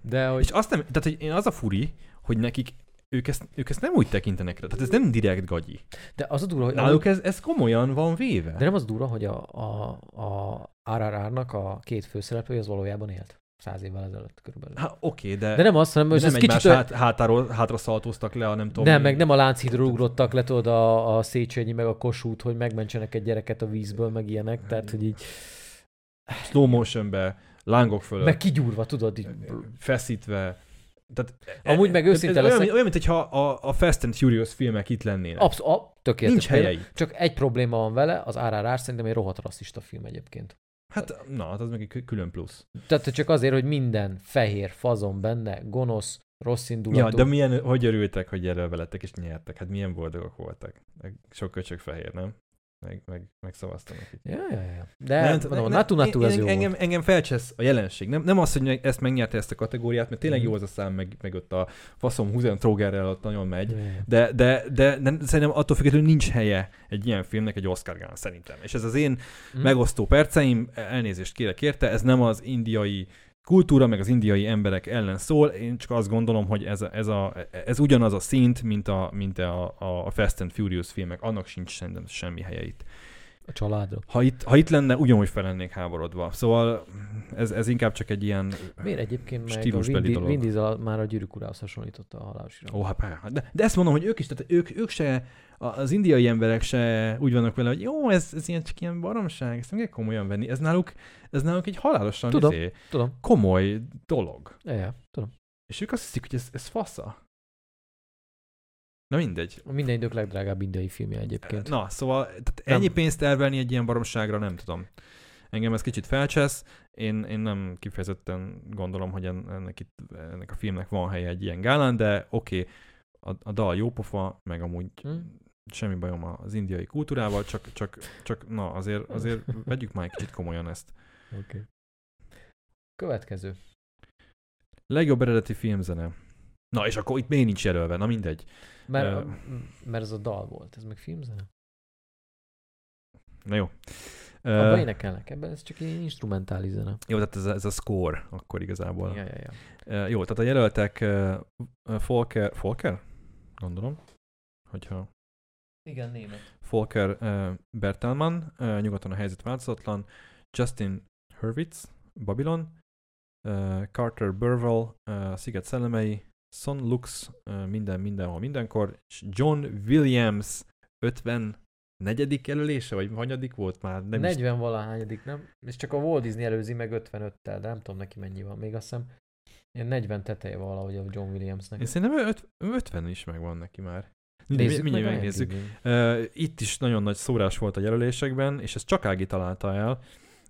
De hogy És azt nem, tehát hogy én az a furi, hogy nekik ők ezt, ők ezt nem úgy tekintenek rá. Tehát ez nem direkt gagyi. De az a durva, hogy Náluk ez, ez komolyan van véve. De nem az durva, hogy a, a, a RRR-nak a két főszereplője az valójában élt. Száz évvel ezelőtt körülbelül. Hát oké, de, De nem azt, hanem, hogy nem ez kicsit hát, hátáról, hátra szaltóztak le, a nem tudom. nem, mi- meg nem a Lánchídról ugrottak le, tudod, a, a Széchenyi, meg a Kossuth, hogy megmentsenek egy gyereket a vízből, meg ilyenek, tehát, hogy így, slow motionbe, lángok fölött. meg kigyúrva, tudod, így, feszítve. Tehát, Amúgy meg ez- őszinte ez leszek- olyan, mint hogyha a, a Fast and Furious filmek itt lennének. absz- a, tökéletes. Nincs helyei. Csak egy probléma van vele, az RRR szerintem egy rohadt rasszista film egyébként. Hát, na, hát az meg egy kü- külön plusz. Tehát csak azért, hogy minden fehér fazon benne, gonosz, rossz indulatú. Ja, de milyen, hogy örültek, hogy jelölve lettek és nyertek? Hát milyen boldogok voltak. Meg Sok köcsög fehér, nem? Meg, meg, meg szavaztam nekik. Ja, ja, ja. De nem, mondom, Natu Natu én, ez jó engem, volt. engem felcsesz a jelenség. Nem, nem az, hogy ezt megnyerte ezt a kategóriát, mert tényleg Mhm. jó az a szám, meg, meg ott a faszom Huzen Trógerrel ott nagyon megy. Ja. De, de, de, de, szerintem attól függetlenül nincs helye egy ilyen filmnek egy Oscar gálán, szerintem. És ez az én Mhm. megosztó perceim, elnézést kérek érte, ez nem az indiai kultúra, meg az indiai emberek ellen szól, én csak azt gondolom, hogy ez, a, ez, a, ez ugyanaz a szint, mint a, mint a, a Fast and Furious filmek, annak sincs szerintem semmi helye itt. A családra. Ha itt, ha itt lenne, ugyanúgy fel lennék háborodva. Szóval ez, ez inkább csak egy ilyen... Miért egyébként meg a Vin. Vin Diesel már a gyűrűk urához hasonlította a halálos Ó, hát persze. de, de ezt mondom, hogy ők is, tehát ők, ők se, az indiai emberek se úgy vannak vele, hogy jó, ez, ez ilyen csak ilyen baromság, ezt nem kell komolyan venni. Ez náluk, ez náluk egy halálosan Tudom. izé, Tudom. komoly dolog. Ja, ja, tudom. És ők azt hiszik, hogy ez, ez fasza. Na mindegy. A minden idők legdrágább indiai filmje egyébként. Na, szóval tehát Nem. ennyi pénzt elvenni egy ilyen baromságra, nem tudom. Engem ez kicsit felcsesz. Én, én nem kifejezetten gondolom, hogy en- ennek, itt, ennek a filmnek van helye egy ilyen gálán, de oké, okay, a, a dal jó pofa, meg amúgy Hm? semmi bajom az indiai kultúrával, csak, csak, csak na, azért, azért vegyük már egy kicsit komolyan ezt. Oké. Okay. Következő. Legjobb eredeti filmzene. Na, és akkor itt még nincs jelölve, na mindegy. Mert, Ö. mert ez a dal volt, ez meg filmzene. Na jó. Uh, énekelnek, ebben ez csak egy instrumentális zene. jó, tehát ez a, ez a score akkor igazából. Ja, ja, ja. Uh, jó, tehát a jelöltek uh, Folker, Folker? Gondolom, hogyha Igen, német. Volker uh, Bertelmann, uh, nyugaton a helyzet változatlan, Justin Hurwitz, Babylon, uh, Carter Burwell, uh, Sziget szellemei, Son Lux, minden, mindenhol, mindenkor, és John Williams 54. jelölése, vagy hanyadik volt már? Nem is 40 valahányadik, nem? És csak a Walt Disney előzi meg 55-tel, de nem tudom neki mennyi van. Még azt hiszem ilyen 40 teteje valahogy a John Williamsnek. Én szerintem öt- 50 is megvan neki már. Nézzük Mindjárt meg megnézzük. Uh, itt is nagyon nagy szórás volt a jelölésekben, és ezt csak Ági találta el.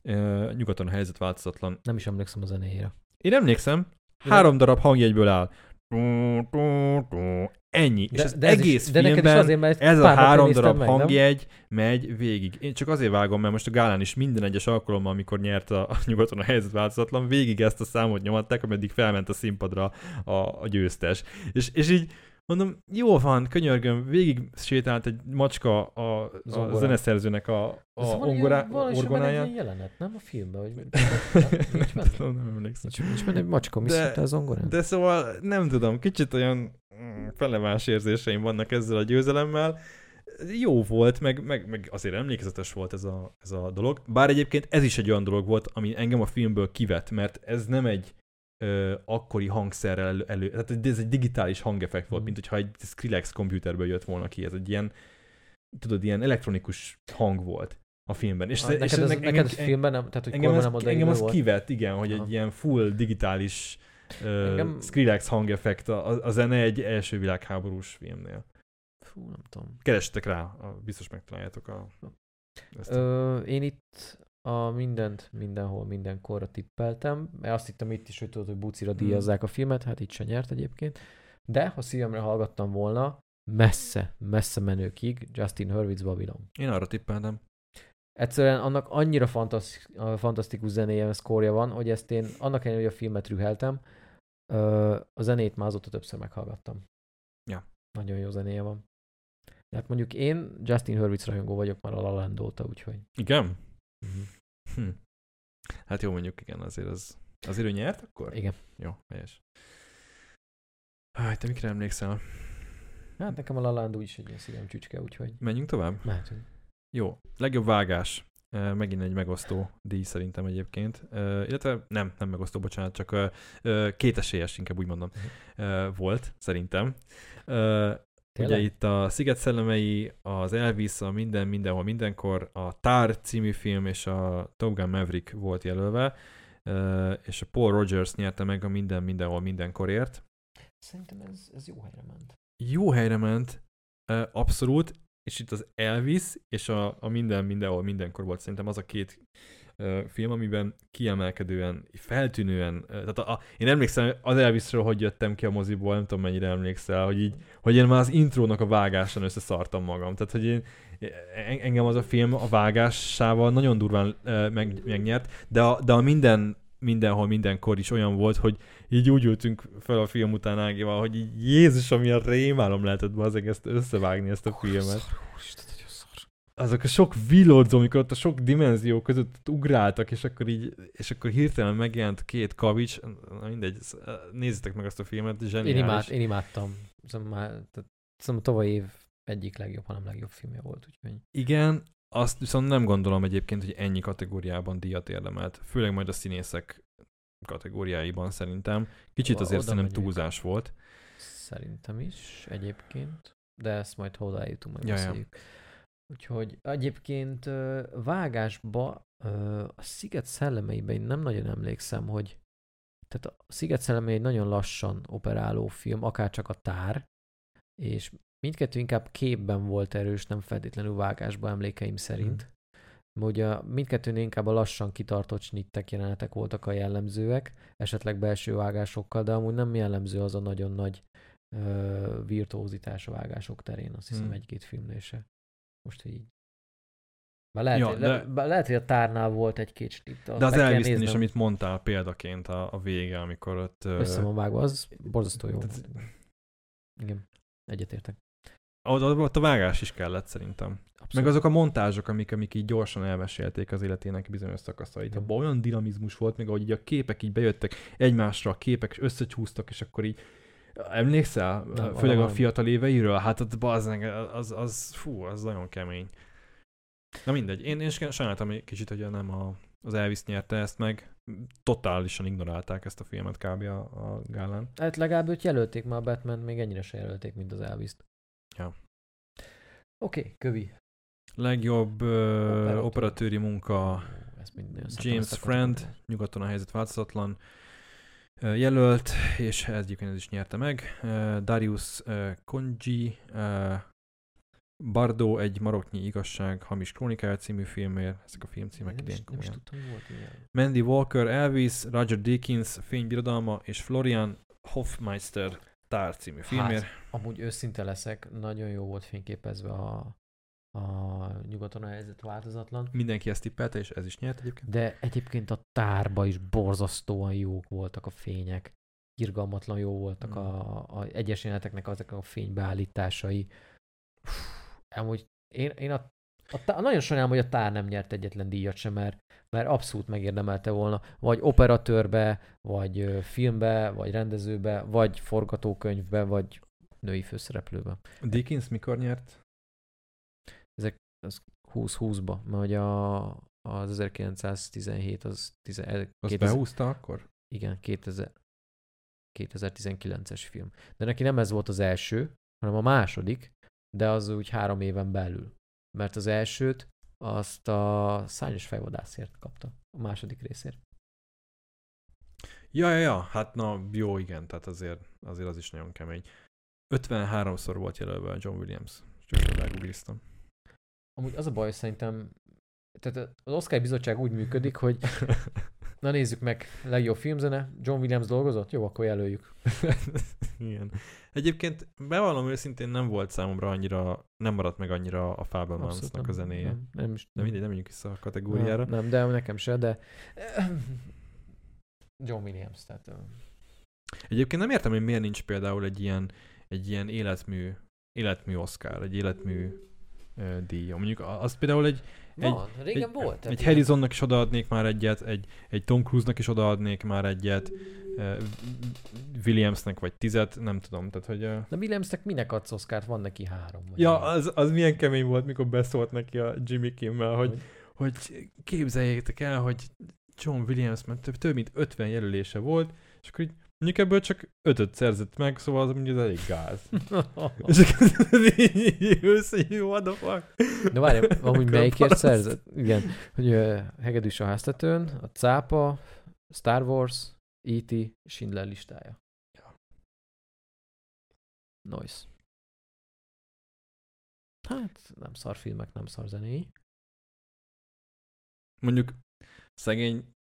Uh, nyugaton a helyzet változatlan. Nem is emlékszem a zenéjére. Én emlékszem, három darab hangjegyből áll. Ennyi. és az de ez egész is, de neked is filmben azért, mert ez a három darab meg, nem? hangjegy megy végig. Én csak azért vágom, mert most a Gálán is minden egyes alkalommal, amikor nyert a, a nyugaton a helyzet változatlan, végig ezt a számot nyomatták, ameddig felment a színpadra a, a győztes. És, és így mondom, jó van, könyörgöm, végig sétált egy macska a, a zeneszerzőnek a, a Ez van ongorá, van orgonáján. ilyen jelenet, nem? A filmben, hogy nem, benne? tudom, nem emlékszem. Nincs, nincs benne egy macska, mi De- az zongorán? De szóval nem tudom, kicsit olyan mm, felemás érzéseim vannak ezzel a győzelemmel. Jó volt, meg, meg, meg azért emlékezetes volt ez a, ez a dolog. Bár egyébként ez is egy olyan dolog volt, ami engem a filmből kivett, mert ez nem egy ö, akkori hangszerrel elő, elő, tehát ez egy digitális hangeffekt volt, Mhm. mint hogyha egy Skrillex komputerből jött volna ki, ez egy ilyen, tudod, ilyen elektronikus hang volt a filmben. És, Ah, neked, és ez, ennek- neked engem- ez filmben nem, tehát hogy engem az, nem engem az volt? kivett, igen, hogy Aha. egy ilyen full digitális uh, Engem- Skrillex hangeffekt a, a zene egy első világháborús filmnél. Fú, nem tudom. Kerestek rá, biztos megtaláljátok a, ezt Ö, én itt a mindent, mindenhol, mindenkorra tippeltem, mert azt hittem itt is, hogy tudod, hogy bucira Hmm. díjazzák a filmet, hát itt se nyert egyébként. De ha szívemre hallgattam volna, messze, messze menőkig Justin Hurwitz Babylon. Én arra tippeltem. Egyszerűen annak annyira fantasztikus, fantasztikus zenéje, szkórja van, hogy ezt én annak ellenére, hogy a filmet rüheltem, a zenét már azóta többször meghallgattam. Ja. Nagyon jó zenéje van. Hát mondjuk én Justin Hurwitz rajongó vagyok már a La Land óta, úgyhogy. Igen? Mhm. Hm. Hát jó, mondjuk igen, azért az... Azért ő nyert akkor? Igen. Jó, helyes. Háj, te mikre emlékszel? Hát nekem a La Land is egy ilyen szívem csücske, úgyhogy Menjünk tovább? mehetünk. Jó, legjobb vágás. Megint egy megosztó díj szerintem egyébként. Illetve nem, nem megosztó, bocsánat, csak kétesélyes, inkább úgy mondom, uh, volt szerintem. Uh, ugye Tényleg? itt a Sziget szellemei, az Elvis, a Minden, Mindenhol, Mindenkor, a Tár című film és a Top Gun Maverick volt jelölve, és a Paul Rogers nyerte meg a Minden, Mindenhol, Mindenkorért. Szerintem ez, ez jó helyre ment. Jó helyre ment, abszolút, és itt az Elvis és a, a Minden, Mindenhol, Mindenkor volt szerintem az a két film, amiben kiemelkedően, feltűnően, tehát a, a, én emlékszem az Elvisről, hogy jöttem ki a moziból, nem tudom mennyire emlékszel, hogy így, hogy én már az intrónak a vágásán összeszartam magam, tehát hogy én, en- engem az a film a vágásával nagyon durván meg, megnyert, de a, de a minden mindenhol, mindenkor is olyan volt, hogy így úgy ültünk fel a film után Ágival, hogy így Jézus, amilyen rémálom lehetett bazeg ezt összevágni ezt a filmet. Úristen. Azok a sok villódzó, amikor ott a sok dimenzió között ugráltak, és akkor így, és akkor hirtelen megjelent két kavics, na mindegy, sz- nézzétek meg azt a filmet, Én, zseniális. imád, én imádtam. Szóval már, tehát, szóval tavaly év egyik legjobb, hanem legjobb filmje volt, úgyhogy. Igen, azt viszont nem gondolom egyébként, hogy ennyi kategóriában díjat érdemelt. Főleg majd a színészek kategóriáiban szerintem. Kicsit Oda- azért oda szerintem megyek. túlzás volt. Szerintem is egyébként, de ezt majd hozzájutunk, majd Ja, ja. Úgyhogy egyébként vágásba a Sziget szellemeiben én nem nagyon emlékszem, hogy tehát a Sziget szellemei egy nagyon lassan operáló film, akár csak a tár, és mindkettő inkább képben volt erős, nem feltétlenül vágásba emlékeim szerint. Mm. Ugye mindkettőnél inkább a lassan kitartott snittek jelenetek voltak a jellemzőek, esetleg belső vágásokkal, de amúgy nem jellemző az a nagyon nagy ö, virtuózitás a vágások terén, azt hiszem Hmm. egy-két filmnél se. Most hogy így Bár lehet, Ja, hogy, de- bár lehet, hogy a tárnál volt egy-két snitt. De az meg elviszten is, amit mondtál példaként a, a vége, amikor ott... Össze van vágva, az borzasztó jó. tehát- Igen, egyetértek. ott, ott, a vágás is kellett szerintem. Abszolút. Meg azok a montázsok, amik, amik így gyorsan elmesélték az életének bizonyos szakaszait. Abban olyan dinamizmus volt, még ahogy így a képek így bejöttek egymásra, a képek és összecsúsztak, és akkor így Emlékszel? Nem, Főleg a fiatal éveiről? Hát ott bazdmeg, az, az, fú, az nagyon kemény. Na mindegy, én, én sajnáltam egy kicsit, hogy nem a, az Elvis nyerte ezt meg. Totálisan ignorálták ezt a filmet kb. a, a gálán. Hát legalább őt jelölték már a batman még ennyire se jelölték, mint az elvis Ja. Oké, okay, kövi. Legjobb Operatőr. operatőri munka Ezt mind nagyon szeretem James Friend, nyugaton a helyzet változatlan jelölt, és ez egyébként ez is nyerte meg. Darius Konji, Bardo egy maroknyi igazság hamis krónikája című filmért, ezek a filmcímek idén nem is tudtam, volt ilyen. Mandy Walker, Elvis, Roger Deakins, Fénybirodalma és Florian Hofmeister Tár című filmért. Hát, amúgy őszinte leszek, nagyon jó volt fényképezve a, a nyugaton a helyzet változatlan, Mindenki ezt tippelte, és ez is nyert egyébként. de egyébként a tárba is borzasztóan jók voltak a fények. Irgalmatlan jó voltak Mm. a, a egyes jeleneteknek azok a fénybeállításai. Amúgy én, én a, a, tá- nagyon sajnálom, hogy a tár nem nyert egyetlen díjat sem, mert, mert abszolút megérdemelte volna, vagy operatőrbe, vagy filmbe, vagy rendezőbe, vagy forgatókönyvbe, vagy női főszereplőbe. Deakins mikor nyert? 20-20-ba, mert hogy a, az 1917 az, 10, Azt 2000, behúzta akkor? igen, 2000, 2019-es film. De neki nem ez volt az első, hanem a második, de az úgy három éven belül. Mert az elsőt azt a szányos fejvadászért kapta, a második részért. Ja, ja, ja, hát na, jó, igen, tehát azért, azért az is nagyon kemény. 53-szor volt jelölve a John Williams. Csak rágoogliztam. Amúgy az a baj szerintem, tehát az Oscar bizottság úgy működik, hogy na nézzük meg, legjobb filmzene, John Williams dolgozott? Jó, akkor jelöljük. igen. Egyébként bevallom őszintén nem volt számomra annyira, nem maradt meg annyira a Fabelmansnak a zenéje. Nem, nem, is, De mindegy, nem menjünk vissza a kategóriára. Nem, nem, de nekem se, de John Williams, tehát Egyébként nem értem, hogy miért nincs például egy ilyen, egy ilyen életmű, életmű Oscar, egy életmű uh, díj. Mondjuk a- azt például egy, van, régen egy, volt. Egy ilyen- Harrisonnak is odaadnék már egyet, egy, egy Tom Cruise-nak is odaadnék már egyet, eh, Williamsnek vagy tizet, nem tudom, tehát hogy... eh, De Williamsnek minek adsz Oscárt? Van neki három. Ja, az, az milyen kemény volt, mikor beszólt neki a Jimmy Kimmel, hogy, hogy képzeljétek el, hogy John Williams, mert több, több mint 50 jelölése volt, és akkor így mondjuk ebből csak ötöt szerzett meg, szóval az mondjuk elég gáz. és így ülsz, hogy what the fuck? De várj, amúgy melyikért szerzett? Igen, hogy ö, Hegedűs a háztetőn, a Cápa, Star Wars, E.T., Schindler listája. Ja. Nice. Hát, nem szar filmek, nem szar zenéi. mondjuk szegény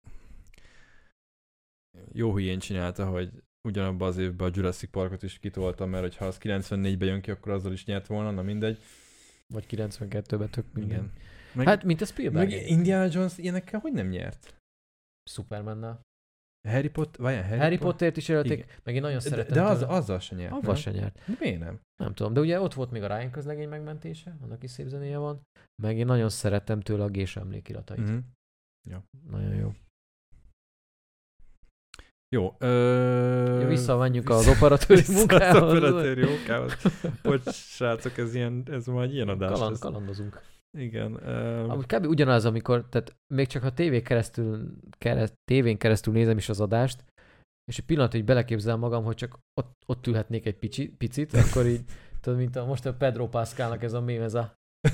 jó hülyén csinálta, hogy ugyanabban az évben a Jurassic Parkot is kitolta, mert hogyha az 94-ben jön ki, akkor azzal is nyert volna, na mindegy. Vagy 92-ben tök minden. Igen. Meg, Hát, mint a Spielberg. meg Indiana Jones ilyenekkel hogy nem nyert? Supermannel. Harry Potter, vagy Harry, Harry, Harry Pottert is jelölték, Igen. meg én nagyon De, szeretem. de az, tőle. azzal se nyert, nem? se nyert. De miért nem? Nem tudom, de ugye ott volt még a Ryan közlegény megmentése, annak is szép zenéje van, meg én nagyon szerettem tőle a Gésa emlékiratait. Mhm. Nagyon jó. Jó. Ö... Ja, visszamenjünk az operatőri munkához. Az operatőri munkához. Bocs, srácok, ez, ilyen, ez majd ilyen adás Kaland, kalandozunk. Igen. Ö... Amúgy kb. ugyanaz, amikor, tehát még csak ha tévé keresztül, kereszt, tévén keresztül nézem is az adást, és egy pillanat, hogy beleképzelem magam, hogy csak ott, ott ülhetnék egy pici, picit, akkor így, tudod, mint a, most a Pedro Pascalnak ez a mém, ez a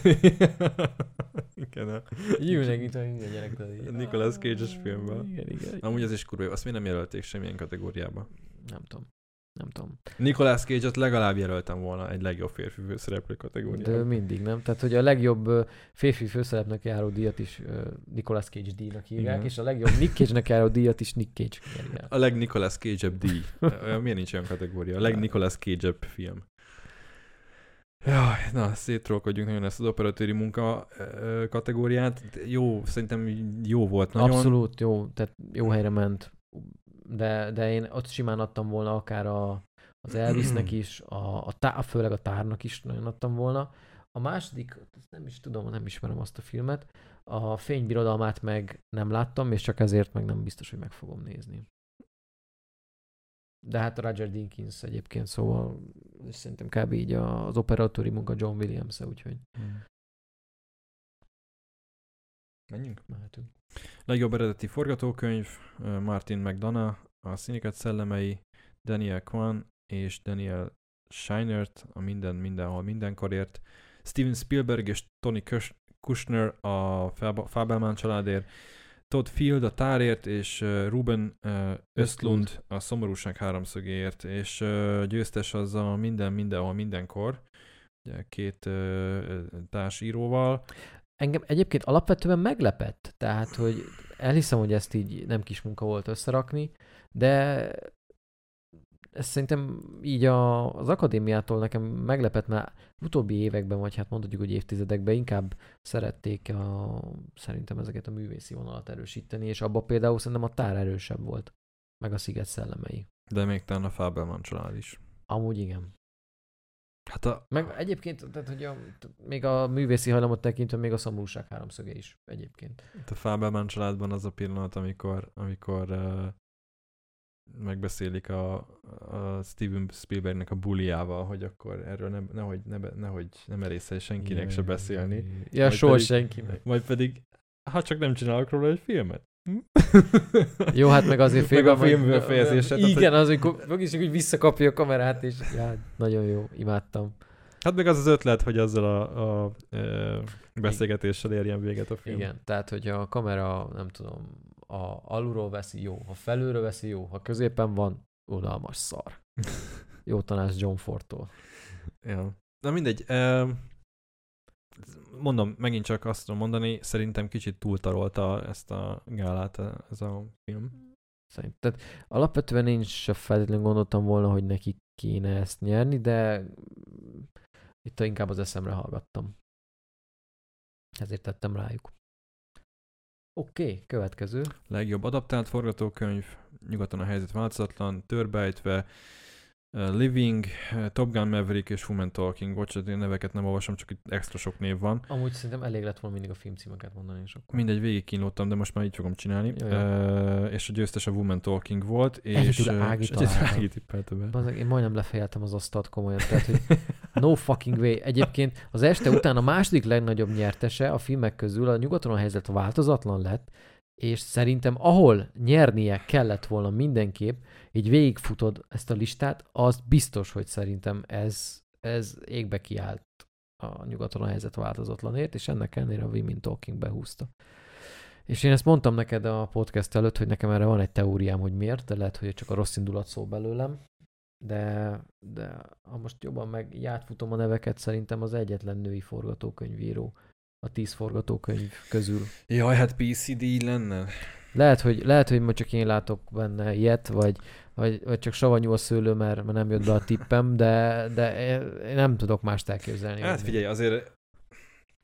Igen. a- ülnek, mint a minden gyerek. Nicolas Cage-es filmben. Igen, igen. Amúgy ez is kurva jó, azt miért nem jelölték semmilyen kategóriába? Nem tudom. Nem tudom. Nicolas Cage-ot legalább jelöltem volna egy legjobb férfi főszereplő De kategóriába. mindig, nem? Tehát, hogy a legjobb férfi főszerepnek járó díjat is Nicolas Cage díjnak hívják, Igen. és a legjobb Nick Cage-nek járó díjat is Nick Cage el. A leg Nicolas Cage-ebb díj. Miért nincs olyan kategória? A leg Nicolas Cage-ebb film. Jaj, na, szétrolkodjunk nagyon ezt az operatőri munka kategóriát. Jó, szerintem jó volt nagyon. Abszolút jó, tehát jó helyre ment, de, de én ott simán adtam volna akár a, az Elvisnek is, a, a tá, főleg a tárnak is nagyon adtam volna. A második, nem is tudom, nem ismerem azt a filmet, a fénybirodalmát meg nem láttam, és csak ezért meg nem biztos, hogy meg fogom nézni. De hát Roger Dinkins egyébként, szóval szerintem kb. így az operatőri munka John williams -e, úgyhogy Hmm. Menjünk? mehetünk. Legjobb eredeti forgatókönyv, Martin McDonough, a Színiket szellemei, Daniel Kwan és Daniel Scheinert, a Minden Mindenhol Mindenkorért, Steven Spielberg és Tony Kush- Kushner a Fab- Fabelman családért, Todd Field a Tárért, és Ruben Östlund a Szomorúság háromszögéért, és győztes az a Minden Mindenhol Mindenkor, ugye két társíróval. Engem egyébként alapvetően meglepett, tehát, hogy elhiszem, hogy ezt így nem kis munka volt összerakni, de ez szerintem így a, az akadémiától nekem meglepett, mert utóbbi években, vagy hát mondhatjuk, hogy évtizedekben inkább szerették a, szerintem ezeket a művészi vonalat erősíteni, és abban például szerintem a tár erősebb volt, meg a sziget szellemei. De még talán a Fabelman család is. Amúgy igen. Hát a, Meg egyébként, tehát, hogy a, még a művészi hajlamot tekintve még a szomorúság háromszöge is egyébként. a Fabelman családban az a pillanat, amikor, amikor uh, megbeszélik a, a Steven Spielbergnek a buliával, hogy akkor erről ne, nehogy, ne, nehogy nem merészel senkinek se beszélni. Ja, soha pedig- senkinek. Majd pedig, ha csak nem csinálok róla egy filmet. Hm? Jó, hát meg azért Meg a félben, film befejezése, tehát, Igen, az, amikor meg is úgy visszakapja a kamerát, és já, nagyon jó, imádtam. Hát meg az az ötlet, hogy azzal a, a, a beszélgetéssel érjen véget a film. Igen, tehát hogy a kamera, nem tudom, a alulról veszi, jó, ha felülről veszi, jó, ha középen van, unalmas szar. Jó tanács John Fordtól. Ja. Na mindegy. Mondom, megint csak azt tudom mondani, szerintem kicsit túltarolta ezt a gálát eh, ez a film. Szerint. Tehát alapvetően én sem feltétlenül gondoltam volna, hogy neki kéne ezt nyerni, de itt inkább az eszemre hallgattam. Ezért tettem rájuk. Oké, okay, következő. Legjobb adaptált forgatókönyv, nyugaton a helyzet változatlan, törbejtve, Living, uh, Top Gun Maverick és Woman Talking. Bocsánat, én neveket nem olvasom, csak itt extra sok név van. Amúgy szerintem elég lett volna mindig a filmcímeket mondani, és akkor... Mindegy, végig kínlottam, de most már így fogom csinálni. Jó, jó. Uh, és a győztes a Woman Talking volt, és, Egyedül uh, Ági és. Ági tippelte be. Bazzeg, én majdnem lefejeltem az asztalt komolyan, tehát hogy no fucking way. Egyébként az este után a második legnagyobb nyertese a filmek közül a nyugaton a helyzet változatlan lett, és szerintem ahol nyernie kellett volna mindenképp, így végigfutod ezt a listát, az biztos, hogy szerintem ez, ez égbe kiállt a nyugaton a helyzet változatlanért, és ennek ellenére a Women Talking behúzta. És én ezt mondtam neked a podcast előtt, hogy nekem erre van egy teóriám, hogy miért, de lehet, hogy csak a rossz indulat szó belőlem. De, de ha most jobban meg átfutom a neveket, szerintem az egyetlen női forgatókönyvíró a tíz forgatókönyv közül. Jaj, hát PCD lenne. Lehet, hogy, lehet, hogy most csak én látok benne ilyet, vagy, vagy, vagy csak savanyú a szőlő, mert, mert nem jött be a tippem, de, de én nem tudok mást elképzelni. Hát figyelj, azért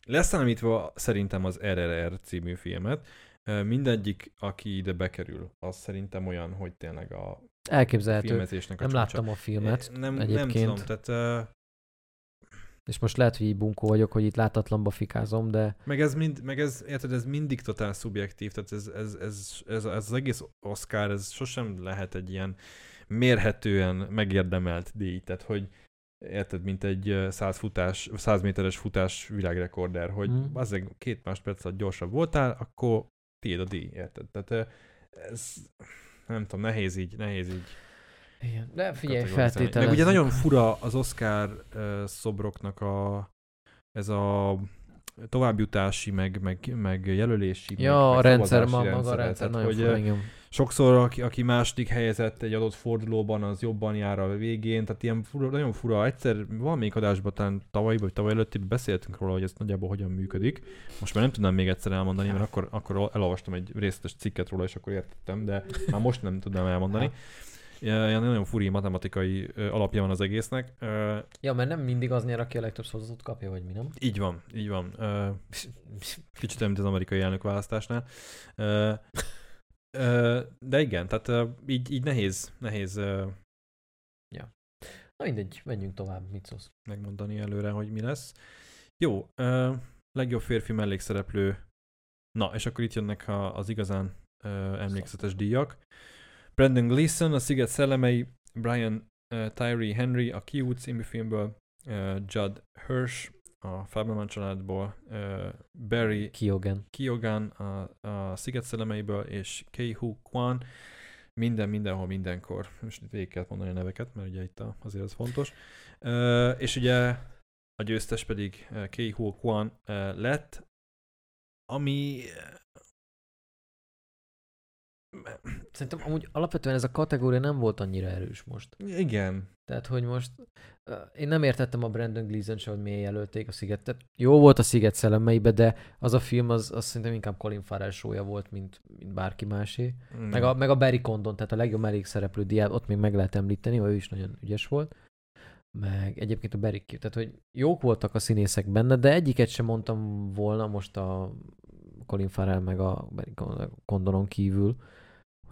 leszámítva szerintem az RRR című filmet, mindegyik, aki ide bekerül, az szerintem olyan, hogy tényleg a Elképzelhető. filmezésnek a Nem csúcsa. láttam a filmet, Nem, nem egyébként. tudom, tehát és most lehet, hogy így bunkó vagyok, hogy itt látatlanba fikázom, de meg ez, mind, meg ez, érted, ez mindig totál szubjektív, tehát ez, ez, ez, ez, ez, az egész Oscar, ez sosem lehet egy ilyen mérhetően megérdemelt díj, tehát hogy érted, mint egy ö, 100 futás, 100 méteres futás világrekorder, hogy mm. azért két másodperc gyorsabb voltál, akkor tiéd a díj, érted? Tehát ez, nem tudom, nehéz így, nehéz így Igen. De figyelj, feltételezzük. Meg ugye nagyon fura az Oscar uh, szobroknak a ez a továbbjutási, meg, meg, meg jelölési, Ja, meg, a rendszer, ma, maga a rendszer Tehát, nagyon hogy, fura, sokszor aki, aki második helyezett egy adott fordulóban, az jobban jár a végén, tehát ilyen fura, nagyon fura. Egyszer valamelyik adásban, talán tavaly vagy tavaly előtt itt beszéltünk róla, hogy ez nagyjából hogyan működik. Most már nem tudnám még egyszer elmondani, mert akkor, akkor elolvastam egy részletes cikket róla, és akkor értettem, de már most nem tudnám elmondani. Ilyen nagyon furi matematikai alapja van az egésznek. Ja, mert nem mindig az nyer, aki a legtöbb szavazatot kapja, vagy mi nem? Így van, így van. Kicsit olyan, mint az amerikai elnökválasztásnál. De igen, tehát így, így nehéz, nehéz ö, Na mindegy, menjünk tovább, mit szólsz? megmondani előre, hogy mi lesz. Jó, legjobb férfi mellékszereplő. Na, és akkor itt jönnek az igazán ö, emlékezetes díjak. Brandon Gleeson, a Sziget szellemei, Brian uh, Tyree Henry, a Kiú című filmből, uh, Judd Hirsch, a Fabelman családból, uh, Barry Kiogen. Kyogan a, a Sziget szellemeiből, és Kei-Hu Kwan, minden, mindenhol, mindenkor. Most itt végig kellett mondani a neveket, mert ugye itt a, azért az fontos. Uh, és ugye a győztes pedig uh, Kei-Hu Kwan uh, lett, ami Szerintem amúgy alapvetően ez a kategória nem volt annyira erős most. igen, Tehát, hogy most én nem értettem a Brandon Gleeson se, hogy miért jelölték a Szigetet. Jó volt a Sziget szellemeibe, de az a film, az, az szerintem inkább Colin Farrell show volt, mint, mint bárki másé. Meg a, meg a Barry Condon, tehát a legjobb mellékszereplő diát, ott még meg lehet említeni, hogy ő is nagyon ügyes volt. Meg egyébként a Barry Keoghan, tehát hogy jók voltak a színészek benne, de egyiket sem mondtam volna most a Colin Farrell meg a Barry Condonon kívül,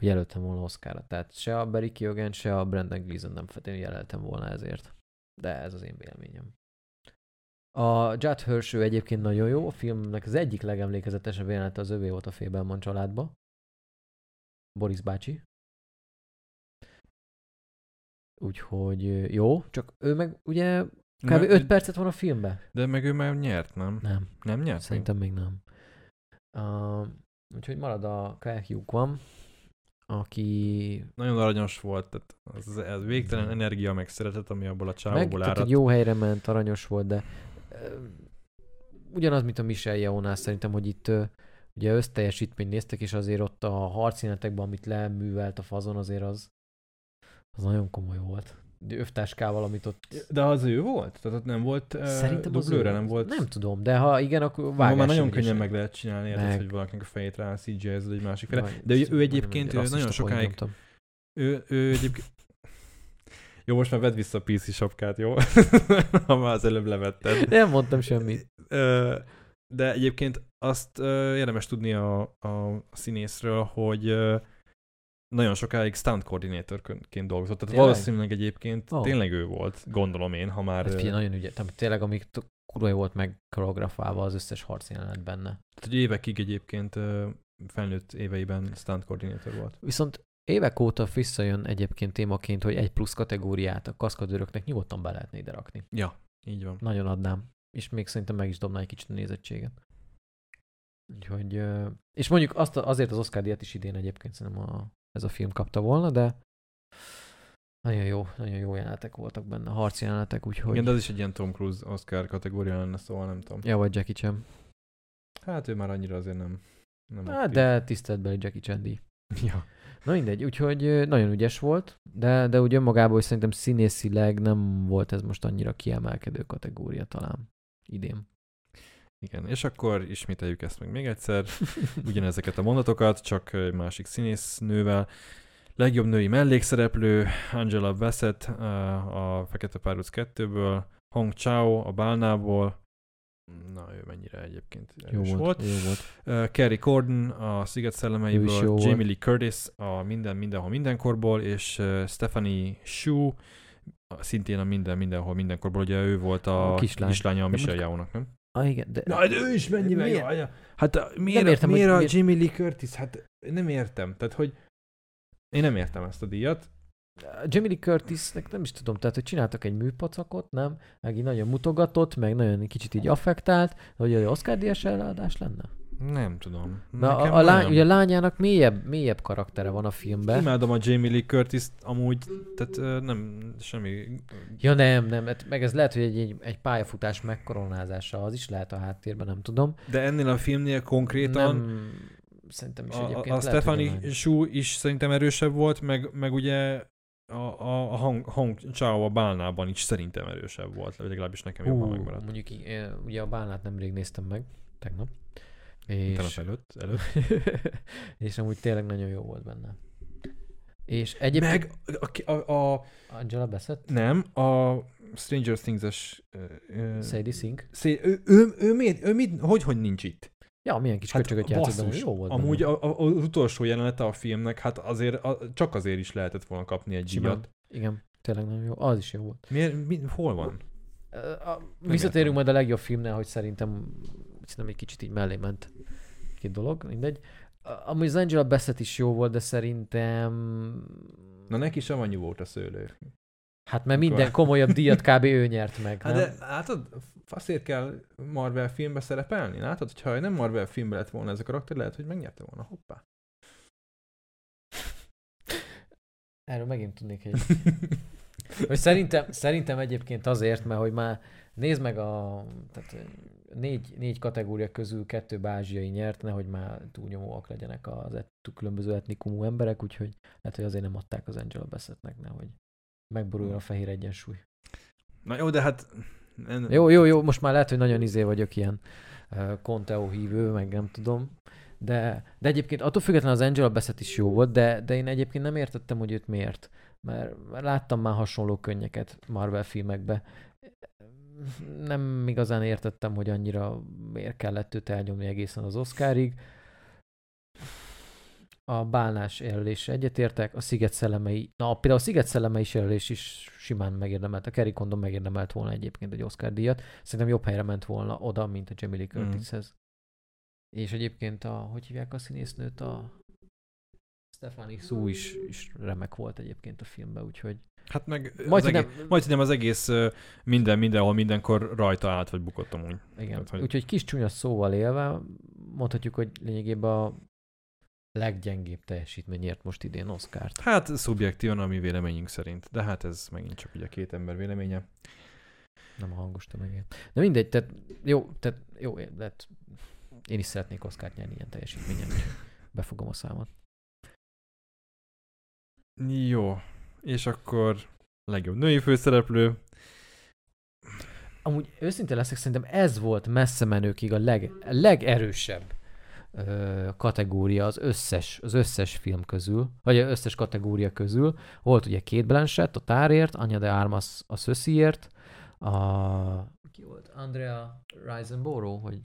hogy jelöltem volna Oscarra. Tehát se a Barry Keoghan, se a Brandon Gleeson nem feltétlenül jelöltem volna ezért. De ez az én véleményem. A Judd Hirsch egyébként nagyon jó, a filmnek az egyik legemlékezetesebb jelenete az övé volt a Fébelman családba. Boris bácsi. Úgyhogy jó, csak ő meg ugye kb. Me- 5 percet van a filmbe. De meg ő már nyert, nem? Nem, Nem nyert? szerintem még nem. Uh, úgyhogy marad a Kayak van, aki Nagyon aranyos volt, tehát az, az végtelen energia meg szeretet, ami abból a meg, csávóból tehát áradt. jó helyre ment, aranyos volt, de ö, ugyanaz, mint a Michel Yeonás szerintem, hogy itt ö, ugye összteljesítményt néztek, és azért ott a harcjelenetekben, amit leművelt a fazon, azért az, az nagyon komoly volt. Övtáskával, amit ott... De az ő volt? Tehát ott nem volt Szerintem az ő nem volt? Nem tudom, de ha igen, akkor vágás már nagyon könnyen meg lehet csinálni, Meg. hogy valakinek a fejét rá cgi egy másik fele. De ő, ő egyébként egy ő nagyon sokáig, ő, ő egyébként... Jó, most már vedd vissza a PC sapkát, jó? ha már az előbb levetted. Nem mondtam semmit. De egyébként azt érdemes tudni a, a színészről, hogy nagyon sokáig stunt koordinátorként dolgozott. Tehát Tényleg? valószínűleg egyébként Ó. tényleg ő volt, gondolom én, ha már... Hát ö, figyelj, nagyon ügyes. Tehát tényleg, amíg t- kurva volt meg koreografálva az összes harcjelenet benne. Tehát, hogy évekig egyébként felnőtt éveiben stunt koordinátor volt. Viszont évek óta visszajön egyébként témaként, hogy egy plusz kategóriát a kaszkadőröknek nyugodtan be lehetne ide rakni. Ja, így van. Nagyon adnám. És még szerintem meg is dobná egy kicsit a nézettséget. Úgyhogy, és mondjuk azt azért az Oscar díjat is idén egyébként szerintem a, ez a film kapta volna, de nagyon jó, nagyon jó jelenetek voltak benne, harci jelenetek, úgyhogy... Igen, de az is egy ilyen Tom Cruise Oscar kategória lenne, szóval nem tudom. Ja, vagy Jackie Chan. Hát ő már annyira azért nem... nem Hát, aktív. de tiszteletbeli Jackie Chan díj. Ja. Na mindegy, úgyhogy nagyon ügyes volt, de, de úgy önmagában is szerintem színészileg nem volt ez most annyira kiemelkedő kategória talán idén. Igen, és akkor ismételjük ezt meg még egyszer, ugyanezeket a mondatokat, csak egy másik színésznővel. Legjobb női mellékszereplő, Angela Bassett uh, a Fekete Párduc 2-ből, Hong Chao a Bálnából, na ő mennyire egyébként Jó volt, volt. jó volt. Uh, Kerry Corden a Sziget szellemeiből, Jamie volt. Lee Curtis a Minden Mindenhol Mindenkorból, és uh, Stephanie Shu szintén a Minden Mindenhol Mindenkorból, ugye ő volt a, A kislány. kislánya a Michelle Yeohnak, nem? Ah, igen, de... Na, de ő is mennyivel Miért? jó, anya. Hát a, miért, értem, miért hogy a miért- Jimmy Lee Curtis? Hát nem értem. Tehát, hogy én nem értem ezt a díjat. Jamie Lee Curtisnek nem is tudom, tehát hogy csináltak egy műpacakot, nem? Meg így nagyon mutogatott, meg nagyon kicsit így affektált, hogy egy Oscar díjas eladás lenne. Nem tudom. Na, Nekem a, a lány, ugye a lányának mélyebb, mélyebb karaktere van a filmben. Imádom a Jamie Lee Curtis amúgy, tehát nem semmi... Ja nem, nem, hát meg ez lehet, hogy egy, egy, egy pályafutás megkoronázása, az is lehet a háttérben, nem tudom. De ennél a filmnél konkrétan Nem, szerintem is egyébként a, a Stephanie. Shu is szerintem erősebb volt, meg, meg ugye a, a, a Hong Chao a Bálnában is szerintem erősebb volt, legalábbis nekem jobban megmaradt. mondjuk eh, ugye a bálnát nemrég néztem meg, tegnap. Tegnap És, előtt, előtt. és amúgy tényleg nagyon jó volt benne. És egyébként... Meg a, a, a, Angela Bassett? nem, a Stranger Things-es ö, Sadie Sink? Szé, ő, ő, ő, miért, ő mit, hogy, hogy nincs itt? Ja, milyen kis hát köcsögöt játszott, basszus, jó volt. Amúgy benne. a, a, az utolsó jelenete a filmnek, hát azért a, csak azért is lehetett volna kapni egy Simán. díjat. Igen, tényleg nagyon jó. Az is jó volt. Miért, mi, hol van? A, értem. visszatérünk majd a legjobb filmnél, hogy szerintem, szerintem egy kicsit így mellé ment két dolog, mindegy. Amúgy az Angela Bassett is jó volt, de szerintem... Na neki sem annyi volt a szőlő. Hát mert minden komolyabb díjat kb. ő nyert meg, Hát nem? de látod, faszért kell Marvel filmbe szerepelni, látod? Hogyha nem Marvel filmbe lett volna ez a karakter, lehet, hogy megnyerte volna. Hoppá. Erről megint tudnék egy... Hogy szerintem, szerintem egyébként azért, mert hogy már nézd meg a tehát négy, négy kategória közül kettő ázsiai nyert, nehogy már túlnyomóak legyenek az et, különböző etnikumú emberek, úgyhogy lehet, hogy azért nem adták az Angela Bassettnek, nehogy megboruljon a fehér egyensúly. Na jó, de hát... Jó, jó, jó, most már lehet, hogy nagyon izé vagyok ilyen uh, Conteo hívő, meg nem tudom. De, de egyébként attól függetlenül az Angela Bassett is jó volt, de, de én egyébként nem értettem, hogy őt miért. Mert láttam már hasonló könnyeket Marvel filmekbe. Nem igazán értettem, hogy annyira miért kellett őt elnyomni egészen az Oscarig. A bálnás jelölése egyetértek, a Sziget szellemei, na például a Sziget szellemei jelölés is simán megérdemelt, a Kerry Condon megérdemelt volna egyébként egy Oscar díjat. Szerintem jobb helyre ment volna oda, mint a Jamie Lee Mhm. Curtishez. És egyébként a, hogy hívják a színésznőt, a Stephanie Su is, is remek volt egyébként a filmben, úgyhogy Hát meg Majd, az hogy egész, nem, majd, nem az egész minden, mindenhol, mindenkor rajta állt, vagy bukott amúgy. igen. tehát, hogy- Úgyhogy kis csúnya szóval élve mondhatjuk, hogy lényegében a leggyengébb teljesítményért most idén Oscárt. Hát szubjektívan a mi véleményünk szerint, de hát ez megint csak ugye két ember véleménye. Nem a hangos tömegért. De mindegy, tehát jó, tehát jó, de hát én is szeretnék Oscárt nyerni ilyen teljesítményen, befogom a számot. Jó, és akkor legjobb női főszereplő. Amúgy őszinte leszek, szerintem ez volt messze menőkig a leg, legerősebb ö, kategória az összes, az összes film közül, vagy az összes kategória közül. Volt ugye Kate Blanchett a Tárért, Anya de Armas a Szösziért, a... Ki volt? Andrea Risenborough, hogy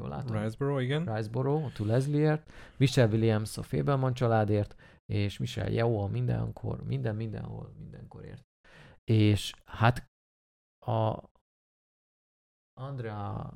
jól látom? Riceboro, igen. Riceborough, a Leslie-ért, Michelle Williams a Fableman családért, és Michelle Yeoh mindenkor, minden, mindenhol, mindenkorért. És hát a Andrea?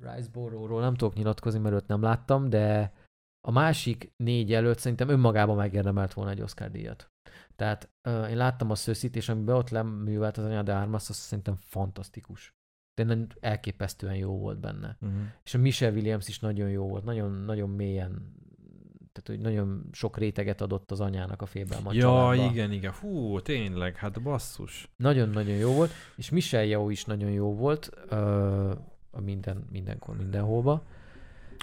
Riceborough-ról nem tudok nyilatkozni, mert őt nem láttam, de a másik négy előtt szerintem önmagában megérdemelt volna egy Oscar díjat. Tehát uh, én láttam a szöszit, és amiben ott leművelt az Anya de Armas, az szerintem fantasztikus. Tényleg elképesztően jó volt benne. Uh-huh. És a Michelle Williams is nagyon jó volt, nagyon, nagyon mélyen, tehát hogy nagyon sok réteget adott az anyának a félben Ja, igen, igen. Hú, tényleg, hát basszus. Nagyon-nagyon jó volt, és Michelle Yeoh is nagyon jó volt, ö, a minden, mindenkor, mindenhova.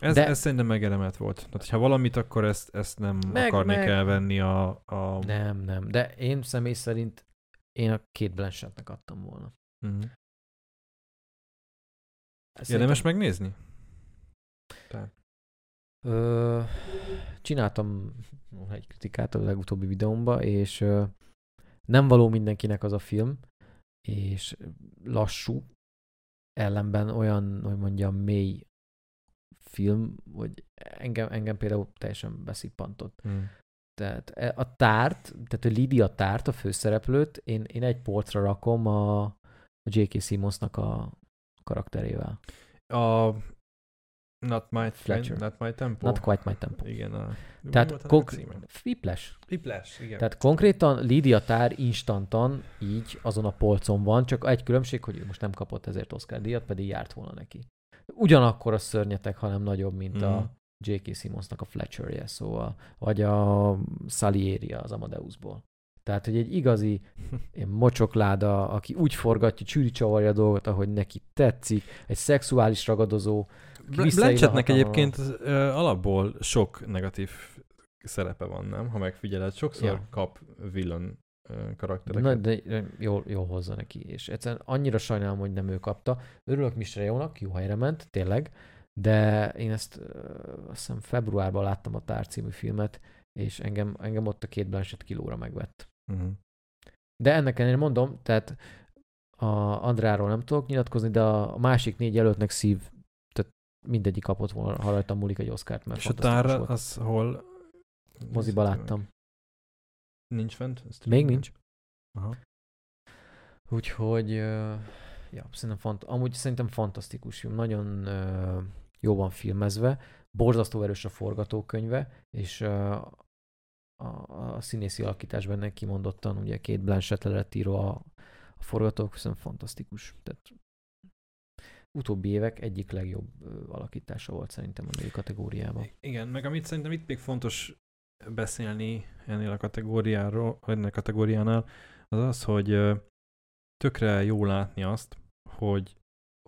Ez, De- ez szerintem megelemelt volt. Tehát, ha valamit, akkor ezt, ezt nem Meg- akarni meg- meg... kell venni a... a... Nem, nem, de én személy szerint én a két Blanchettnek adtam volna. Uh-huh. Ezt Érdemes szerintem- megnézni? Ö, csináltam egy kritikát a legutóbbi videómba, és nem való mindenkinek az a film, és lassú, ellenben olyan, hogy mondjam, mély film, hogy engem, engem például teljesen beszippantott. Uh-huh. Tehát e- a tárt, tehát a Lydia tárt, a főszereplőt, én, én egy portra rakom a, a J.K. Simmonsnak a karakterével. A... Not my Fletcher. not my tempo. Not quite my tempo. Igen, a... Tehát konk-? Whiplash. Whiplash, igen. Tehát konkrétan Lydia Tár instantan így azon a polcon van, csak egy különbség, hogy ő most nem kapott ezért Oscar díjat, pedig járt volna neki. Ugyanakkor a szörnyetek, hanem nagyobb, mint Mhm. a J.K. Simmonsnak a Fletcherje, szóval, vagy a Salieri az Amadeusból. Tehát, hogy egy igazi mocsokláda, aki úgy forgatja, csűri csavarja a dolgot, ahogy neki tetszik, egy szexuális ragadozó, Blanchettnek egyébként ö, alapból sok negatív szerepe van, nem? Ha megfigyeled, sokszor Ja. kap villain de, karaktereket. na, de jól, jól hozza neki, és egyszerűen annyira sajnálom, hogy nem ő kapta. Örülök Yeohnak, jó helyre ment, tényleg, de én ezt ö, azt hiszem februárban láttam a Tár című filmet, és engem, engem ott a két Blanchett kilóra megvett. Uh-huh. De ennek ellenére mondom, tehát a Andráról nem tudok nyilatkozni, de a másik négy jelöltnek szív, mindegyik kapott volna, ha rajtam múlik egy Oscárt, mert És a tár volt. az hol? Moziba láttam. Nincs fent? Még nincs. Aha. Úgyhogy, ja, szerintem fant- amúgy szerintem fantasztikus film, nagyon jó van filmezve, borzasztó erős a forgatókönyve, és a, a színészi alakítás benne kimondottan, ugye két Blanchett le lett írva a, a forgatók, szerintem fantasztikus. Tehát utóbbi évek egyik legjobb alakítása volt szerintem a női kategóriában. Igen, meg amit szerintem itt még fontos beszélni ennél a kategóriáról, ennek a kategóriánál, az az, hogy tökre jó látni azt, hogy,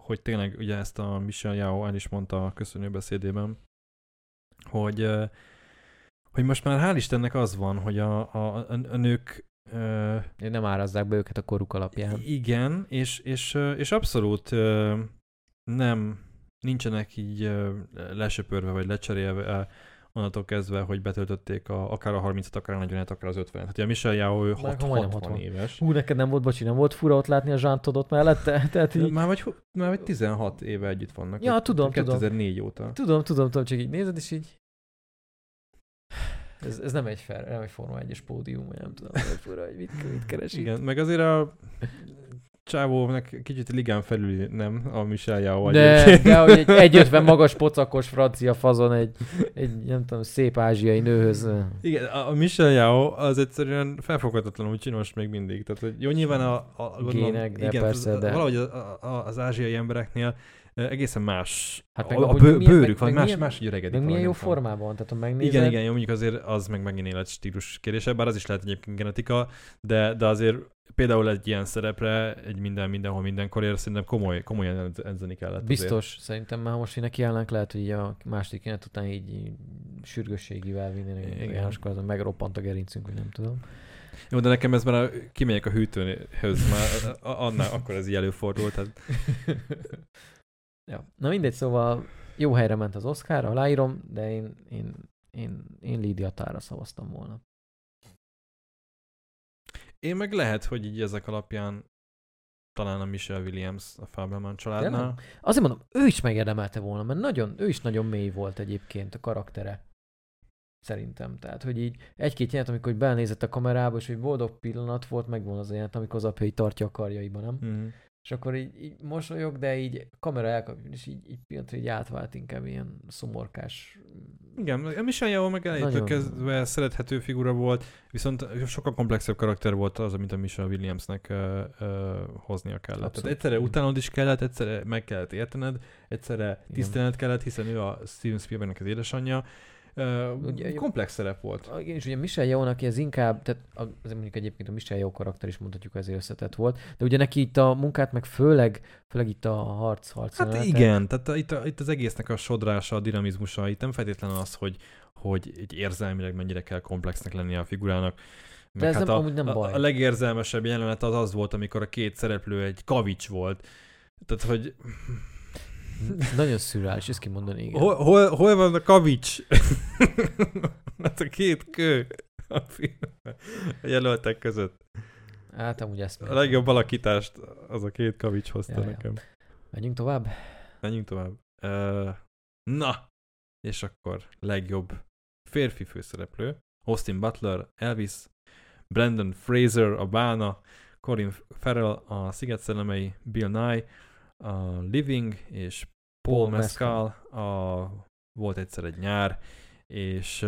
hogy tényleg ugye ezt a Michel Yao el is mondta a köszönő beszédében, hogy, hogy most már hál' Istennek az van, hogy a, a, a, a nők ö, Nem árazzák be őket a koruk alapján. igen, és, és, és abszolút ö, nem, nincsenek így lesöpörve, vagy lecserélve ö, onnantól kezdve, hogy betöltötték a, akár a 30-at, akár a 40-et, akár az 50-et. Hát ugye Michel Yao, ő Már hat, majdnem 60 60. éves. Hú, neked nem volt, bocsi, nem volt fura ott látni a Jean Todot mellette? Tehát így, Már vagy, már vagy 16 éve együtt vannak. Ja, tudom, tudom. 2004 óta. Tudom, tudom, tudom, csak így nézed, és így... Ez, ez nem egy fair, nem egy Forma 1-es pódium, vagy nem tudom, hogy fura, hogy mit, mit keres itt. Igen, meg azért a csávónak kicsit ligán felül nem a Michel Yao De, egyébként. de hogy egy 1,50 magas pocakos francia fazon egy, egy, nem tudom, szép ázsiai nőhöz. Igen, a a Michel Yao az egyszerűen felfoghatatlanul csinos még mindig. Tehát, hogy jó, nyilván a, a gondolom, Gének, de persze, az, de- valahogy a, a, az ázsiai embereknél egészen más. Hát meg a, a bő, milyen- bőrük meg- van, meg más, milyen- más, öregedik. Meg milyen jó tudom. formában van, tehát ha megnézed. Igen, igen, jó, mondjuk azért az meg megint életstílus kérdése, bár az is lehet egyébként genetika, de, de azért például egy ilyen szerepre, egy minden, mindenhol, mindenkorért szerintem komoly, komolyan edz- edzeni kellett. azért. Biztos, szerintem már most, hogy nekiállnánk, lehet, hogy a második élet után így, sürgősségivel vinni. Igen. Jánoskor megroppant a gerincünk, hogy nem tudom. Jó, de nekem ez már a, kimegyek a hűtőhöz, már annál akkor ez így előfordult. Tehát ja. Na mindegy, szóval jó helyre ment az Oscar, aláírom, de én, én, én, én Lídia Tára szavaztam volna. Én meg lehet, hogy így ezek alapján talán a Michelle Williams a Fabelman családnál. Azért mondom, ő is megérdemelte volna, mert nagyon, ő is nagyon mély volt egyébként a karaktere. Szerintem. Tehát, hogy így egy-két jelent, amikor hogy belenézett a kamerába, és hogy boldog pillanat volt, meg volna az jelent, amikor az apja így tartja a karjaiba, nem? Mm. És akkor így, így mosolyog, de így kamera elkapja, és így, így pillanatra így átvált inkább ilyen szomorkás. Igen, a Michelle Yeoh meg elejétől Nagyon. kezdve szerethető figura volt, viszont sokkal komplexebb karakter volt az, mint a Michelle Williamsnek uh, uh, hoznia kellett. Abszolút. Tehát egyszerre utánod is kellett, egyszerre meg kellett értened, egyszerre tisztelned kellett, hiszen ő a Steven Spielbergnek az édesanyja. Uh, Ugye, komplex szerep volt. És ugye Michel Yeoh, aki ez inkább, tehát a- azért mondjuk egyébként a Michel Yeoh karakter is mondhatjuk, ezért összetett volt, de ugye neki itt a munkát, meg főleg, főleg itt a harc, harc Hát jelenetek, igen, tehát itt, a, itt az egésznek a sodrása, a dinamizmusa, itt nem feltétlenül az, hogy, hogy egy érzelmileg mennyire kell komplexnek lennie a figurának. De ez nem- a, amúgy nem a, baj. a legérzelmesebb jelenet az az volt, amikor a két szereplő egy kavics volt. Tehát, hogy Nagyon szürreális, ezt kimondani, igen. hol, hol, hol van a kavics? hát a két kő a filmben, a jelöltek között. Hát amúgy ezt A legjobb alakítást az a két kavics hozta Ja, ja. nekem. Menjünk tovább? Menjünk tovább. Uh, na, és akkor legjobb férfi főszereplő. Austin Butler, Elvis, Brandon Fraser, a Bána, Colin Farrell, a Sziget Szellemei, Bill Nye, a Living, és Paul, Mescal, a Volt egyszer egy nyár, és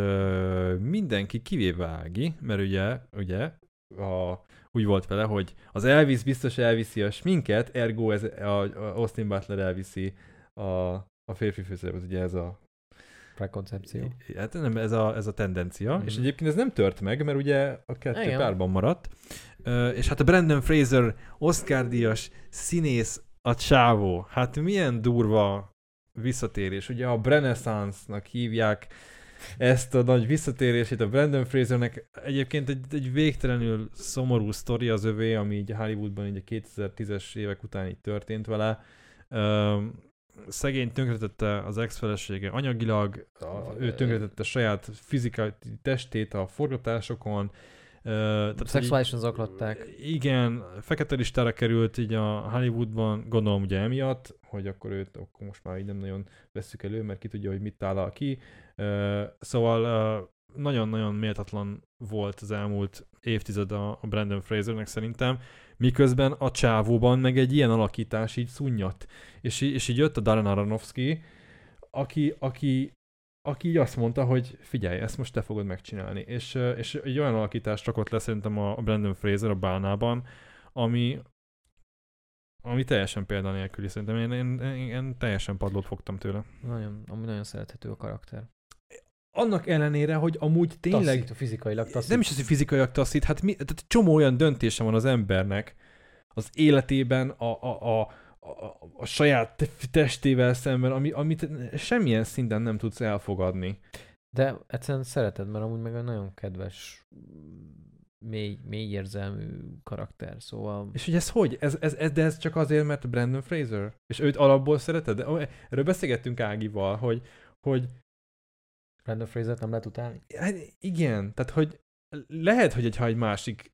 mindenki kivéve Ági, mert ugye, ugye a, úgy volt vele, hogy az Elvis biztos elviszi a sminket, ergo ez, a, a Austin Butler elviszi a, a férfi főszerepet, ugye ez a Prekoncepció. Hát nem, ez a, ez a tendencia, Mhm. és egyébként ez nem tört meg, mert ugye a kettő Igen. párban maradt. És hát a Brandon Fraser Oscar-díjas színész a csávó. Hát milyen durva visszatérés. Ugye a Renaissance-nak hívják ezt a nagy visszatérését a Brandon Frasernek. Egyébként egy, egy végtelenül szomorú sztori az övé, ami így Hollywoodban így a 2010-es évek után így történt vele. Ö, szegény tönkretette az ex-felesége anyagilag, a, ő tönkretette saját fizikai testét a forgatásokon, tehát, Szexuálisan zaklatták. Igen, fekete listára került így a Hollywoodban, gondolom ugye emiatt, hogy akkor őt akkor most már így nem nagyon vesszük elő, mert ki tudja, hogy mit talál ki. Szóval nagyon-nagyon méltatlan volt az elmúlt évtized a Brandon Frasernek szerintem, miközben a csávóban meg egy ilyen alakítás így szunnyat. És, í- és így jött a Darren Aronofsky, aki, aki, aki így azt mondta, hogy figyelj, ezt most te fogod megcsinálni. És, és egy olyan alakítást rakott le szerintem a Brandon Fraser a bálnában, ami, ami teljesen példanélküli. Szerintem én, én, én, én teljesen padlót fogtam tőle. Nagyon, ami nagyon szerethető a karakter. Annak ellenére, hogy amúgy tényleg... Taszít, fizikailag taszít. Nem is az, hogy fizikailag taszít, hát mi, tehát csomó olyan döntése van az embernek az életében a, a, a, a, a saját te- testével szemben, ami, amit semmilyen szinten nem tudsz elfogadni. De egyszerűen szereted, mert amúgy meg egy nagyon kedves, mély, mély érzelmű karakter, szóval... És hogy ez hogy? Ez, ez, ez, de ez csak azért, mert Brandon Fraser? És őt alapból szereted? De, erről beszélgettünk Ágival, hogy, hogy Brandon Fraser nem lehet utálni? Hát igen, tehát hogy lehet, hogy egy, ha egy másik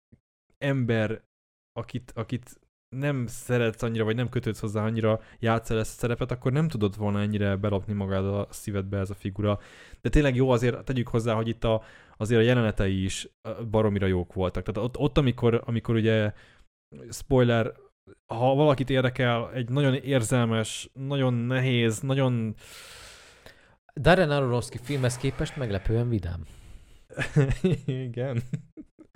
ember, akit, akit nem szeretsz annyira, vagy nem kötődsz hozzá annyira, játszol ezt a szerepet, akkor nem tudod volna ennyire belopni magad a szívedbe ez a figura. De tényleg jó azért, tegyük hozzá, hogy itt a, azért a jelenetei is baromira jók voltak. Tehát ott, ott amikor, amikor ugye spoiler, ha valakit érdekel, egy nagyon érzelmes, nagyon nehéz, nagyon Darren Aronofsky filmhez képest meglepően vidám. Igen.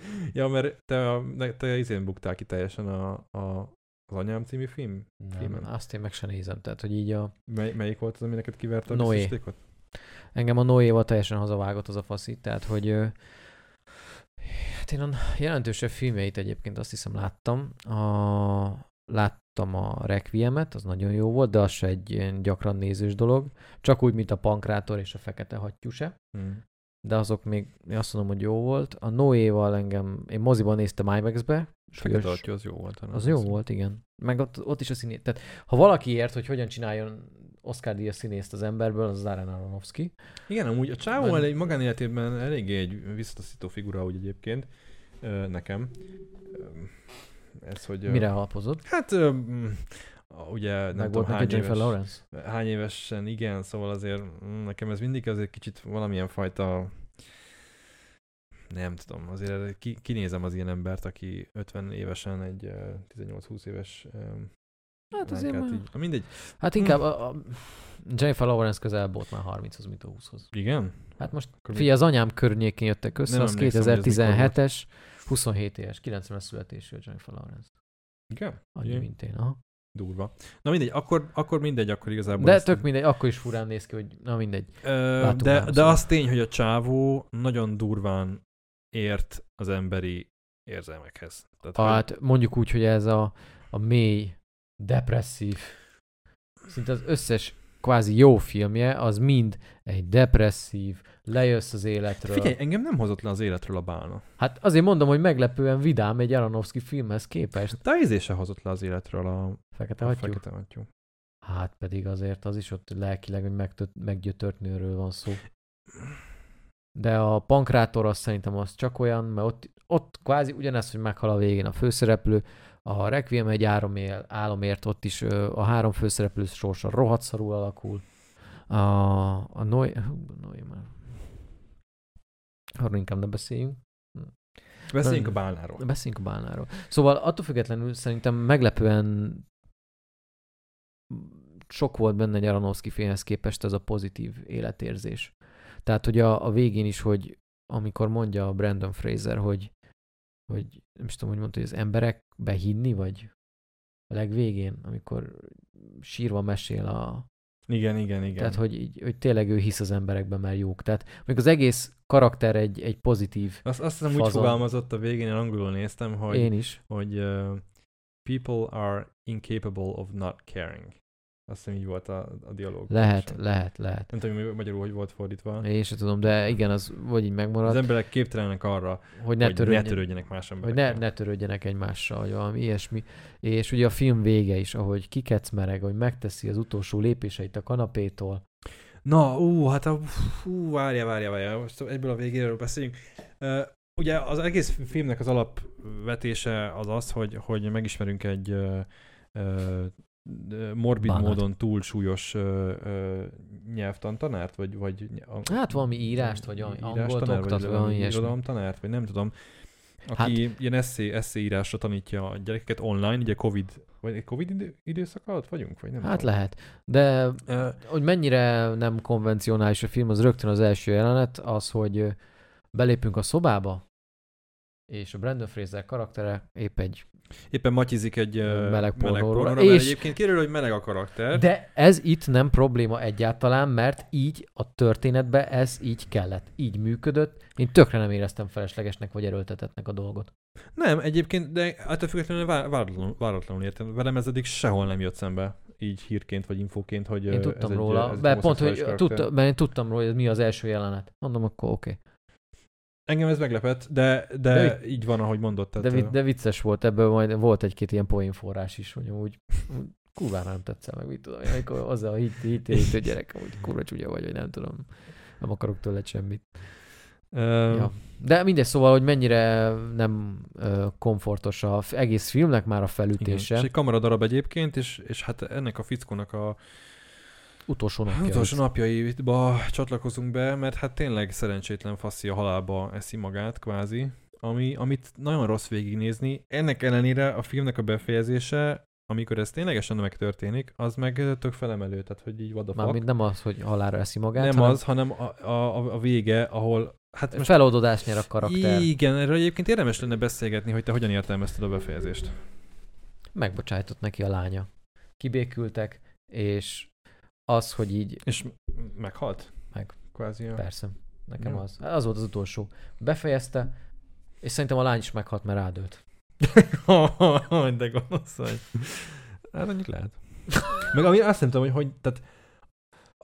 ja, mert te, a, te izén buktál ki teljesen a, a, az Anyám című film? Nem, Filmen. azt én meg se nézem. Tehát, hogy így a... Mely, melyik volt az, ami neked kiverte a Noé. biztosítékot? Engem a Noéval teljesen hazavágott az a faszit, tehát, hogy hát én a jelentősebb filmjeit egyébként azt hiszem láttam. A, láttam a Requiemet, az nagyon jó volt, de az se egy ilyen gyakran nézős dolog. Csak úgy, mint a Pankrátor és a Fekete Hattyú se. Hmm. De azok még, én azt mondom, hogy jó volt. A Noéval engem, én moziban néztem IMAX-be. Fekete Atya, az jó volt. Az jó volt, igen. Meg ott, ott is a színé... Tehát ha valaki ért, hogy hogyan csináljon Oscar díjas színészt az emberből, az Darren Aronofsky. Igen, amúgy a csávó elég magánéletében eléggé egy visszataszító figura úgy egyébként nekem. Ez, hogy... Mire alapozott? Hát mm, ugye nem Meg tudom volt hány éves, Lawrence? hány évesen, igen, szóval azért mm, nekem ez mindig azért kicsit valamilyen fajta nem tudom, azért ki, kinézem az ilyen embert, aki 50 évesen egy ö, 18-20 éves Hát azért már... így, mindegy. Hát inkább a, a Jennifer Lawrence közel volt már 30-hoz, mint a 20-hoz. Igen? Hát most Akkor figyelj, az anyám környékén jöttek össze, Nem az emlékszem, hogy ez mikor volt. 2017-es, 27 éves, 90-es születésű a Jennifer Lawrence. Igen? Annyi, mint én. Aha. Durva. Na mindegy, akkor, akkor mindegy, akkor igazából. De tök mindegy, akkor is furán néz ki, hogy na mindegy. Ö, de, de szóval. az tény, hogy a csávó nagyon durván ért az emberi érzelmekhez. Tehát, hogy- Hát mondjuk úgy, hogy ez a, a mély, depresszív, szinte az összes kvázi jó filmje, az mind egy depresszív, lejössz az életről. Figyelj, engem nem hozott le az életről a bálna. Hát azért mondom, hogy meglepően vidám egy Aronofsky filmhez képest. De izé se hozott le az életről a, Fekete hattyú. fekete hattyú. Hát pedig azért az is ott lelkileg, hogy megtört, meggyötört nőről van szó. De a pankrátor az szerintem az csak olyan, mert ott, ott kvázi ugyanez, hogy meghal a végén a főszereplő, a Requiem egy áromél, álomért, ott is ö, a három főszereplő sorsa rohadt szarul alakul. A, a Noé, Noé már. Arról inkább ne beszéljünk. Beszéljünk a bálnáról. Beszéljünk a bálnáról. Szóval attól függetlenül szerintem meglepően sok volt benne egy Aronofsky filmhez képest ez a pozitív életérzés. Tehát, hogy a, a végén is, hogy amikor mondja a Brandon Fraser, hogy, hogy nem is tudom, hogy mondta, hogy az emberekbe hinni, vagy a legvégén, amikor sírva mesél a... Igen, igen, igen. Tehát, hogy, így, hogy tényleg ő hisz az emberekben, mert jók. Tehát még az egész karakter egy, egy pozitív, azt, azt hiszem úgy fazon. fogalmazott a végén, én angolul néztem, hogy, én is. hogy uh, people are incapable of not caring. Azt hiszem így volt a, a dialóg. Lehet, lehet, lehet. Nem tudom, hogy magyarul hogy volt fordítva. Én sem tudom, de igen, az vagy így megmaradt, Az emberek képtelenek arra, hogy ne, hogy ne törődjen, törődjenek más hogy emberekkel. ne, ne törődjenek egymással, vagy valami ilyesmi. És ugye a film vége is, ahogy kikecmereg, hogy megteszi az utolsó lépéseit a kanapétól. Na, ú, hát a, ú, várja, várja, várja, most egyből a végéről beszéljünk. Uh, ugye az egész filmnek az alapvetése az az, hogy, hogy megismerünk egy uh, morbid Bánat. módon túlsúlyos uh, uh, nyelvtantanárt, vagy, vagy Hát valami írást, vagy valami angolt oktat, vagy vagy valami irodalomtanárt, vagy nem tudom, aki hát, ilyen eszé, eszéírásra tanítja a gyerekeket online, ugye Covid, vagy Covid idő, időszak alatt vagyunk, vagy nem Hát tudom. lehet. De Uh, hogy mennyire nem konvencionális a film, az rögtön az első jelenet, az, hogy ö, belépünk a szobába, és a Brandon Fraser karaktere épp egy... Éppen matyizik egy Meleg meleg pornóról, pornóra, és- mert egyébként kiderül, hogy meleg a karakter. De ez itt nem probléma egyáltalán, mert így a történetbe ez így kellett, így működött. Én tökre nem éreztem feleslegesnek vagy erőltetetnek a dolgot. Nem, egyébként, de attól függetlenül vá- váratlanul, váratlanul értem. Velem ez eddig sehol nem jött szembe, így hírként vagy infóként, hogy Én tudtam ez egy, róla, ez egy de pont, hogy karakter. tudta, mert én tudtam róla, hogy ez mi az első jelenet. Mondom, akkor oké. Okay. Engem ez meglepett, de, de, De így van, ahogy mondod. Tehát, De, de vicces volt, ebből majd volt egy-két ilyen poénforrás is, hogy úgy kurvára nem tetszel meg, mit tudom, amikor az a hit, hitélítő gyerek, hogy kurva csúnya vagy, vagy nem tudom, nem akarok tőled semmit. ö, Ja. De mindegy, szóval, hogy mennyire nem ö, komfortos a egész filmnek már a igen. felütése. És egy kamaradarab egyébként, és, és hát ennek a fickónak a Utolsó napja. utolsó napjaiba csatlakozunk be, mert hát tényleg szerencsétlen faszi a halálba eszi magát, kvázi, ami, amit nagyon rossz végignézni. Ennek ellenére a filmnek a befejezése, amikor ez ténylegesen megtörténik, az meg tök felemelő, tehát hogy így fuck. Mármint nem az, hogy halára eszi magát, nem hanem az, hanem a, a, a vége, ahol hát most feloldodást nyer a karakter. igen, erről egyébként érdemes lenne beszélgetni, hogy te hogyan értelmezted a befejezést. Megbocsájtott neki a lánya. Kibékültek, és az, hogy így És meghalt? Meg. Kvázi. Ja. Persze, nekem Jó. az. Az volt az utolsó. Befejezte, és szerintem a lány is meghalt, mert rádőlt. De gonosz vagy. Hát mondjuk lehet. Meg ami azt nem tudom, hogy, hogy tehát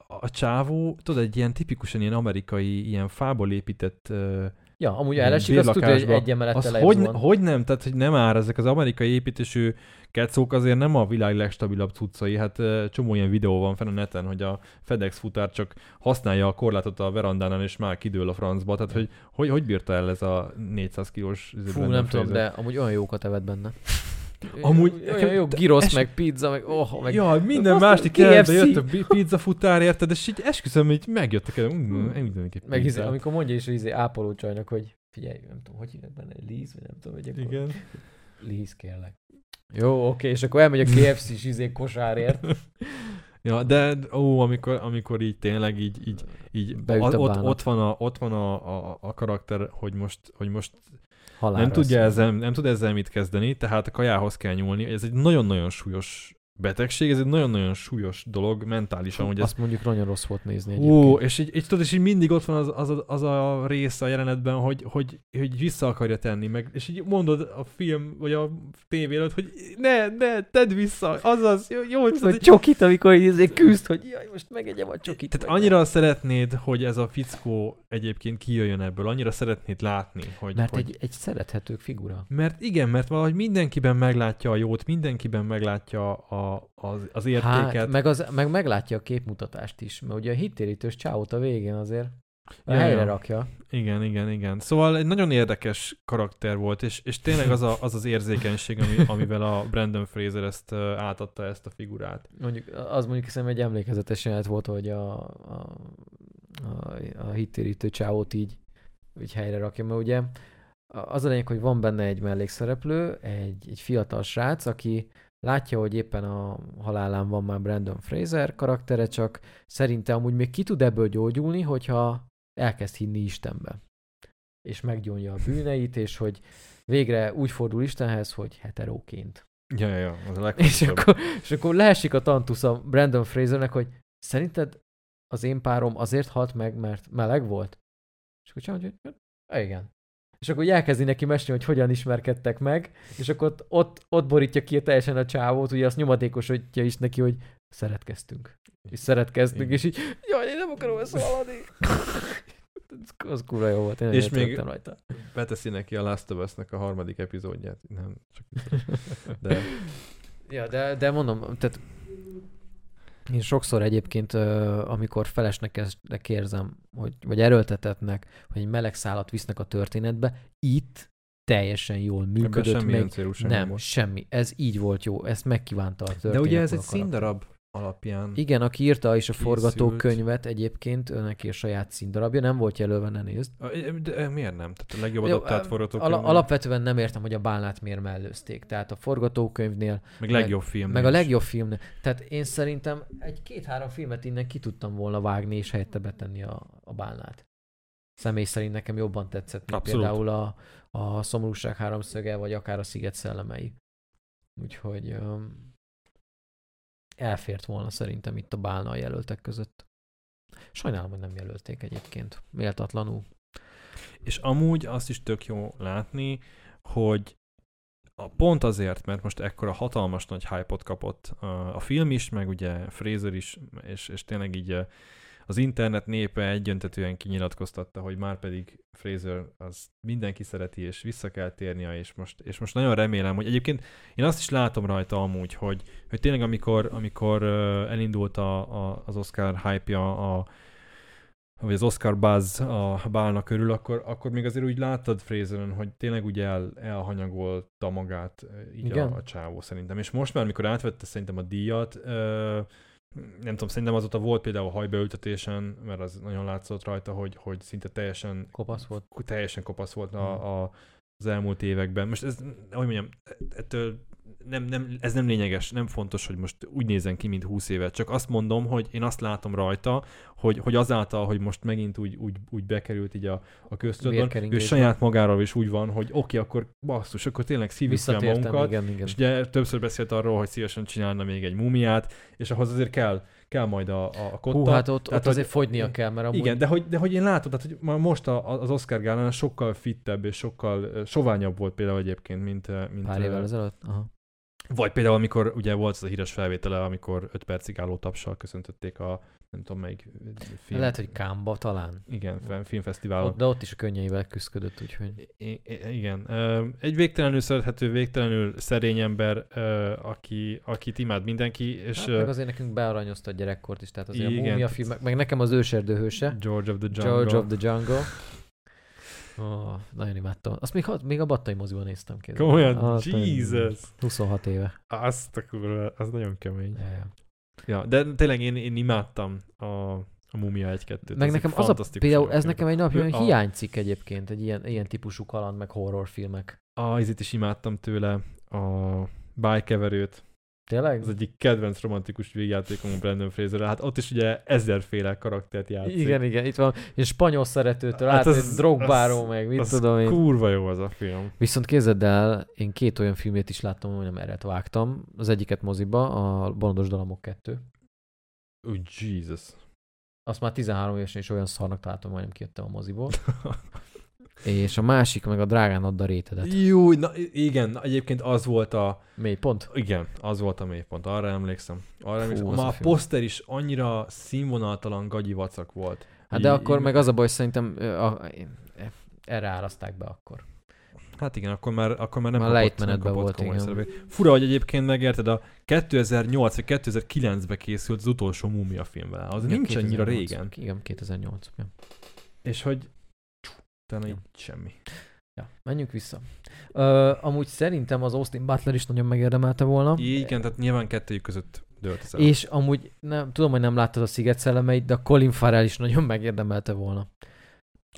a csávó, tudod, egy ilyen tipikusan ilyen amerikai, ilyen fából épített uh, Ja, amúgy elesik, azt tudja, hogy egy emelettel az hogy, hogy nem, tehát hogy nem áll ezek az amerikai építésű kecók azért nem a világ legstabilabb cuccai, hát csomó ilyen videó van fenn a neten, hogy a FedEx futár csak használja a korlátot a verandánál, és már kidől a francba, tehát hogy hogy, hogy bírta el ez a 400 kilós Fú, nem tudom, de amúgy olyan jókat evett benne. Amúgy- olyan jó de girosz, es- meg pizza, meg oh, meg Ja, minden másik KFC. keretbe jött a pi- pizza futár, érted, és így esküszöm, így megjöttek el, mm, meg izé, amikor mondja is, hogy izé ápoló csajnak, hogy figyelj, nem tudom, hogy hívnak benne, Liz, vagy nem tudom, hogy akkor Igen. Liz kérlek. Jó, oké, és akkor elmegy a KFC-s izé kosárért. Ja, de ó, amikor, amikor így tényleg így, így, így a, ott, ott van, a, ott van a, a, a karakter, hogy most, hogy most Halálra nem tudja, ezzel, nem tud ezzel mit kezdeni, tehát a kajához kell nyúlni. Ez egy nagyon-nagyon súlyos betegség, ez egy nagyon-nagyon súlyos dolog mentálisan, hogy ez Azt mondjuk nagyon rossz volt nézni egyébként. Ó, és így, így tudod, és így mindig ott van az, az, a, az a része a jelenetben, hogy, hogy, hogy vissza akarja tenni, meg, és így mondod a film, vagy a tévé előtt, hogy ne, ne, tedd vissza, azaz, jó, jó Ez tudod, a csokit, amikor így küzd, hogy jaj, most megegyem a csokit. tehát annyira szeretnéd, hogy ez a fickó egyébként kijöjjön ebből, annyira szeretnéd látni, hogy... Mert hogy, egy, egy szerethető figura. mert igen, mert valahogy mindenkiben meglátja a jót, mindenkiben meglátja a, az, az értéket. Hát, meg, az, meg meglátja a képmutatást is, mert ugye a hittérítős csávót a végén azért a Ja, helyre ja. rakja. Igen, igen, igen. Szóval egy nagyon érdekes karakter volt, és, és tényleg az, a, az az érzékenység, ami, amivel a Brandon Fraser ezt átadta ezt a figurát. Mondjuk, az mondjuk hiszem egy emlékezetes jelenet volt, hogy a, a, a, a hittérítő csávót így, így helyre rakja, mert ugye az a lényeg, hogy van benne egy mellékszereplő, egy, egy fiatal srác, aki látja, hogy éppen a halálán van már Brandon Fraser karaktere, csak szerinte amúgy még ki tud ebből gyógyulni, hogyha elkezd hinni Istenbe. És meggyónja a bűneit, és hogy végre úgy fordul Istenhez, hogy heteróként. Ja, ja, ja, az a És akkor, és akkor leesik a tantusz a Brandon Frasernek, hogy szerinted az én párom azért halt meg, mert meleg volt? És akkor csinálja, hogy "Ja, igen. És akkor elkezdi neki mesélni, hogy hogyan ismerkedtek meg, és akkor ott, ott, ott borítja ki teljesen a csávót, ugye azt nyomatékosítja is neki, hogy szeretkeztünk. És szeretkeztünk, és így, jaj, én nem akarom ezt hallani. az kurva jó volt, én És még... rajta. Beteszi neki a Last of Us-nak a harmadik epizódját. Nem, csak de Ja, de, de mondom, tehát én sokszor egyébként, amikor felesnek ezt érzem, hogy, vagy erőltetetnek, hogy egy meleg szálat visznek a történetbe, itt teljesen jól ebben működött, semmi még öncélúság nem, volt. semmi. Ez így volt jó, ezt megkívánta a történet. De ugye ez egy színdarab alapján. Igen, aki írta is a készült. forgatókönyvet egyébként, neki a saját színdarabja, nem volt jelölve, ne nézd. A- De miért nem? Tehát a legjobb adaptált ö, forgatókönyv. Ala, alapvetően nem értem, hogy a bálnát miért mellőzték. Tehát a forgatókönyvnél meg legjobb film. Meg a legjobb film. Tehát én szerintem egy két-három filmet innen ki tudtam volna vágni, és helyette betenni a, a bálnát. Személy szerint nekem jobban tetszett, mint Abszolút. például a, a Szomorúság háromszöge, vagy akár a Sziget szellemei. Úgyhogy um, elfért volna szerintem itt a bálna a jelöltek között. Sajnálom, hogy nem jelölték egyébként. Méltatlanul. És amúgy azt is tök jó látni, hogy a pont azért, mert most ekkora hatalmas nagy hype-ot kapott a, film is, meg ugye Fraser is, és, és tényleg így az internet népe egyöntetően kinyilatkoztatta, hogy már pedig Fraser az mindenki szereti, és vissza kell térnia, és most, és most nagyon remélem, hogy egyébként én azt is látom rajta amúgy, hogy, hogy tényleg amikor, amikor elindult a, a, az Oscar hype-ja a, vagy az Oscar buzz a bálna körül, akkor, akkor még azért úgy láttad Fraseren, hogy tényleg úgy el, elhanyagolta magát így Igen. a, a csávó szerintem. És most már, mikor átvette szerintem a díjat, ö, nem tudom, szerintem azóta volt például a hajbeültetésen, mert az nagyon látszott rajta, hogy, hogy szinte teljesen, Kopasz volt. teljesen kopasz volt a, a, az elmúlt években. Most ez, hogy mondjam, ettől nem, nem, ez nem lényeges, nem fontos, hogy most úgy nézzen ki, mint 20 évet. Csak azt mondom, hogy én azt látom rajta, hogy, hogy azáltal, hogy most megint úgy, úgy, úgy bekerült így a, a köztudatban, ő saját magáról is úgy van, hogy oké, okay, akkor basszus, akkor tényleg szívjuk fel magunkat, igen, igen. és ugye többször beszélt arról, hogy szívesen csinálna még egy mumiát, és ahhoz azért kell, kell majd a, a, kotta. Hú, hát ott, Tehát, ott azért hogy- fogynia kell, mert amúgy... Igen, de hogy, de hogy én látod, tehát, hogy most a, az Oscar gálán sokkal fittebb és sokkal ö, soványabb volt például egyébként, mint, ö, mint Pár ö, évvel ezelőtt? Aha. Vagy például, amikor ugye volt az a híres felvétele, amikor 5 percig álló tapsal köszöntötték a nem tudom melyik film. Lehet, hogy Kámba talán. Igen, fe- filmfesztiválon. Ott, de ott is a könnyeivel küzdött, úgyhogy... I- igen. Egy végtelenül szerethető, végtelenül szerény ember, aki, akit imád mindenki, és Hát, meg azért nekünk bearanyozta a gyerekkort is, tehát azért Igen, a múmia filmek, meg nekem az őserdőhőse, George of the Jungle. George of the Jungle. Oh, nagyon imádtam. Azt még, még a Battai moziban néztem ki. Komolyan? Ah, Jesus! 26 éve. Azt a kurva, az nagyon kemény. Ja, ja. Ja, de tényleg én, én imádtam a, a Mumia 1-2-t. Meg nekem az a, például ez nekem egy napja a- hiányzik egyébként, egy ilyen, ilyen típusú kaland, meg horrorfilmek. A izit is imádtam tőle, a bájkeverőt. Tényleg? Az egyik kedvenc romantikus végjátékom a Brandon fraser Hát ott is ugye ezerféle karaktert játszik. Igen, igen, itt van, és spanyol szeretőtől Hát át, az- drogbáró, az- meg mit az tudom én. Kurva jó az a film. Viszont képzeld el, én két olyan filmét is láttam, hogy nem eret vágtam. Az egyiket moziba, a Bolondos Dalamok 2. Oh, Jesus. Azt már 13 évesen is olyan szarnak találtam, majdnem kijöttem a moziból. És a másik meg a Drágán add a rétedet. Jó, na igen, na, egyébként az volt a, Mély pont? igen, az volt a mélypont, arra emlékszem. Arra emlékszem. az a Ma a film. poszter is annyira színvonaltalan gagyi vacak volt. Hát de akkor meg az a baj, hogy szerintem ö, a, erre áraszták be akkor. Hát igen, akkor már, akkor már nem Már kapott, nem kapott volt, komoly igen. szerepet. Fura, hogy egyébként megérted, a 2008 vagy 2009-ben készült az utolsó Mumia film vele. Az Igen, nincs annyira 2008. régen. Igen, 2008. Ja. És hogy utána Ja. így semmi. ja, menjünk vissza. Ö, amúgy szerintem az Austin Butler is nagyon megérdemelte volna. Igen, tehát nyilván kettőjük között dölt az. És amúgy nem, tudom, hogy nem láttad a Sziget szellemeit, de Colin Farrell is nagyon megérdemelte volna.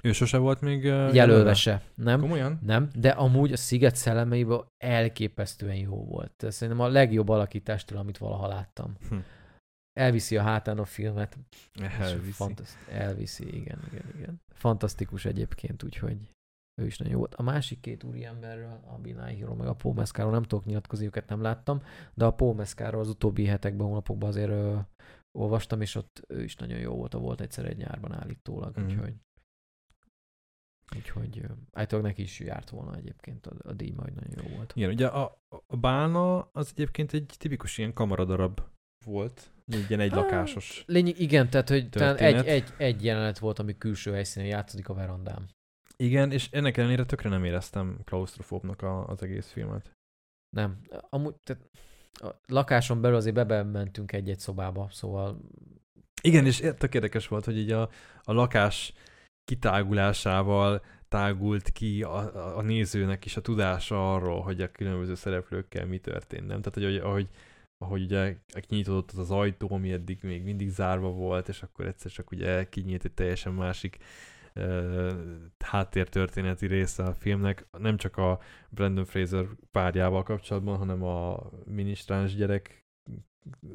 Ő sose volt még uh, Jelölve se, nem? Komolyan? Nem, de amúgy a Sziget szellemeiben elképesztően jó volt. Szerintem a legjobb alakítástól, amit valaha láttam. Hm. Elviszi a hátán a filmet. Elviszi. Fantaszt- elviszi, igen, igen, igen. Fantasztikus egyébként, úgyhogy ő is nagyon jó volt. A másik két úriemberről, a Binai Hero meg a Paul Mescaro, nem tudok nyilatkozni, őket nem láttam, de a Paul Mescaro az utóbbi hetekben, hónapokban azért ö, olvastam, és ott ő is nagyon jó volt, volt egyszer egy nyárban állítólag, Mhm. úgyhogy úgyhogy állítólag neki is járt volna egyébként a, a díj, majd nagyon jó volt. Igen, ugye a, a bálna az egyébként egy tipikus ilyen kamaradarab volt. Ilyen egy lakásos. Lényeg, igen, tehát hogy talán egy, egy, egy jelenet volt, ami külső helyszínen játszódik a verandám. Igen, és ennek ellenére tökre nem éreztem klaustrofóbnak a, az egész filmet. Nem. Amúgy, tehát a lakáson belül azért bebementünk egy-egy szobába, szóval Igen, és tök érdekes volt, hogy így a, a lakás kitágulásával tágult ki a, a, nézőnek is a tudása arról, hogy a különböző szereplőkkel mi történt, nem? Tehát, hogy ahogy, ahogy ugye kinyitódott az az ajtó, ami eddig még mindig zárva volt, és akkor egyszer csak ugye kinyílt egy teljesen másik uh, háttértörténeti része a filmnek, nem csak a Brandon Fraser párjával kapcsolatban, hanem a minisztráns gyerek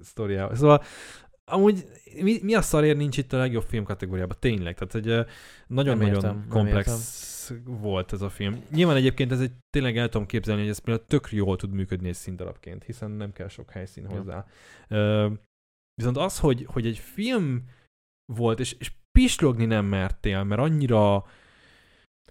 sztoriával. Szóval amúgy mi, mi a szarért nincs itt a legjobb film kategóriában? Tényleg, tehát egy nagyon-nagyon értem, volt ez a film. Nyilván egyébként ez egy tényleg el tudom képzelni, hogy ez például tök jól tud működni egy színdarabként, hiszen nem kell sok helyszín Ja. hozzá. Ö, viszont az, hogy, hogy egy film volt, és, és pislogni nem mertél, mert annyira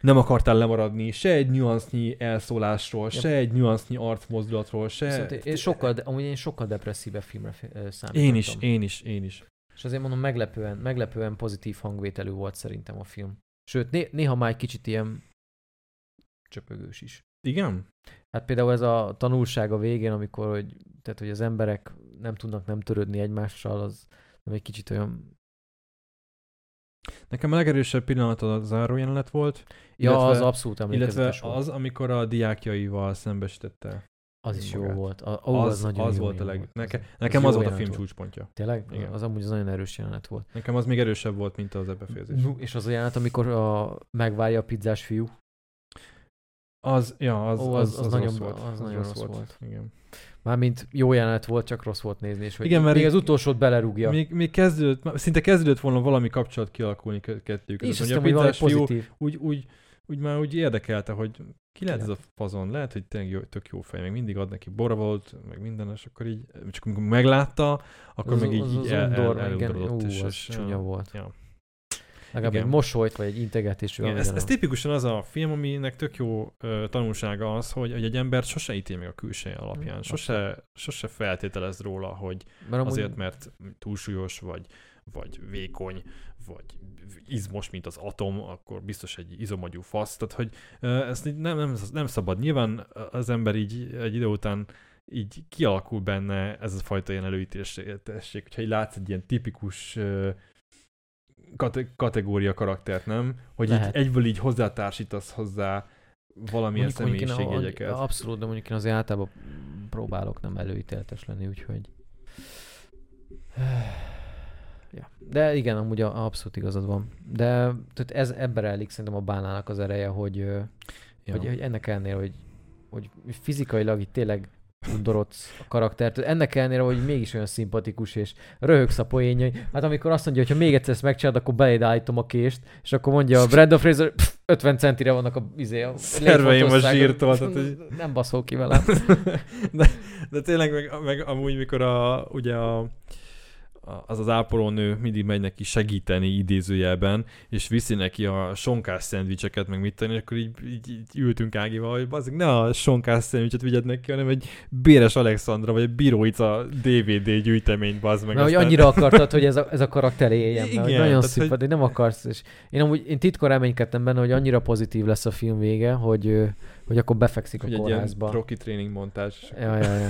nem akartál lemaradni se egy nüansznyi elszólásról, Ja. se egy nüansznyi arcmozdulatról, se... Viszont én sokkal, amúgy én sokkal depresszívebb filmre számítottam. Én is, én is, én is. És azért mondom, meglepően, meglepően pozitív hangvételű volt szerintem a film. Sőt, né- néha már egy kicsit ilyen csöpögős is. Igen? Hát például ez a tanulság a végén, amikor hogy, tehát, hogy az emberek nem tudnak nem törődni egymással, az nem egy kicsit olyan... Nekem a legerősebb pillanat a záró jelenet volt, Ja, Illetve- az abszolút illetve emlékezetes volt. az, amikor a diákjaival szembesítette. Az is jó volt. A, ó, az, az, nagyon az jó volt a leg... volt. Neke, Az- nekem jó az volt a film volt. csúcspontja. Tényleg? Igen. Az amúgy az nagyon erős jelenet volt. Nekem az még erősebb volt, mint az ebbefejezés. Nu, és az a jelenet, amikor a, megválja a pizzás fiú. Az, ja, az, Ó, az, az- az, az rossz nagyon- volt. az nagyon rossz volt. Igen. Mármint jó jelenet volt, csak rossz volt nézni, és hogy Igen, mert még az utolsót belerúgja. Még, még kezdődött, szinte kezdődött volna valami kapcsolat kialakulni kettőjük között. azt hiszem, hogy valami pozitív. úgy, úgy, úgy már úgy érdekelte, hogy ki lehet ez a fazon, lehet, hogy tényleg jó, tök jó fej, meg mindig ad neki boravolt, meg minden, és akkor így, csak amikor meglátta, akkor Az- meg így, az- így az el, el, undor, igen, ú, és, az és csúnya volt. Ja. Legalább egy mosolyt, vagy egy integetés. Igen, ez, ez tipikusan az a film, aminek tök jó ö, tanulsága az, hogy, hogy egy embert sose ítél meg a külseje alapján. Mm, Sose, sose feltételez róla, hogy Mert azért, mert túlsúlyos, vagy, vagy vékony, vagy izmos, mint az atom, akkor biztos egy izomagyú fasz. Tehát, hogy ezt így nem, nem, nem szabad. Nyilván az ember így egy idő után így kialakul benne ez a fajta ilyen előítélesség, hogyha így látsz egy ilyen tipikus kate- kategória karaktert, nem? Hogy így Lehet. egyből így hozzátársítasz hozzá valamilyen mondjuk, mondjuk én a- személyiségjegyeket. Abszolút, de mondjuk én azért általában próbálok nem előítéletes lenni, úgyhogy... Ja. De igen, amúgy a, abszolút igazad van. De tehát ez ebben elég szerintem a bánának az ereje, hogy, Ja. hogy, hogy ennek ellenére, hogy, hogy fizikailag itt tényleg undorodsz a karaktert. Ennek ellenére, hogy mégis olyan szimpatikus, és röhögsz a poénjai. Hát amikor azt mondja, hogy ha még egyszer ezt megcsinálod, akkor beléd állítom a kést, és akkor mondja a Brandon Fraser, "Pff, 50 centire vannak a, izé, a Szerveim a létfontosságok." zsírtól, tehát, hogy- Nem baszol ki velem. de, de tényleg meg, meg amúgy, mikor a, ugye a- az az ápolónő mindig megy neki segíteni idézőjelben, és viszi neki a sonkás szendvicseket, meg mit tenni, akkor így, így, így ültünk Ágival, hogy bazzik, ne a sonkás szendvicset vigyed neki, hanem egy Béres Alexandra, vagy egy Biróica DVD gyűjteményt, bazd meg. Mert hogy annyira akartad, hogy ez a, ez a karakter éljen, mert Igen, nagyon szimpatikus, hogy... nem akarsz. És én amúgy én titkor reménykedtem benne, hogy annyira pozitív lesz a film vége, hogy, hogy akkor befekszik hogy a egy ilyen kórházba. proki tréning montázs. Ja, ja, ja.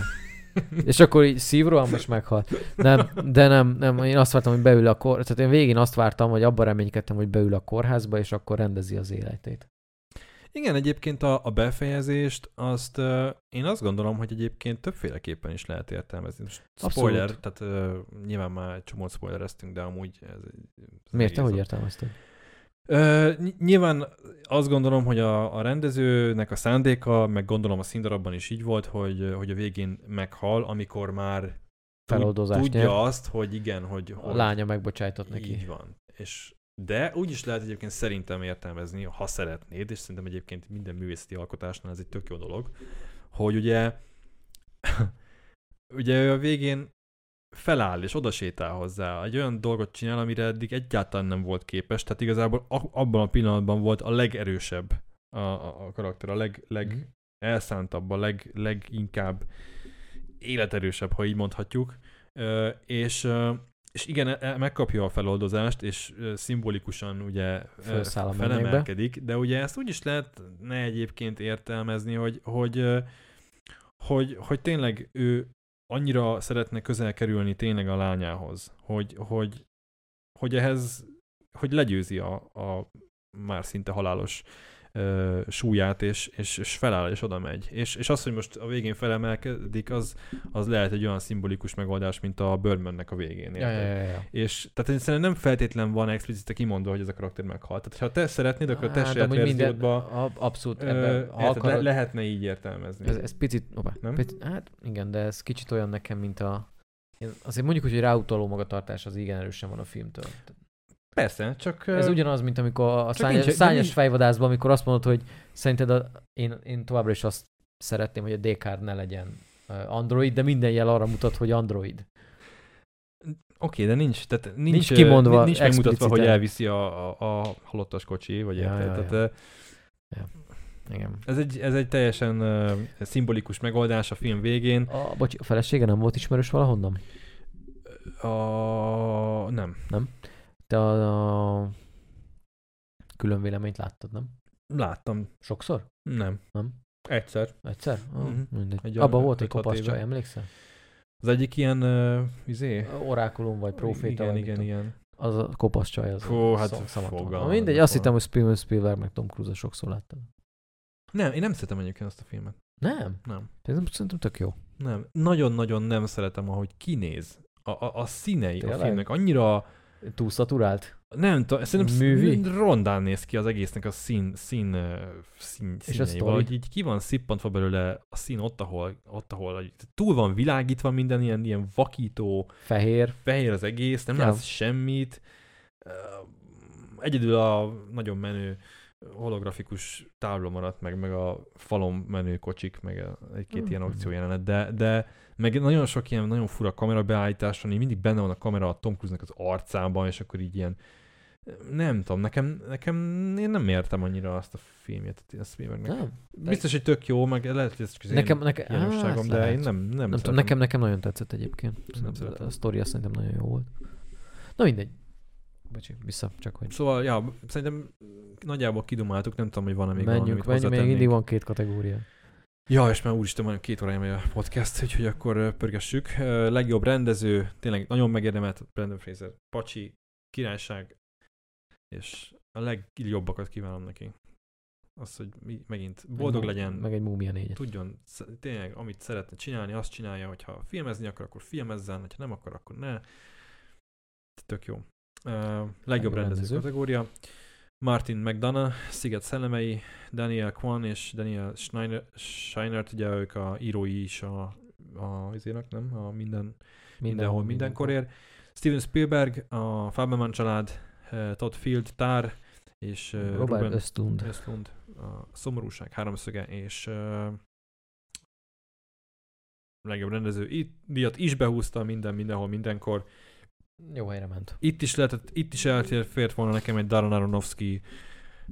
És akkor így szívrohan most meghalt. Nem, de nem, nem, én azt vártam, hogy beül a kor... Tehát én végén azt vártam, hogy abban reménykedtem, hogy beül a kórházba, és akkor rendezi az életét. Igen, egyébként a, a befejezést, azt uh, én azt gondolom, hogy egyébként többféleképpen is lehet értelmezni. Most spoiler, Abszolút. tehát uh, nyilván már egy csomót spoilereztünk, de amúgy ez ez Miért? Te hogy értelmezted? Ö, ny- nyilván azt gondolom, hogy a, a rendezőnek a szándéka, meg gondolom a színdarabban is így volt, hogy, hogy a végén meghal, amikor már Feloldozást tudja nyer. azt, hogy igen, hogy, A hogy lánya megbocsájtott neki. így van. És de úgy is lehet egyébként szerintem értelmezni, ha szeretnéd, és szerintem egyébként minden művészeti alkotásnál ez egy tök jó dolog, hogy ugye ugye ő a végén feláll és oda sétál hozzá, egy olyan dolgot csinál, amire eddig egyáltalán nem volt képes, tehát igazából abban a pillanatban volt a legerősebb a, a, a karakter, a leg, leg Mhm. elszántabb, a leg, leginkább életerősebb, ha így mondhatjuk, Ö, és, és igen, e- e- megkapja a feloldozást, és szimbolikusan ugye Felszáll felemelkedik, de ugye ezt úgy is lehetne egyébként értelmezni, hogy, hogy, hogy, hogy tényleg ő annyira szeretne közel kerülni tényleg a lányához, hogy, hogy, hogy ehhez, hogy legyőzi a, a már szinte halálos ö, súlyát, és, és, és feláll, és oda megy. És, és az, hogy most a végén felemelkedik, az, az lehet egy olyan szimbolikus megoldás, mint a Birdmannek a végén. Ja, ja, ja, ja. És tehát szerintem nem feltétlen van explicite kimondva, hogy ez a karakter meghalt. Tehát ha te szeretnéd, akkor a te de saját verziódba ab- Abszolút ebben, érted, le, akarod, lehetne így értelmezni. ez, ez picit, opa, Nem? picit, hát igen, de ez kicsit olyan nekem, mint a én azért mondjuk, úgy, hogy ráutaló magatartás az igen erősen van a filmtől. Persze, csak... Ez ugyanaz, mint amikor a szányos, nincs- szányos nincs- fejvadászban, amikor azt mondod, hogy szerinted a, én, én továbbra is azt szeretném, hogy a Descartes ne legyen android, de minden jel arra mutat, hogy android. Oké, de nincs, tehát nincs, Nincs kimondva nincs megmutatva, hogy elviszi a, a, a halottas kocsi, vagy Ja, érted? ja, Tehát, ja. ö, Igen. Ez egy, ez egy teljesen uh, szimbolikus megoldás a film végén. A, bocs, a felesége nem volt ismerős valahonnan? A... Nem. Te a, a külön véleményt láttad, nem? Láttam. Sokszor? Nem. Nem? Egyszer. Egyszer? Oh, Mhm. mindegy. Egy Abban a- volt egy kopasz csaj, emlékszel? Az egyik ilyen, uh, izé? Orákulum vagy proféta. Igen, igen, tudom. Az a kopasz csaj. Az a hát fogalmam Mindegy, azt hittem, hogy Spielberg, Spielberg meg Tom Cruise sokszor láttam. Nem, én nem szeretem egyébként azt a filmet. Nem? Nem. Szerintem, szerintem tök jó. Nem. Nagyon-nagyon nem szeretem, ahogy kinéz. A, a, a színei Tényleg? a filmnek annyira Túl szaturált? nem tudom, szerintem Művi? Rondán néz ki az egésznek a szín, szín, szín És a színei. sztori? Valahogy így ki van szippantva belőle a szín ott, ahol, ott, ahol túl van világítva minden ilyen, ilyen vakító, Fehér. fehér az egész, nem Ja. látsz semmit. Egyedül a nagyon menő holografikus tábla maradt meg, meg a falon menő kocsik, meg a- egy-két ilyen Mhm. akciójelenet, de, de meg nagyon sok ilyen nagyon fura kamerabeállítás van, így mindig benne van a kamera a Tom Cruise-nak az arcában, és akkor így ilyen nem tudom, nekem, nekem én nem értem annyira azt a filmjet, a Spielbergnek. Nem. Biztos, hogy tök jó, meg lehet, hogy ez csak az Nekem, én nekem, hiányosságom, de én nem, nem, nem tudom, nekem, nekem nagyon tetszett egyébként. Nem szeretem. A sztori azt szerintem nagyon jó volt. Na mindegy. Bocsi, vissza, csak hogy Szóval, ja, szerintem nagyjából kidumáltuk, nem tudom, hogy van-e még valami, menjünk, amit menjünk, még mindig van két kategória. Ja, és már úristen, már két órája megy a podcast, úgyhogy akkor pörgessük. Legjobb rendező, tényleg nagyon megérdemelt Brandon Fraser, Pacsi, királyság, és a legjobbakat kívánom neki. Az, hogy megint boldog Meg- legyen, Meg egy múmia négyet. tudjon tényleg, amit szeretne csinálni, azt csinálja, hogyha filmezni akar, akkor filmezzen, hogyha nem akar, akkor ne. Tök jó. Uh, legjobb rendező rendező. kategória. Martin McDonough, Sziget szellemei, Daniel Kwan és Daniel Schneider, Scheinert, ugye ők a írói is a, a izének, nem? A minden, mindenhol, mindenkorért. Steven Spielberg, a Fabelman család, eh, Todd Field, Tár, és eh, Robert Ruben Östlund. Östlund, a Szomorúság háromszöge, és uh, legjobb rendező díjat is behúzta minden, mindenhol, mindenkor. Jó helyre ment. Itt is lehetett, itt is elfért volna nekem egy Darren Aronofsky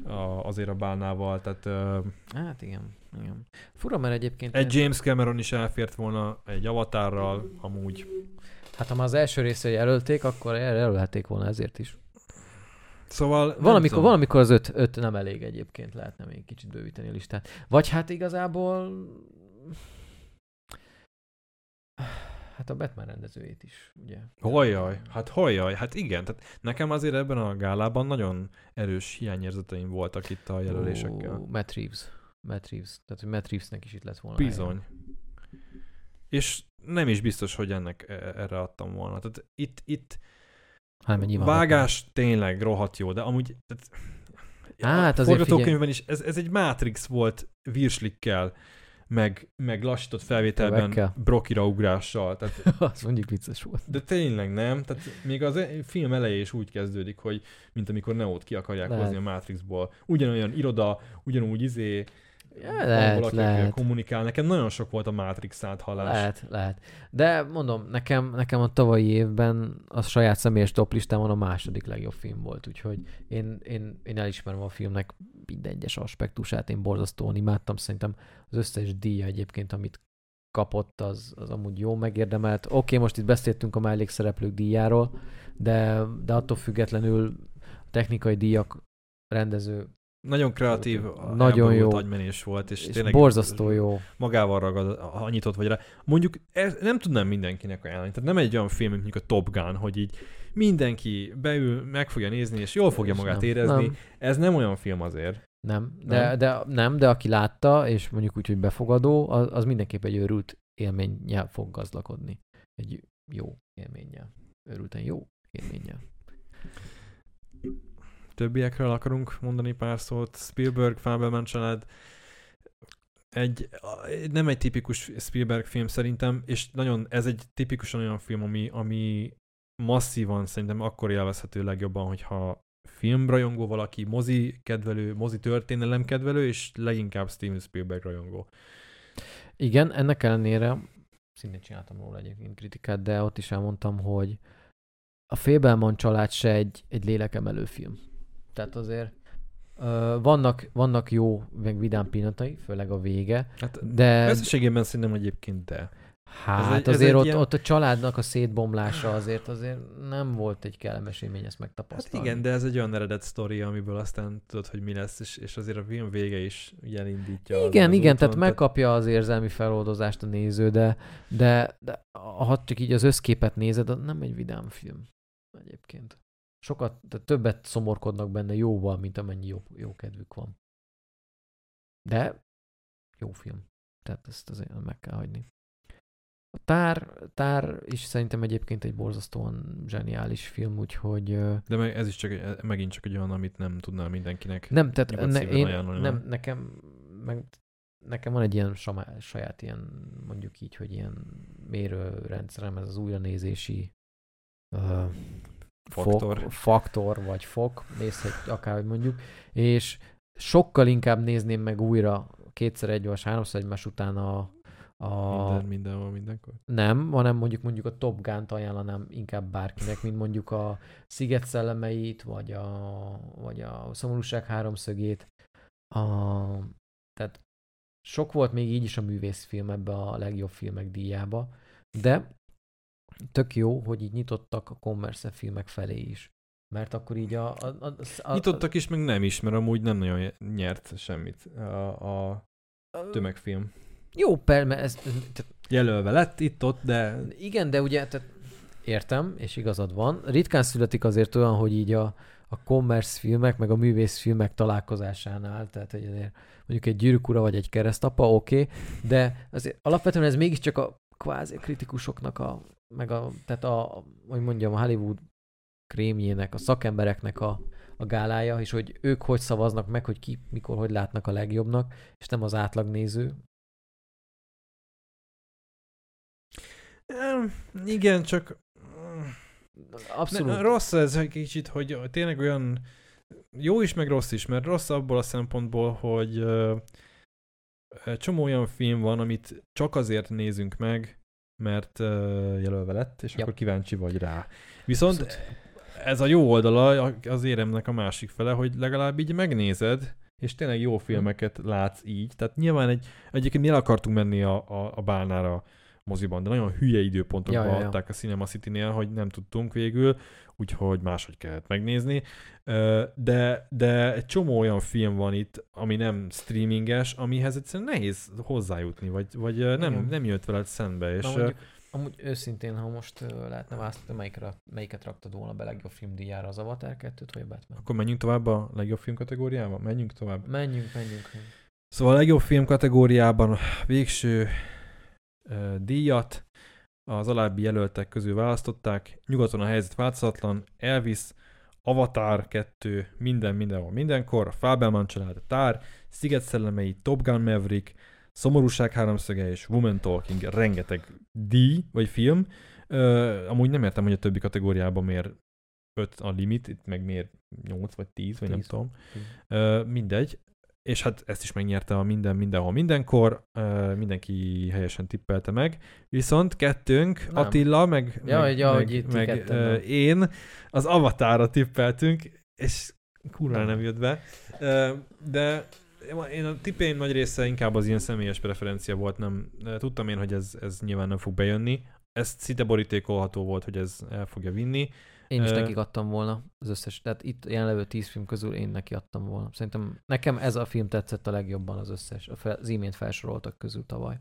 a, azért a bálnával, tehát uh, Hát igen, igen. Fura, mert egyébként... egy James Cameron is elfért volna egy Avatarral, amúgy. Hát ha már az első részre jelölték, akkor jelölhették volna ezért is. Szóval Valamikor, tudom. valamikor az öt, öt nem elég egyébként, lehetne még kicsit bővíteni a listát. Vagy hát igazából... Hát a Batman rendezőjét is, ugye? Hajjaj, hát hajjaj, hát igen, tehát nekem azért ebben a gálában nagyon erős hiányérzeteim voltak itt a jelölésekkel. Ó, Matt Reeves. Matt Reeves. Tehát, hogy Matt Reevesnek is itt lett volna. Bizony. És nem is biztos, hogy ennek e- erre adtam volna. Tehát itt, itt Hát, mert nyilván vágás tényleg rohadt jó, de amúgy tehát, Hát, a forgatókönyvben is ez, ez egy Matrix volt virslikkel, meg, meg lassított felvételben brokira ugrással. Tehát. Azt mondjuk vicces volt. de tényleg nem. Tehát még az e- film eleje is úgy kezdődik, hogy mint amikor Neót ki akarják Lehet. hozni a Matrixból. Ugyanolyan iroda, ugyanúgy izé, Ja, lehet, valaki, lehet. kommunikál. Nekem nagyon sok volt a Matrix áthallás. Lehet, lehet. De mondom, nekem, nekem a tavalyi évben a saját személyes top listámon a második legjobb film volt, úgyhogy én, én, én elismerem a filmnek minden egyes aspektusát, én borzasztóan imádtam, szerintem az összes díja egyébként, amit kapott, az, az amúgy jó megérdemelt. Oké, okay, most itt beszéltünk a mellékszereplők díjáról, de, de attól függetlenül a technikai díjak rendező Nagyon kreatív, Nagyon jó. agymenés volt, és, és tényleg borzasztó jó. magával ragad, ha nyitott vagy rá. Mondjuk ez nem tudnám mindenkinek ajánlani. Tehát nem egy olyan film, mint mondjuk a Top Gun, hogy így mindenki beül, meg fogja nézni, és jól fogja És magát nem, érezni. nem. Ez nem olyan film azért. Nem, de, Nem? de, nem, de aki látta, és mondjuk úgy, hogy befogadó, az, az mindenképp egy őrült élménnyel fog gazdagodni. Egy jó élménnyel. Őrülten jó élménnyel. Többiekről akarunk mondani pár szót. Spielberg, Fabelman család. Egy, nem egy tipikus Spielberg film szerintem, és nagyon, ez egy tipikusan olyan film, ami, ami masszívan szerintem akkor élvezhető legjobban, hogyha filmrajongó valaki, mozi kedvelő, mozi történelem kedvelő, és leginkább Steven Spielberg rajongó. Igen, ennek ellenére szintén csináltam róla egyébként kritikát, de ott is elmondtam, hogy a Fabelman család se egy, egy lélekemelő film. Tehát azért ö, vannak, vannak jó, meg vidám pillanatai, főleg a vége, Hát de összességében szerintem egyébként de. hát ez egy- ez azért egy ott, ilyen- ott a családnak a szétbomlása azért azért nem volt egy kellemes élmény ezt Hát megtapasztalni. igen, de ez egy olyan eredet sztori, amiből aztán tudod, hogy mi lesz, és, és azért a film vége is elindítja. Igen, az igen, úton, tehát megkapja az érzelmi feloldozást a néző, de, de, de ha csak így az összképet nézed, az nem egy vidám film egyébként. Sokat, tehát többet szomorkodnak benne jóval, mint amennyi jó, jó kedvük van. De jó film. Tehát ezt azért meg kell hagyni. A tár, tár is szerintem egyébként egy borzasztóan zseniális film, úgyhogy De meg, ez is csak, egy- megint csak egy olyan, amit nem tudnál mindenkinek. nem, tehát ne, én, ajánlani, nem, nekem, meg, nekem van egy ilyen sama, saját ilyen, mondjuk így, hogy ilyen mérőrendszerem, ez az újranézési uh, Faktor. Fok, faktor, vagy fok, nézhet, akárhogy mondjuk, és sokkal inkább nézném meg újra kétszer egy vagy háromszor egymás után a, a Minden, mindenhol, mindenkor. nem, hanem mondjuk mondjuk a Top Gun-t ajánlanám inkább bárkinek, mint mondjuk a Sziget szellemeit, vagy a, vagy a Szomorúság háromszögét. A, tehát sok volt még így is a művészfilm ebbe a legjobb filmek díjába, de tök jó, hogy így nyitottak a commerce filmek felé is. Mert akkor így a... a, a, a Nyitottak is, meg nem is, mert amúgy nem nagyon nyert semmit a, a tömegfilm. Jó, per, mert ez, tehát Jelölve lett itt-ott, de Igen, de ugye, tehát értem, és igazad van. Ritkán születik azért olyan, hogy így a, a commerce filmek, meg a művész filmek találkozásánál, tehát hogy azért mondjuk egy gyűrűk ura, vagy egy keresztapa, oké, okay, de azért alapvetően ez mégiscsak a kvázi kritikusoknak a, meg a, tehát a, hogy mondjam, a Hollywood krémjének, a szakembereknek a, a gálája, és hogy ők hogy szavaznak meg, hogy ki, mikor, hogy látnak a legjobbnak, és nem az átlagnéző. Igen, csak Abszolút. Ne, rossz ez egy kicsit, hogy tényleg olyan jó is, meg rossz is, mert rossz abból a szempontból, hogy egy csomó olyan film van, amit csak azért nézünk meg, mert ö, jelölve lett, és Yep. akkor kíváncsi vagy rá. Viszont Abszolút. ez a jó oldala az éremnek a másik fele, hogy legalább így megnézed, és tényleg jó filmeket látsz így. Tehát nyilván egy, egyébként el akartunk menni a, a, a bálnára moziban, de nagyon hülye időpontokban Ja, ja, ja. adták a Cinema City-nél, hogy nem tudtunk végül, úgyhogy máshogy kellett megnézni. De, de egy csomó olyan film van itt, ami nem streaminges, amihez egyszerűen nehéz hozzájutni, vagy, vagy nem, Igen. nem jött veled szembe. És Na mondjuk, amúgy őszintén, ha most lehetne választani, melyikre, melyiket raktad volna be legjobb filmdíjára, az Avatar 2-t vagy a Batman? akkor menjünk tovább a legjobb film kategóriába? Menjünk tovább. Menjünk, menjünk. Szóval a legjobb film kategóriában végső díjat az alábbi jelöltek közül választották. Nyugaton a helyzet változatlan, Elvis, Avatar 2, Minden, Mindenhol, Mindenkor, a Fábelman család, Tár, Sziget szellemei, Top Gun Maverick, Szomorúság háromszöge és Woman Talking, rengeteg díj, vagy film. Ö, amúgy nem értem, hogy a többi kategóriában miért 5 a limit, itt meg miért 8 vagy 10, vagy nem 10. tudom. Tíz. Ö, mindegy. És hát ezt is megnyerte a minden, mindenhol, mindenkor. Mindenki helyesen tippelte meg. Viszont kettőnk, Nem. Attila, meg, Ja, meg, ahogy meg, itt meg ketten én az Avatára tippeltünk, és kurva Nem. jött be. De én a tippéim nagy része inkább az ilyen személyes preferencia volt, nem, tudtam én, hogy ez, ez nyilván nem fog bejönni. Ez szinte borítékolható volt, hogy ez el fogja vinni. Én is Ö, nekik adtam volna az összes, tehát itt jelenlevő tíz film közül én neki adtam volna. Szerintem nekem ez a film tetszett a legjobban az összes, a az imént felsoroltak közül tavaly.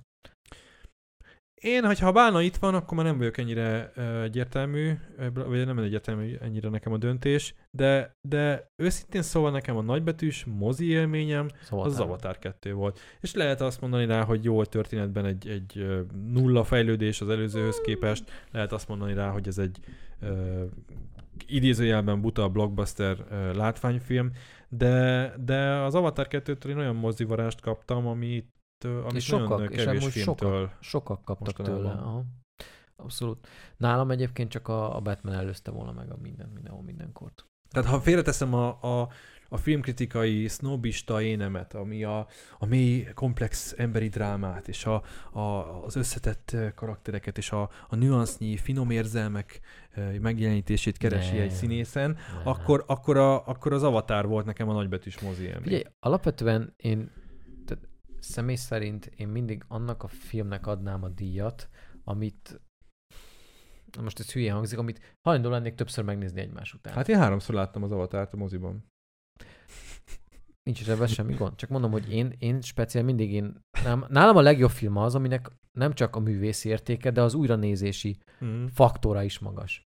Én, hogyha Bálna itt van, akkor már nem vagyok ennyire uh, egyértelmű, vagy nem egyértelmű ennyire nekem a döntés, de, de őszintén szóval nekem a nagybetűs mozi élményem Szóval az az Avatar 2 volt. És lehet azt mondani rá, hogy jó a történetben egy, egy nulla fejlődés az előzőhöz képest, lehet azt mondani rá, hogy ez egy uh, idézőjelben buta blockbuster uh, látványfilm, de, de az Avatar 2-től én olyan mozivarást kaptam, amit, amit És nagyon sokak, és kevés amúgy filmtől. Sokak kaptak Mostanában. tőle. Aha. Abszolút. Nálam egyébként csak a, a Batman előzte volna meg a minden, mindenhol, mindenkort. Tehát ha félreteszem a, a, a filmkritikai sznobista énemet, ami a, a mély, komplex emberi drámát, és a, a, az összetett karaktereket, és a, a nüansznyi, finom érzelmek megjelenítését keresi Nem. egy színészen, Nem. akkor, akkor, a, akkor az Avatar volt nekem a nagybetűs mozi élmény. Figyelj, alapvetően én tehát személy szerint én mindig annak a filmnek adnám a díjat, amit most ez hülye hangzik, amit hajlandó lennék többször megnézni egymás után. Hát én háromszor láttam az Avatárt a moziban. Nincs is ebben semmi gond. Csak mondom, hogy én, én speciál mindig én, nálam, nálam a legjobb film az, aminek nem csak a művészi értéke, de az újranézési Mm. faktora is magas.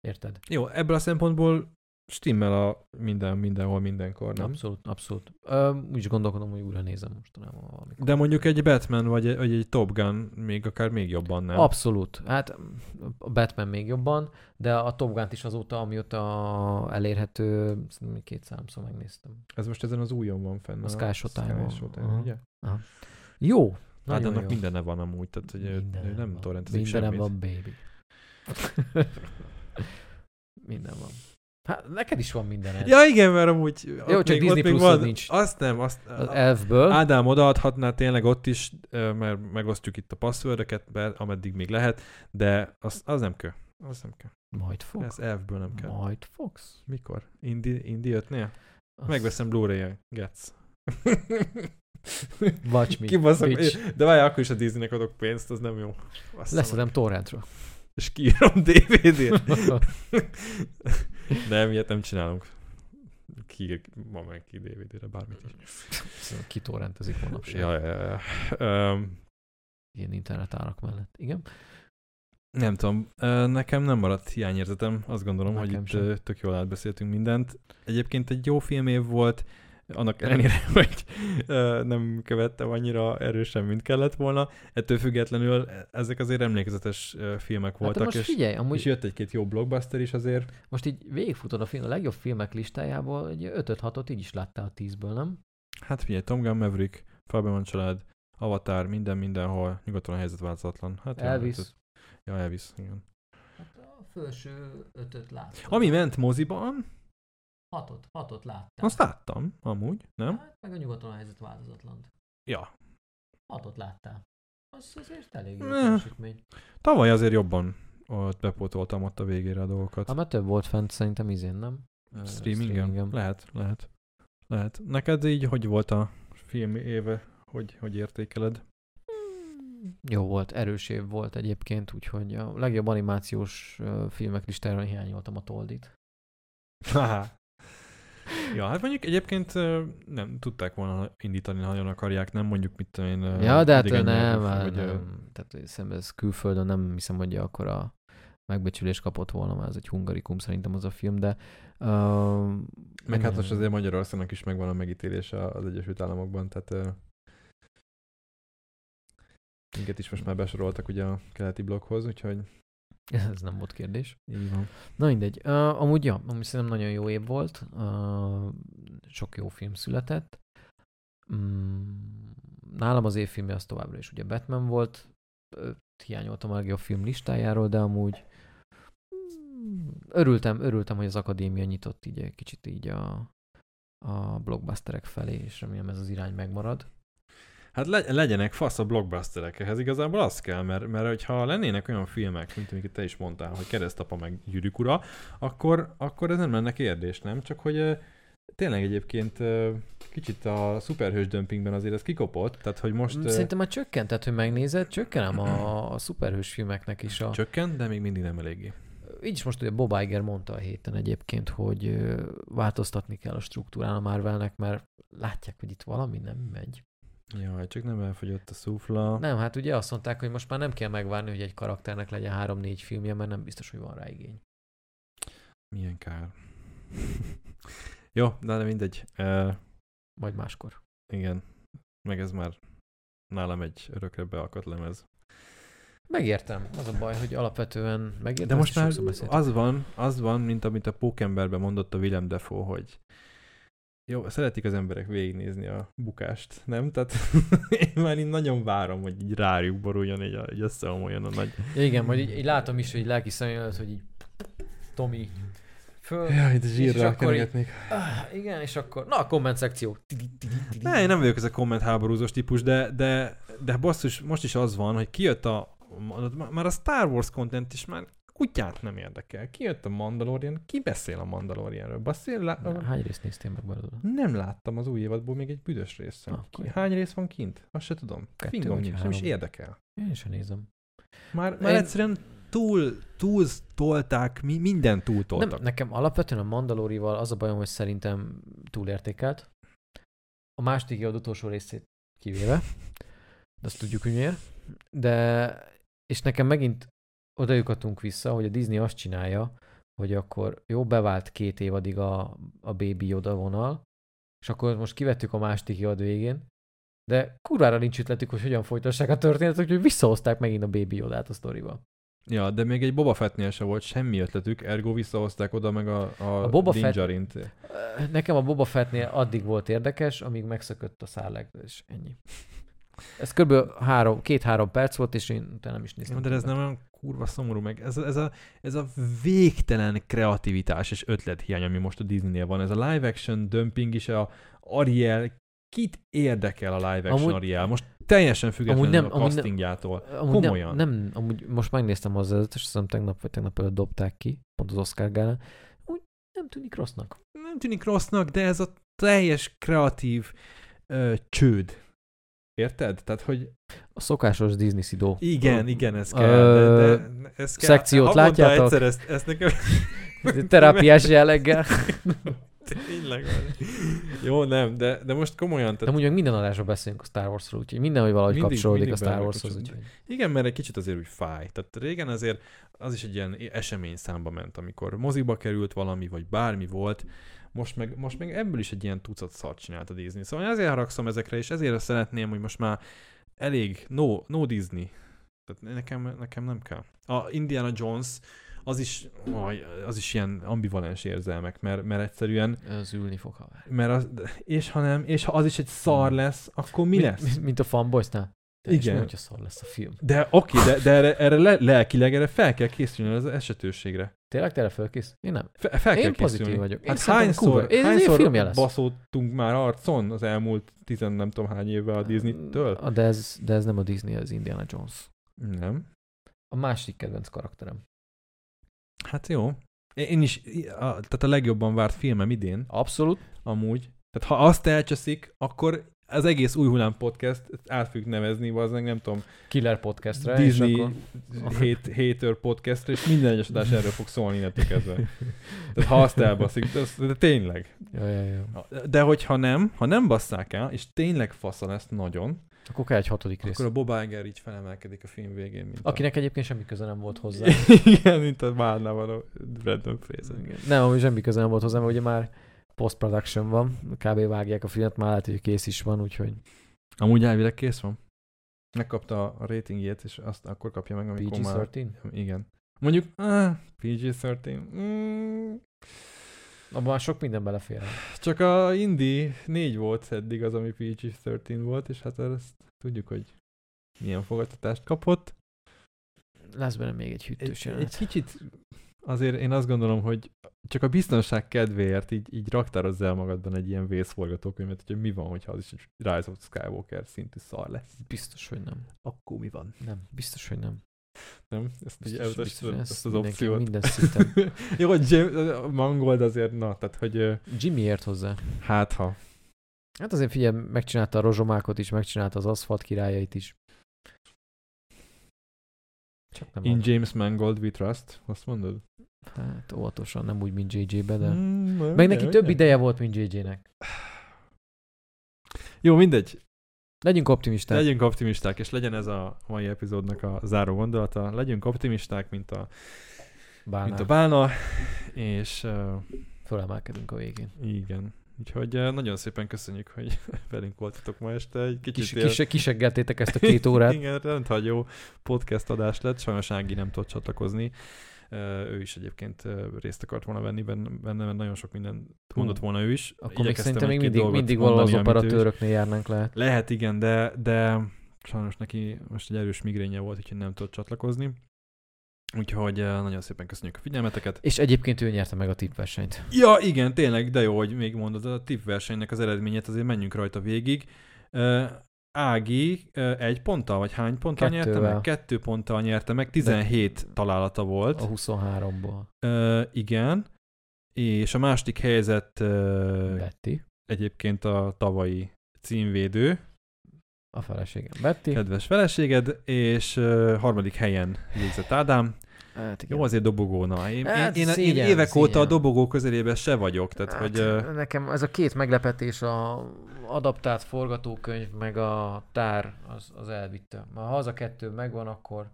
Érted? Jó, ebből a szempontból stimmel a minden, mindenhol, mindenkor, nem? Abszolút, abszolút. Ö, úgy is gondolkodom, hogy újra nézem mostanában valamikor. De mondjuk egy Batman vagy egy, vagy egy Top Gun még akár még jobban nem. Abszolút. Hát a Batman még jobban, de a Top Gun-t is azóta, amióta elérhető, két számszor megnéztem. Ez most ezen az újon van fenn. A Sky Showtime-on. Sky Showtime, Aha. ugye? Jó. Hát annak jó. mindene van amúgy, tehát hogy Mindenem nem torrentezik Mindenem semmit. van, baby. Minden van. Hát neked is van mindened. Ja igen, mert amúgy Jó, csak még, Disney Plus-od van, nincs. Azt nem, azt, Az elfből. Ádám odaadhatná tényleg ott is, mert megosztjuk itt a passzwordöket, be- ameddig még lehet, de az, az nem kell. Az nem kell. Majd fog. Ez elfből nem kell. Majd fogsz. Mikor? Indi, Indi 5-nél? Azt- Megveszem Blu-ray-en. Getsz. Watch me, Kibaszok, de várj, akkor is a Disneynek adok pénzt, az nem jó. Leszedem torrentről. És kiírom DVD-t. nem, ilyet nem csinálunk. Ki, ma meg ki DVD-re, bármit is. Kitorrentezik manapság. Ja, ja, ja. Öm, Ilyen internet árak mellett. Igen? nem tudom, nekem nem maradt hiányérzetem. Azt gondolom, hogy Nekem itt sem. tök jól átbeszéltünk mindent. Egyébként egy jó filmév volt, annak ellenére, hogy nem követtem annyira erősen, mint kellett volna. Ettől függetlenül ezek azért emlékezetes filmek Hát voltak, most és, figyelj, amúgy és jött egy-két jó blockbuster is azért. most így végigfutod a film, a legjobb filmek listájából, egy 5-6-ot így is láttál a 10-ből, nem? Hát figyelj, Tom Gunn Maverick, Fabian család, Avatar, minden, mindenhol, nyugaton a helyzet változatlan. Hát Elvis. hát Ja, Elvis, igen. Hát a felső 5-öt láttam. Ami ment moziban, 6-ot, 6-ot láttam. azt láttam, amúgy, nem? Hát meg a nyugaton a helyzet változatlan. Ja. 6-ot láttál. Az azért elég jó teljesítmény. Tavaly azért jobban ott bepótoltam ott a végére a dolgokat. Hát mert több volt fent szerintem izén, nem? Streamingen? streamingen. Lehet, lehet. Lehet. Neked így hogy volt a film éve? Hogy, hogy értékeled? Jó volt, erős év volt egyébként, úgyhogy a legjobb animációs filmek listájára hiányoltam a Toldit. Haha. Ja, hát mondjuk egyébként nem tudták volna indítani, ha nagyon akarják, nem mondjuk mit én. Ja, de hát nem, nyelvű, nem, vagy, ö, nem. Tehát szemben ez külföldön nem hiszem, hogy akkor a megbecsülés kapott volna, mert ez egy hungarikum szerintem az a film, de uh, Meg hát most azért Magyarországnak is megvan a megítélése az Egyesült Államokban, tehát ö, minket is most már besoroltak ugye a keleti blokkhoz, úgyhogy ez nem volt kérdés. így van. Na mindegy. Uh, amúgy ja, amúgy szerintem nagyon jó év volt. Uh, sok jó film született. Mm, nálam az évfilmje az továbbra is ugye Batman volt. Öt hiányoltam a legjobb film listájáról, de amúgy mm, örültem, örültem, hogy az akadémia nyitott így egy kicsit így a, a blockbusterek felé, és remélem ez az irány megmarad. Hát le, legyenek fasz a blockbusterek, ehhez igazából az kell, mert, mert hogyha lennének olyan filmek, mint amiket te is mondtál, hogy keresztapa meg gyűrűk ura, akkor, akkor ez nem lenne kérdés, nem? Csak hogy tényleg egyébként kicsit a szuperhős dömpingben azért ez kikopott, tehát hogy most Szerintem már csökkent, tehát hogy megnézed, csökkenem a, a szuperhős filmeknek is a... csökkent, de még mindig nem eléggé. Így is most ugye Bob Iger mondta a héten egyébként, hogy változtatni kell a struktúrán a Marvelnek, mert látják, hogy itt valami nem megy. Jaj, csak nem elfogyott a szufla. Nem, hát ugye azt mondták, hogy most már nem kell megvárni, hogy egy karakternek legyen három-négy filmje, mert nem biztos, hogy van rá igény. Milyen kár. Jó, de mindegy. Uh, Majd máskor. igen, meg ez már nálam egy örökre beakadt lemez. Megértem. Az a baj, hogy alapvetően megértem. De most már az van, az van, mint amit a Pókemberben mondott a Willem Dafoe, hogy jó, szeretik az emberek végignézni a bukást, nem? Tehát én már így nagyon várom, hogy így rájuk boruljon, így, így összeomoljon a nagy... Ja, igen, majd így, így látom is, hogy lelki személy előtt, hogy így Tomi föl. Jaj, de és zsírra akkor így- kenegetnék. Ah, igen, és akkor, na a komment szekció. Ne, én nem vagyok ez a komment háborúzós típus, de, de, de basszus, most is az van, hogy kijött a, már a Star Wars content is már kutyát nem érdekel. Kijött a Mandalorian, ki beszél a Mandalorianről? Beszél, lá... Hány részt néztél meg belőle? Nem láttam az új évadból még egy büdös részt. Ah, Ki- Hány rész van kint? Azt se tudom. Kettő Fingom nincs, nem is érdekel. Én sem nézem. Már, már Én- egyszerűen túl, túl tolták, mi, minden túl Nem, toltak. nekem alapvetően a Mandalorival az a bajom, hogy szerintem túlértékelt. A második évad utolsó részét kivéve. De azt tudjuk, hogy miért. De, és nekem megint oda lyukadtunk vissza, hogy a Disney azt csinálja, hogy akkor jó, bevált két évadig a, a Baby Yoda vonal, és akkor most kivettük a második évad végén, de kurvára nincs ötletük, hogy hogyan folytassák a történetet, úgyhogy visszahozták megint a Baby Yodát a sztoriba. Ja, de még egy Boba Fettnél se volt semmi ötletük, ergo visszahozták oda meg a, a, A Boba Fett-. Nekem a Boba Fettnél addig volt érdekes, amíg megszökött a szálleg, és ennyi. Ez kb. három, két-három perc volt, és én utána nem is néztem. De ez nem olyan kurva szomorú meg. Ez, ez, a, ez a végtelen kreativitás és ötlethiány, ami most a Disneynél van. Ez a live action dumping is, a Ariel, kit érdekel a live action Amúgy- Ariel? Most teljesen függetlenül nem- a amúgy nem- castingjától. Amúgy komolyan. Nem, nem, amúgy most megnéztem az előtt, és azt hiszem tegnap vagy tegnap előtt dobták ki, pont az Oscar gálán. Úgy nem tűnik rossznak. Nem tűnik rossznak, de ez a teljes kreatív ö, csőd. Érted? Tehát, hogy A szokásos Disney szidó. igen, Ö, igen, ez kell. De, de ez kell. szekciót Havonta látjátok? egyszer ezt, ezt nekem... Terápiás jelleggel. Tényleg. Jó, nem, de, de most komolyan. De Tehát, amúgy meg minden adásról beszélünk a Star Warsról, úgyhogy mindenhogy valahogy Mindig- kapcsolódik mindig a Star Warshoz. Úgyhogy. igen, mert egy kicsit azért úgy fáj. Tehát régen azért az is egy ilyen esemény számba ment, amikor moziba került valami, vagy bármi volt. Most meg, most meg ebből is egy ilyen tucat szart csinált a Disney. Szóval én ezért haragszom ezekre, és ezért szeretném, hogy most már elég, no, no Disney. Tehát nekem, nekem nem kell. A Indiana Jones az is, az is ilyen ambivalens érzelmek, mert, mert egyszerűen, Az ülni fog haver. mert az, és ha nem, és ha az is egy szar lesz, akkor mi Mint- lesz? Mint, mint a fanboysnál. De Igen. Mi, hogyha szar lesz a film. De oké, de, de erre, erre le, lelkileg erre fel kell készülni az esetőséggel. Tényleg te erre fölkész? Én nem. Fe, fel Én pozitív készülni. vagyok. Én Hát hányszor, kurva- egy hányszor filmje lesz. baszódtunk már arcon az elmúlt tizen nem tudom hány évvel a Disney-től? De ez, de ez nem a Disney, ez Indiana Jones. Nem. A másik kedvenc karakterem. Hát jó. Én én is, a, tehát a legjobban várt filmem idén, Abszolút. amúgy. Tehát ha azt elcseszik, akkor az egész új hullám podcast át fogjuk nevezni, az nem tudom, Killer podcastra. Disney És akkor... hate, hater podcastra, és minden egyes adás erről fog szólni innentől kezdve. Tehát ha azt elbaszik, de, az- de tényleg. Ja, ja, ja. De hogyha nem, ha nem basszák el, és tényleg fasza lesz nagyon, Akkor kell egy hatodik rész. akkor a Bob Iger így felemelkedik a film végén, mint Akinek egyébként semmi köze nem volt a... hozzá. Igen, mint a Márnával a Brandon Fraser. Nem, amúgy semmi köze nem volt hozzá, mert ugye már post-production van, kb. vágják a filmet, már lehet, hogy kész is van, úgyhogy Amúgy elvileg kész van. Megkapta a ratingjét, és azt akkor kapja meg, amikor már... PG-13. Igen. Mondjuk, ah, PG-13. Mm, Abban már sok minden belefér. csak a Indie 4 volt eddig az, ami PG-13 volt, és hát ezt tudjuk, hogy milyen fogadtatást kapott. Lesz benne még egy hűtős Egy, jelenet. egy kicsit azért én azt gondolom, hogy csak a biztonság kedvéért így, így raktározz el magadban egy ilyen vészforgatókönyvet, hogy mi van, hogyha az is egy Rise of Skywalker szintű szar lesz. Biztos, hogy nem. Akkor mi van? Nem, biztos, hogy nem. Nem? Ezt Biztos, biztos, elutasítod, ezt ezt az opciót. Minden szinten. Jó, hogy James, Mangold azért, na, tehát, hogy Jimmy ért hozzá. hát ha. Hát azért figyelj, megcsinálta a rozsomákot is, megcsinálta az aszfalt királyait is. Csak nem In a- James Mangold we trust, azt mondod? Hát óvatosan, nem úgy, mint JJ-be, de... Mm, Meg neki ugye, több ugye? ideje volt, mint JJ-nek. Jó, mindegy. Legyünk optimisták. Legyünk optimisták, és legyen ez a mai epizódnak a záró gondolata. Legyünk optimisták, mint a, Bálnál. mint a bálna, és uh, Fölemelkedünk a végén. igen. Úgyhogy uh, nagyon szépen köszönjük, hogy velünk voltatok ma este. Egy kicsit Kis, ilyen- kis, kiseggeltétek ezt a két órát. Igen, rendhagyó podcast adás lett. Sajnos Ági nem tudott csatlakozni. Ő is egyébként részt akart volna venni benne, benne mert nagyon sok minden mondott volna ő is. Akkor még szerintem még mindig, mindig valahol az operatőröknél járnánk lehet. Lehet, igen, de, de sajnos neki most egy erős migrénye volt, úgyhogy nem tudott csatlakozni. Úgyhogy nagyon szépen köszönjük a figyelmeteket. És egyébként ő nyerte meg a tippversenyt. Ja, igen, tényleg, de jó, hogy még mondod a tip versenynek az eredményét, azért menjünk rajta végig. Ági egy ponttal, vagy hány ponttal nyerte meg? Kettő ponttal nyerte meg, 17 találata volt. A 23-ból. Uh, igen, és a második helyzet uh, Betty. egyébként a tavalyi címvédő, A feleségem. Betty. kedves feleséged, és uh, harmadik helyen végzett Ádám. Hát igen. Jó, azért dobogó, na. Én, Hát én, én, én szégyen, évek óta a dobogó közelében se vagyok, tehát Hát, hogy... Uh, Nekem ez a két meglepetés, a adaptált forgatókönyv, meg a tár, az, az elvitte. Ma ha az a kettő megvan, akkor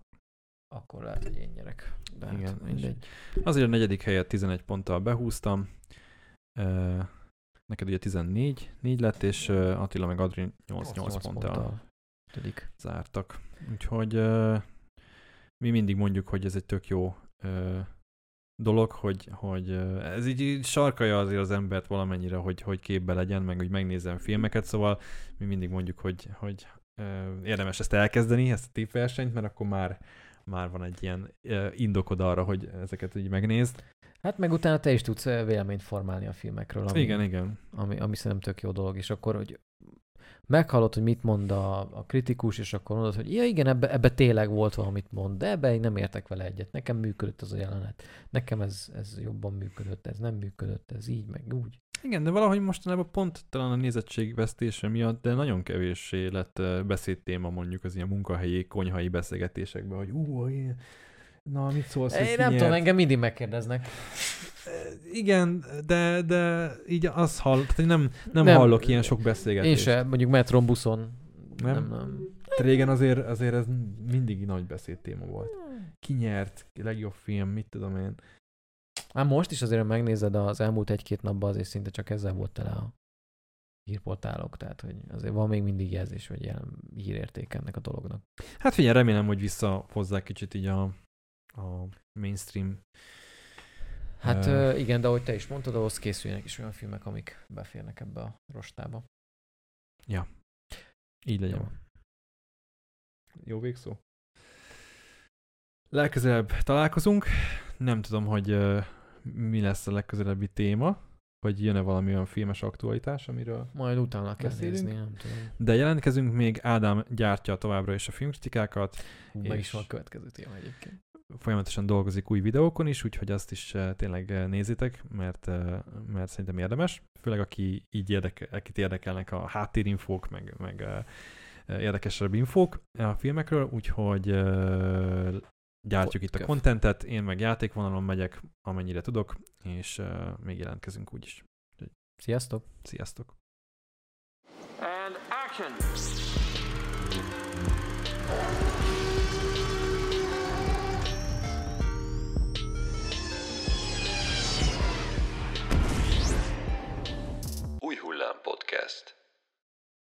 akkor lehet, hogy én nyerek. De hát Igen, mindegy. Azért a negyedik helyet 11 ponttal behúztam. Ö, Neked ugye 14, 4 lett, és Attila meg Adri 8-8 ponttal Ötödik. zártak. Úgyhogy ö, mi mindig mondjuk, hogy ez egy tök jó ö, dolog, hogy, hogy ez így, így sarkalja azért az embert valamennyire, hogy, hogy képbe legyen, meg hogy megnézzem filmeket, szóval mi mindig mondjuk, hogy, hogy ö, érdemes ezt elkezdeni, ezt a tippversenyt, mert akkor már, már van egy ilyen ö, indokod arra, hogy ezeket így megnézd. Hát meg utána te is tudsz véleményt formálni a filmekről, ami, Igen, igen. ami, ami szerintem tök jó dolog, és akkor, hogy meghallod, hogy mit mond a, a kritikus, és akkor mondod, hogy ja igen, ebbe, ebbe tényleg volt valamit mond, de ebbe én nem értek vele egyet. Nekem működött az a jelenet. Nekem ez, ez jobban működött, ez nem működött, ez így, meg úgy. Igen, de valahogy mostanában pont talán a nézettségvesztése miatt, de nagyon kevéssé lett beszédtéma mondjuk az ilyen munkahelyi, konyhai beszélgetésekben, hogy ú, én... na mit szólsz, Én nem tudom, engem mindig megkérdeznek. Igen, de, de így az hall, tehát én nem, nem, Nem. hallok ilyen sok Én beszélgetést. se, mondjuk metron, buszon. Nem? Nem, nem. Régen azért, azért ez mindig nagy beszédtéma volt. Ki nyert, legjobb film, mit tudom én. Hát most is azért, megnézed az elmúlt egy-két napban, azért szinte csak ezzel volt tele a hírportálok, tehát hogy azért van még mindig jelzés, hogy ilyen hírérték ennek a dolognak. Hát figyelj, remélem, hogy visszahozzák kicsit így a, a mainstream. Hát ö, igen, de ahogy te is mondtad, ahhoz készüljenek is olyan filmek, amik beférnek ebbe a rostába. Így legyen. Jó. Jó végszó. Legközelebb találkozunk. Nem tudom, hogy uh, mi lesz a legközelebbi téma, vagy jön-e valami olyan filmes aktualitás, amiről Majd utána kell Beszélünk? nézni, nem tudom. de jelentkezünk még, Ádám gyártja továbbra is a filmkritikákat, Hú, meg És- is van a következő téma egyébként. Folyamatosan dolgozik új videókon is, úgyhogy azt is uh, tényleg uh, nézitek, mert, uh, mert szerintem érdemes. Főleg aki így érdekel, akit érdekelnek a háttérinfók, meg, meg érdekesebb infók a filmekről, úgyhogy gyártjuk itt a kontentet, én meg játékvonalon megyek, amennyire tudok, és még jelentkezünk úgyis. Sziasztok! Sziasztok! And action! Új Hullám Podcast.